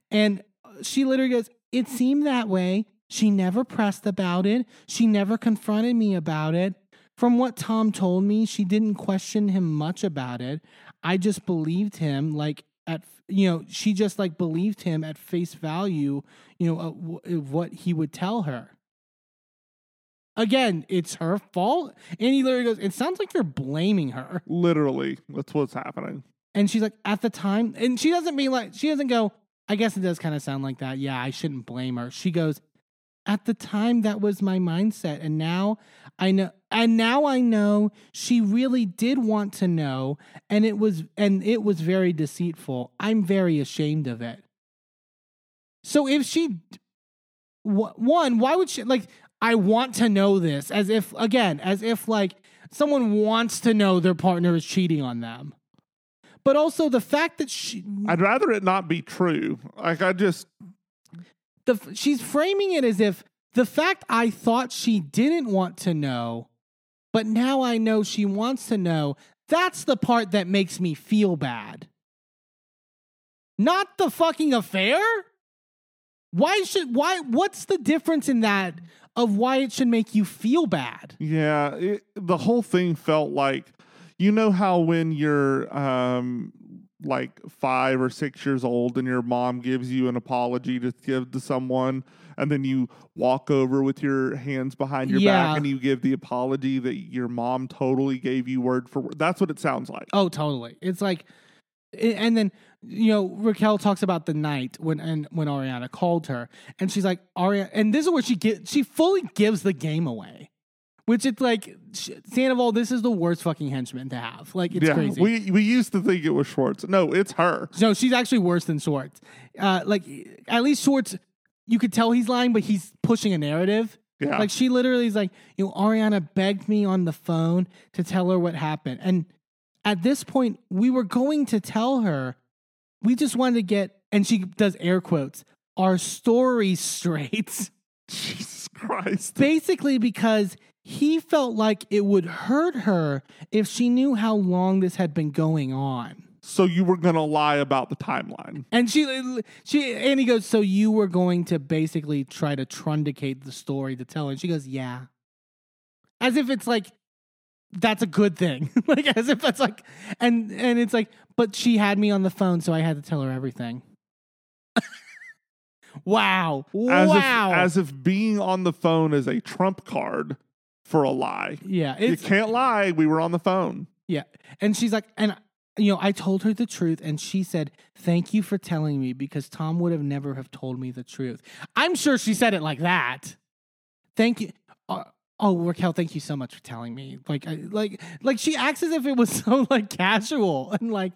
And she literally goes, it seemed that way. She never pressed about it. She never confronted me about it. From what Tom told me, she didn't question him much about it. I just believed him, like, at, you know, she just like believed him at face value, you know, wh- of what he would tell her again, it's her fault. And he literally goes, It sounds like you're blaming her. Literally, that's what's happening. And she's like, At the time, and she doesn't mean like, she doesn't go, I guess it does kind of sound like that. Yeah, I shouldn't blame her. She goes, At the time, that was my mindset. And now I know, and now I know she really did want to know. And it was, and it was very deceitful. I'm very ashamed of it. So if she, one, why would she, like, I want to know this as if again, as if like someone wants to know their partner is cheating on them. But also the fact that she I'd rather it not be true. Like I just the she's framing it as if the fact I thought she didn't want to know, but now I know she wants to know, that's the part that makes me feel bad. Not the fucking affair? Why should why what's the difference in that of why it should make you feel bad? Yeah, it, the whole thing felt like you know how when you're um like 5 or 6 years old and your mom gives you an apology to give to someone and then you walk over with your hands behind your Yeah. back and you give the apology that your mom totally gave you word for word. That's what it sounds like. Oh, totally. It's like, and then you know Raquel talks about the night when and when Ariana called her, and she's like Ariana, and this is where she get she fully gives the game away, which it's like Sandoval, this is the worst fucking henchman to have. Like it's yeah, crazy. we we used to think it was Schwartz. No, it's her. no, she's actually worse than Schwartz. Uh, like at least Schwartz, you could tell he's lying, but he's pushing a narrative. Yeah. Like she literally is like, you know, Ariana begged me on the phone to tell her what happened. And at this point, we were going to tell her. We just wanted to get, and she does air quotes, our story straight. Jesus Christ. Basically, because he felt like it would hurt her if she knew how long this had been going on. So you were going to lie about the timeline. And she, she, and he goes, so you were going to basically try to trundicate the story to tell her. And she goes, yeah. As if it's like, that's a good thing. like, as if that's like, and, and it's like, but she had me on the phone, so I had to tell her everything. wow. As wow. if as if being on the phone is a trump card for a lie. yeah. You can't lie. We were on the phone. Yeah. And she's like, and you know, I told her the truth and she said, "Thank you for telling me because Tom would have never have told me the truth." I'm sure she said it like that. Thank you. Uh, oh, Raquel, thank you so much for telling me. Like I, like like she acts as if it was so like casual and like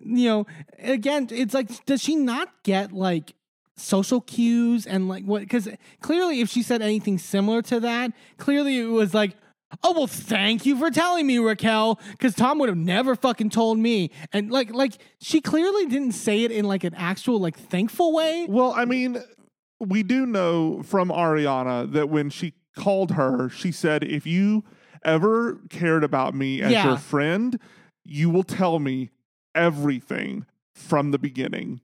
you know, again, it's like does she not get like social cues and like what cuz clearly if she said anything similar to that, clearly it was like Oh well, thank you for telling me, Raquel, because Tom would have never fucking told me. And like, like she clearly didn't say it in like an actual like thankful way. Well, I mean, we do know from Ariana that when she called her, she said, if you ever cared about me as Yeah. your friend, you will tell me everything from the beginning.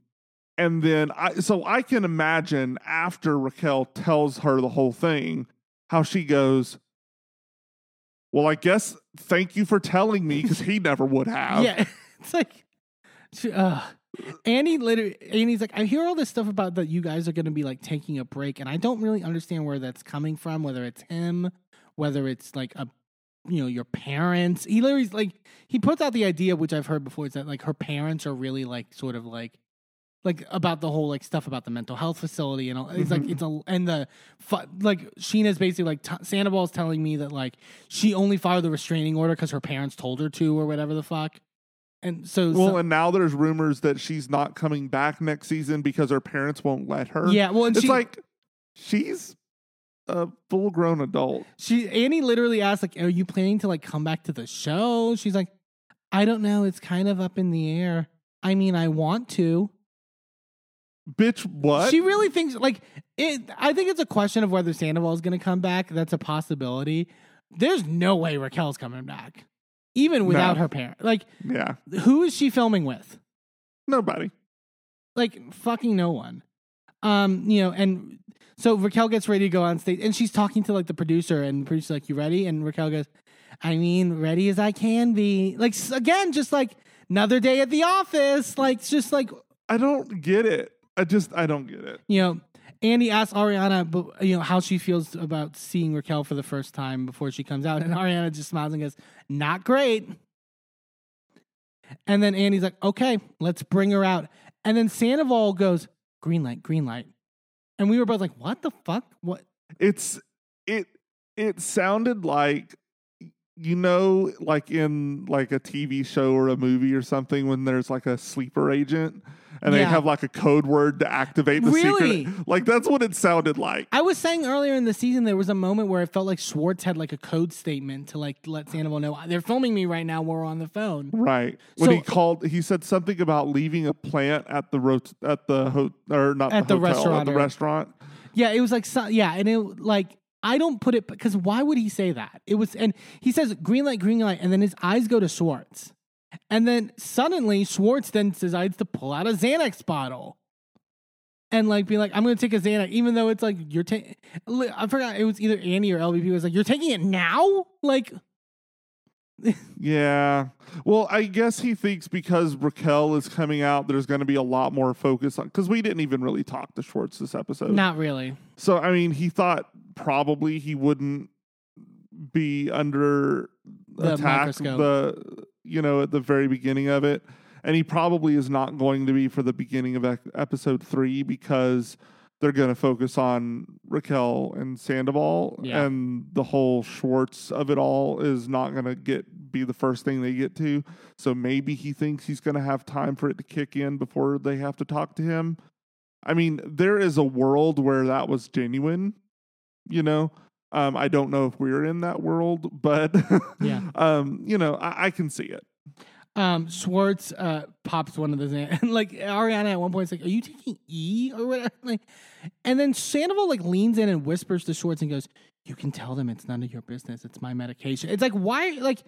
And then I so I can imagine after Raquel tells her the whole thing, how she goes, Well, I guess thank you for telling me because he never would have. Yeah, it's like, uh, Andy literally, Andy's like, I hear all this stuff about that you guys are going to be like taking a break, and I don't really understand where that's coming from. Whether it's him, whether it's like a, you know, your parents. He literally like he puts out the idea, which I've heard before, is that like her parents are really like sort of like. Like about the whole like stuff about the mental health facility and all, it's like it's mm-hmm. a and the like Scheana's basically like t- Sandoval's telling me that like she only filed the restraining order because her parents told her to or whatever the fuck, and so, Well, so- and now there's rumors that she's not coming back next season because her parents won't let her. yeah, well, and It's she like she's a full grown adult. she Andy literally asked like, "Are you planning to like come back to the show?" She's like, "I don't know. It's kind of up in the air. I mean, I want to." Bitch, what? She really thinks like it. I think it's a question of whether Sandoval is going to come back. That's a possibility. There's no way Raquel's coming back, even without No. her parent. Like, yeah. who is she filming with? Nobody. like fucking no one. Um, you know, and so Raquel gets ready to go on stage and she's talking to like the producer and the producer's like, You ready? And Raquel goes, I mean, ready as I can be. Like again, just like another day at the office. Like just like I don't get it. I just I don't get it. you know, Andy asks Ariana, but you know, how she feels about seeing Raquel for the first time before she comes out, and Ariana just smiles and goes, "Not great." And then Andy's like, "Okay, let's bring her out." And then Sandoval goes, "Green light, green light," and we were both like, "What the fuck? What?" It's it it sounded like you know like in like a TV show or a movie or something when there's like a sleeper agent and they have like a code word to activate the Really? secret. Like that's what it sounded like. I was saying earlier in the season there was a moment where it felt like Schwartz had like a code statement to like let Sandoval know they're filming me right now. While we're on the phone. Right. When So- he called, he said something about leaving a plant at the rot- at the ho- or not At the, the hotel, restaurant at the or- restaurant. Yeah, it was like so, yeah, and it like I don't put it because why would he say that? It was and he says green light, green light, and then his eyes go to Schwartz, and then suddenly Schwartz then decides to pull out a Xanax bottle, and like be like, I'm gonna take a Xanax, even though it's like you're taking. I forgot it was either Andy or LVP was like, you're taking it now, like Yeah. Well, I guess he thinks because Raquel is coming out, there's going to be a lot more focus on because we didn't even really talk to Schwartz this episode. not really. So I mean, he thought probably he wouldn't be under The attack microscope. the you know at the very beginning of it, and he probably is not going to be for the beginning of episode three because they're going to focus on Raquel and Sandoval, Yeah. and the whole Schwartz of it all is not going to get be the first thing they get to. So maybe he thinks he's going to have time for it to kick in before they have to talk to him. I mean, there is a world where that was genuine, you know. Um, I don't know if we're in that world, but Yeah. um, you know, I, I can see it. Um, Schwartz uh, pops one of the Xan- and like Ariana at one point is like, "Are you taking E or whatever?" Like, and then Sandoval like leans in and whispers to Schwartz and goes, "You can tell them it's none of your business. It's my medication." It's like why? Like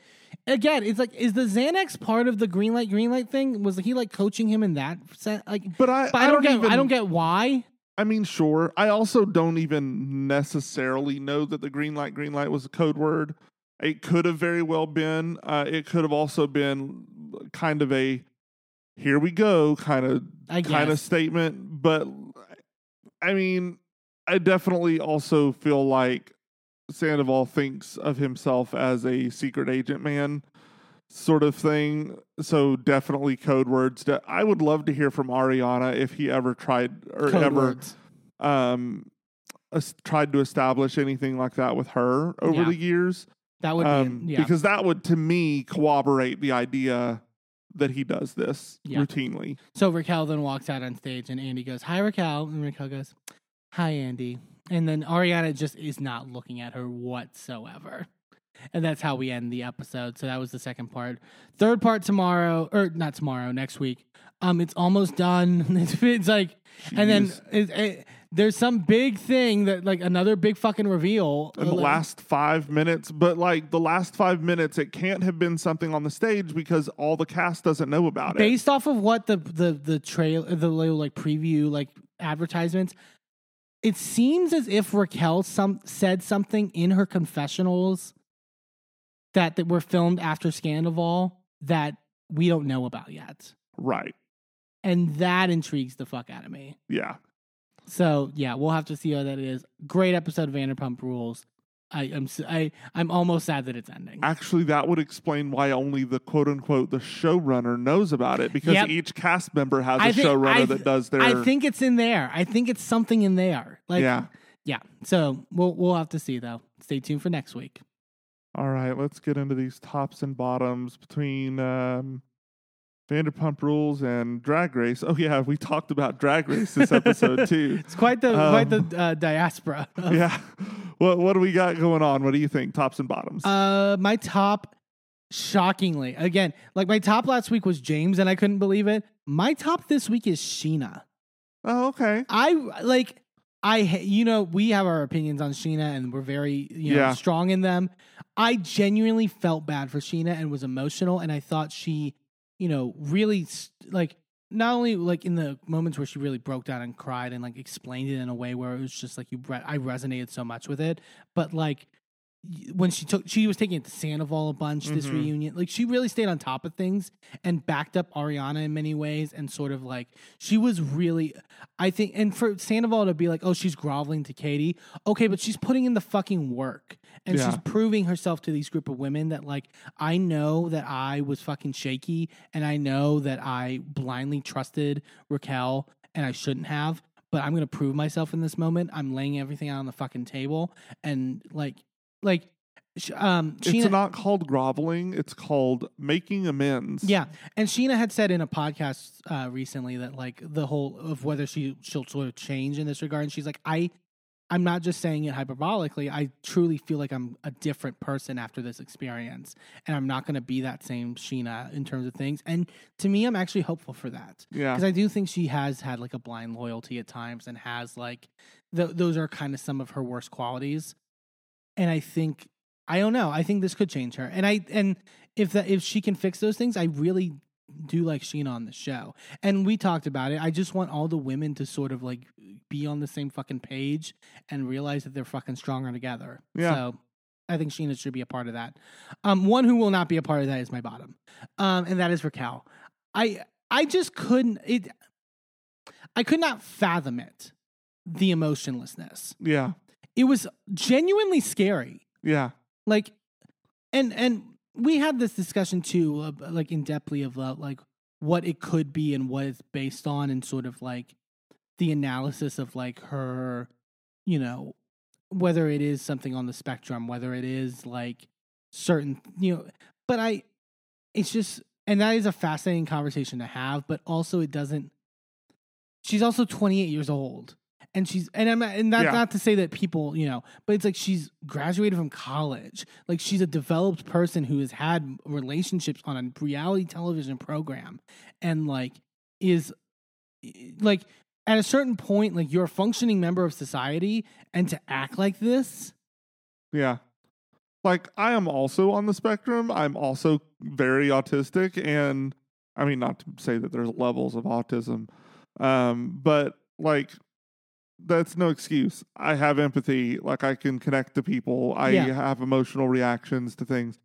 again, it's like is the Xanax part of the green light green light thing? Was he like coaching him in that sense? Like, But I, but I, don't, get. even, I don't get why. I mean, sure. I also don't even necessarily know that the green light, green light was a code word. It could have very well been. Uh, it could have also been kind of a "here we go" kind of kind of statement. But I mean, I definitely also feel like Sandoval thinks of himself as a secret agent man sort of thing. So definitely code words. I would love to hear from Ariana if he ever tried or Code ever words. um tried to establish anything like that with her over Yeah. the years. That would Um, be yeah. because that would to me corroborate the idea that he does this Yeah. routinely. So Raquel then walks out on stage, and Andy goes, "Hi, Raquel," and Raquel goes, "Hi, Andy." And then Ariana just is not looking at her whatsoever, and that's how we end the episode. So that was the second part. Third part tomorrow, or not tomorrow, next week. Um, it's almost done. It's, like, and then it, it, there's some big thing that like another big fucking reveal in the uh, last five minutes, but like the last five minutes, it can't have been something on the stage because all the cast doesn't know about it. based off of what the the the trail the little like preview like advertisements it seems as if Raquel some said something in her confessionals that that were filmed after Scandoval that we don't know about yet. Right. And that intrigues the fuck out of me. Yeah. So yeah, we'll have to see how that is. Great episode of Vanderpump Rules. I am I'm almost sad that it's ending. Actually, that would explain why only the quote unquote the showrunner knows about it because Yep. each cast member has a I think- showrunner th- that does their. I think it's in there. I think it's something in there. Like yeah. yeah. So we'll we'll have to see though. Stay tuned for next week. All right, let's get into these tops and bottoms between um, Vanderpump Rules and Drag Race. Oh yeah, we talked about Drag Race this episode too. It's quite the Um, quite the uh, diaspora. of- Yeah. What what do we got going on? What do you think? Tops and bottoms. Uh, my top, shockingly, again, like my top last week was James, and I couldn't believe it. My top this week is Scheana. oh, okay. I like. I you know we have our opinions on Scheana and we're very you know Yeah. strong in them. I genuinely felt bad for Scheana and was emotional, and I thought she, you know, really like not only like in the moments where she really broke down and cried and like explained it in a way where it was just like you I resonated so much with it, but like when she took she was taking it to Sandoval a bunch this Mhm. reunion. Like she really stayed on top of things and backed up Ariana in many ways and sort of like she was really I think and for Sandoval to be like oh she's groveling to Katie. Okay but she's putting in the fucking work and she's proving herself to these group of women that like I know that I was fucking shaky and I know that I blindly trusted Raquel and I shouldn't have but I'm gonna prove myself in this moment. I'm laying everything out on the fucking table and like like um It's not called groveling. It's called making amends. yeah, and Scheana had said in a podcast uh, recently that like the whole of whether she she'll sort of change in this regard, and she's like, I, I'm not just saying it hyperbolically. I truly feel like I'm a different person after this experience, and I'm not going to be that same Scheana in terms of things. And to me, I'm actually hopeful for that Yeah. because I do think she has had like a blind loyalty at times, and has like th- those are kind of some of her worst qualities. And I think I don't know. I think this could change her. And I and if that if she can fix those things, I really do like Scheana on the show. And we talked about it. I just want all the women to sort of like be on the same fucking page and realize that they're fucking stronger together. Yeah. So I think Scheana should be a part of that. Um, one who will not be a part of that is my bottom, um, and that is Raquel. I I just couldn't it. I could not fathom it, the emotionlessness. Yeah. It was genuinely scary Yeah. like and and we had this discussion too uh, like in depthly of uh, like what it could be and what it's based on and sort of like the analysis of like her you know whether it is something on the spectrum whether it is like certain you know but i it's just and that is a fascinating conversation to have but also it doesn't she's also 28 years old and she's and I'm and that's Yeah. not to say that people you know, but it's like she's graduated from college. Like she's a developed person who has had relationships on a reality television program, and like is like at a certain point, like you're a functioning member of society, and to act like this, Yeah. Like I am also on the spectrum. I'm also very autistic and I mean not to say that there's levels of autism. Um but like that's no excuse. I have empathy, like I can connect to people. I Yeah. have emotional reactions to things.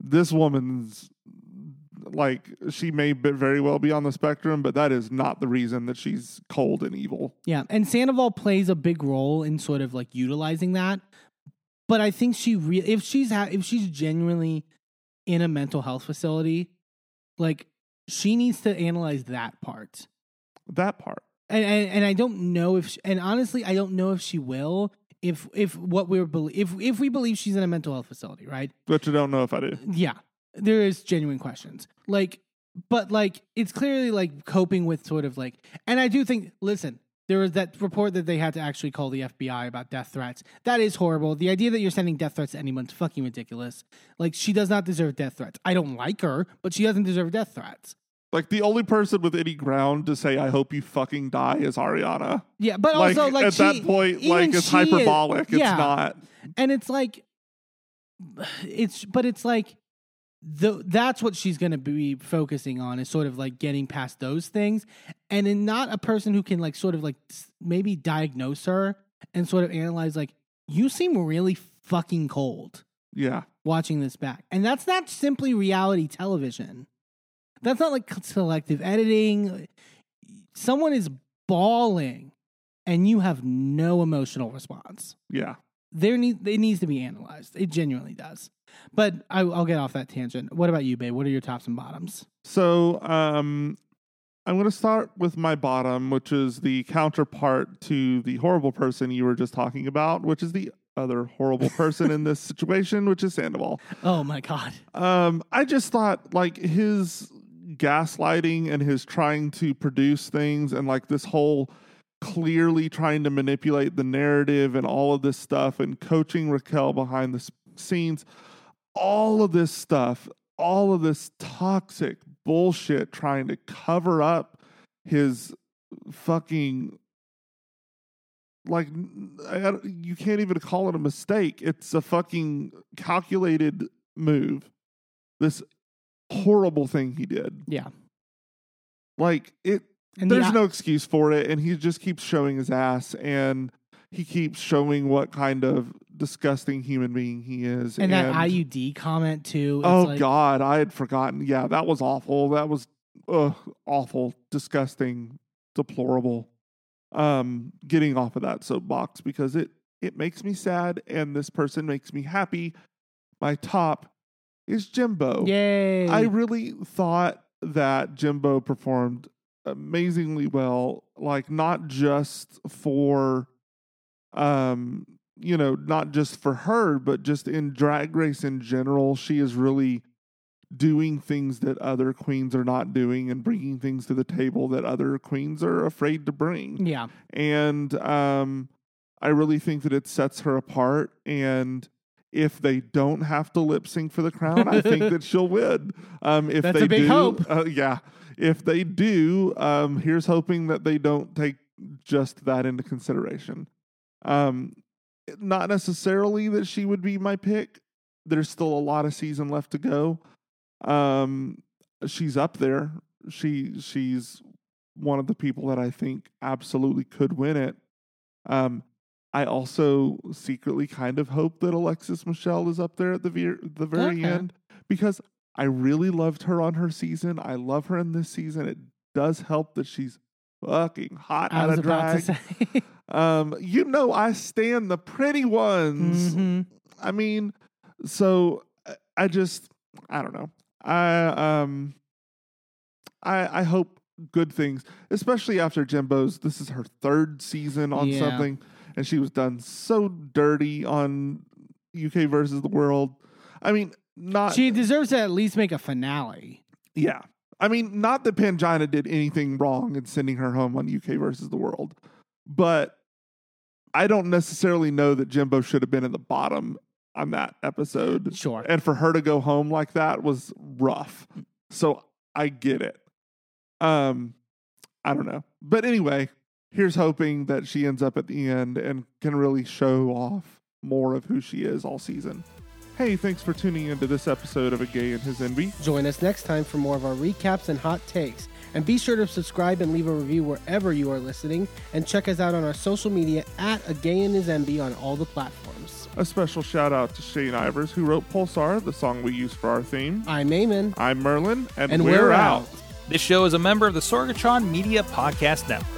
This woman's like she may be very well be on the spectrum, but that is not the reason that she's cold and evil. Yeah, and Sandoval plays a big role in sort of like utilizing that. But I think she re- if she's ha- if she's genuinely in a mental health facility, like she needs to analyze that part. That part. And and, and I don't know if she, and honestly I don't know if she will if if what we're if if we believe she's in a mental health facility, right? Which I don't know if I do. Yeah, there is genuine questions. Like, but like, it's clearly like coping with sort of like, and I do think, listen, there was that report that they had to actually call the FBI about death threats. That is horrible. The idea that you're sending death threats to anyone is fucking ridiculous. Like, she does not deserve death threats. I don't like her, but she doesn't deserve death threats. Like the only person with any ground to say "I hope you fucking die" is Ariana. Yeah, but Like also like at she- that point, like it's she is- hyperbolic. yeah. It's not. and it's like it's but it's like the that's what she's going to be focusing on is sort of like getting past those things and in not a person who can like sort of like maybe diagnose her and sort of analyze like you seem really fucking cold Yeah, watching this back and that's not simply reality television that's not like selective editing someone is bawling and you have no emotional response yeah. there need it needs to be analyzed. It genuinely does. But I, I'll get off that tangent. What about you, babe? What are your tops and bottoms? So um, I'm going to start with my bottom, which is the counterpart to the horrible person you were just talking about, which is the other horrible person in this situation, which is Sandoval. Oh my god. Um, I just thought like his gaslighting and his trying to produce things and like this whole clearly trying to manipulate the narrative and all of this stuff and coaching Raquel behind the scenes, all of this stuff, all of this toxic bullshit trying to cover up his fucking like you can't even call it a mistake. It's a fucking calculated move. This horrible thing he did. Yeah. Like it And there's the, no excuse for it and he just keeps showing his ass and he keeps showing what kind of disgusting human being he is. and that IUD comment too. Oh like, God, I had forgotten. Yeah, that was awful. That was uh, awful, disgusting, deplorable. Um, getting off of that soapbox because it it makes me sad, and this person makes me happy. My top is Jimbo. Yay. I really thought that Jimbo performed amazingly well, like not just for um you know, not just for her, but just in drag race in general, she is really doing things that other queens are not doing and bringing things to the table that other queens are afraid to bring yeah. and um, I really think that it sets her apart. And if they don't have to lip sync for the crown, I think that she'll win. Um, if That's they a big do, hope. Uh, yeah. If they do, um, here's hoping that they don't take just that into consideration. Um, not necessarily that she would be my pick. There's still a lot of season left to go. Um, she's up there. She she's one of the people that I think absolutely could win it. Um, I also secretly kind of hope that Alexis Michelle is up there at the the very Okay. end because I really loved her on her season. I love her in this season. It does help that she's fucking hot I out was of about to say. Um, you know, I stand the pretty ones. Mhm. I mean, so I- I just I don't know. I um I I hope good things, especially after Jimbo's. This is her third season on Yeah. something, and she was done so dirty on UK versus the world. I mean, not She deserves to at least make a finale. yeah. I mean, not that Pangina did anything wrong in sending her home on UK versus the world, but I don't necessarily know that Jimbo should have been in the bottom on that episode. Sure. And for her to go home like that was rough. So I get it. Um, I don't know. But anyway, here's hoping that she ends up at the end and can really show off more of who she is all season. Hey, thanks for tuning into this episode of A Gay and His Enby. Join us next time for more of our recaps and hot takes. And be sure to subscribe and leave a review wherever you are listening. And check us out on our social media at A Gay and His Enby on all the platforms. A special shout out to Shane Ivers, who wrote Pulsar, the song we use for our theme. I'm Eamon. I'm Merlin, and, And we're, we're out. out. This show is a member of the Sorgatron Media Podcast Network.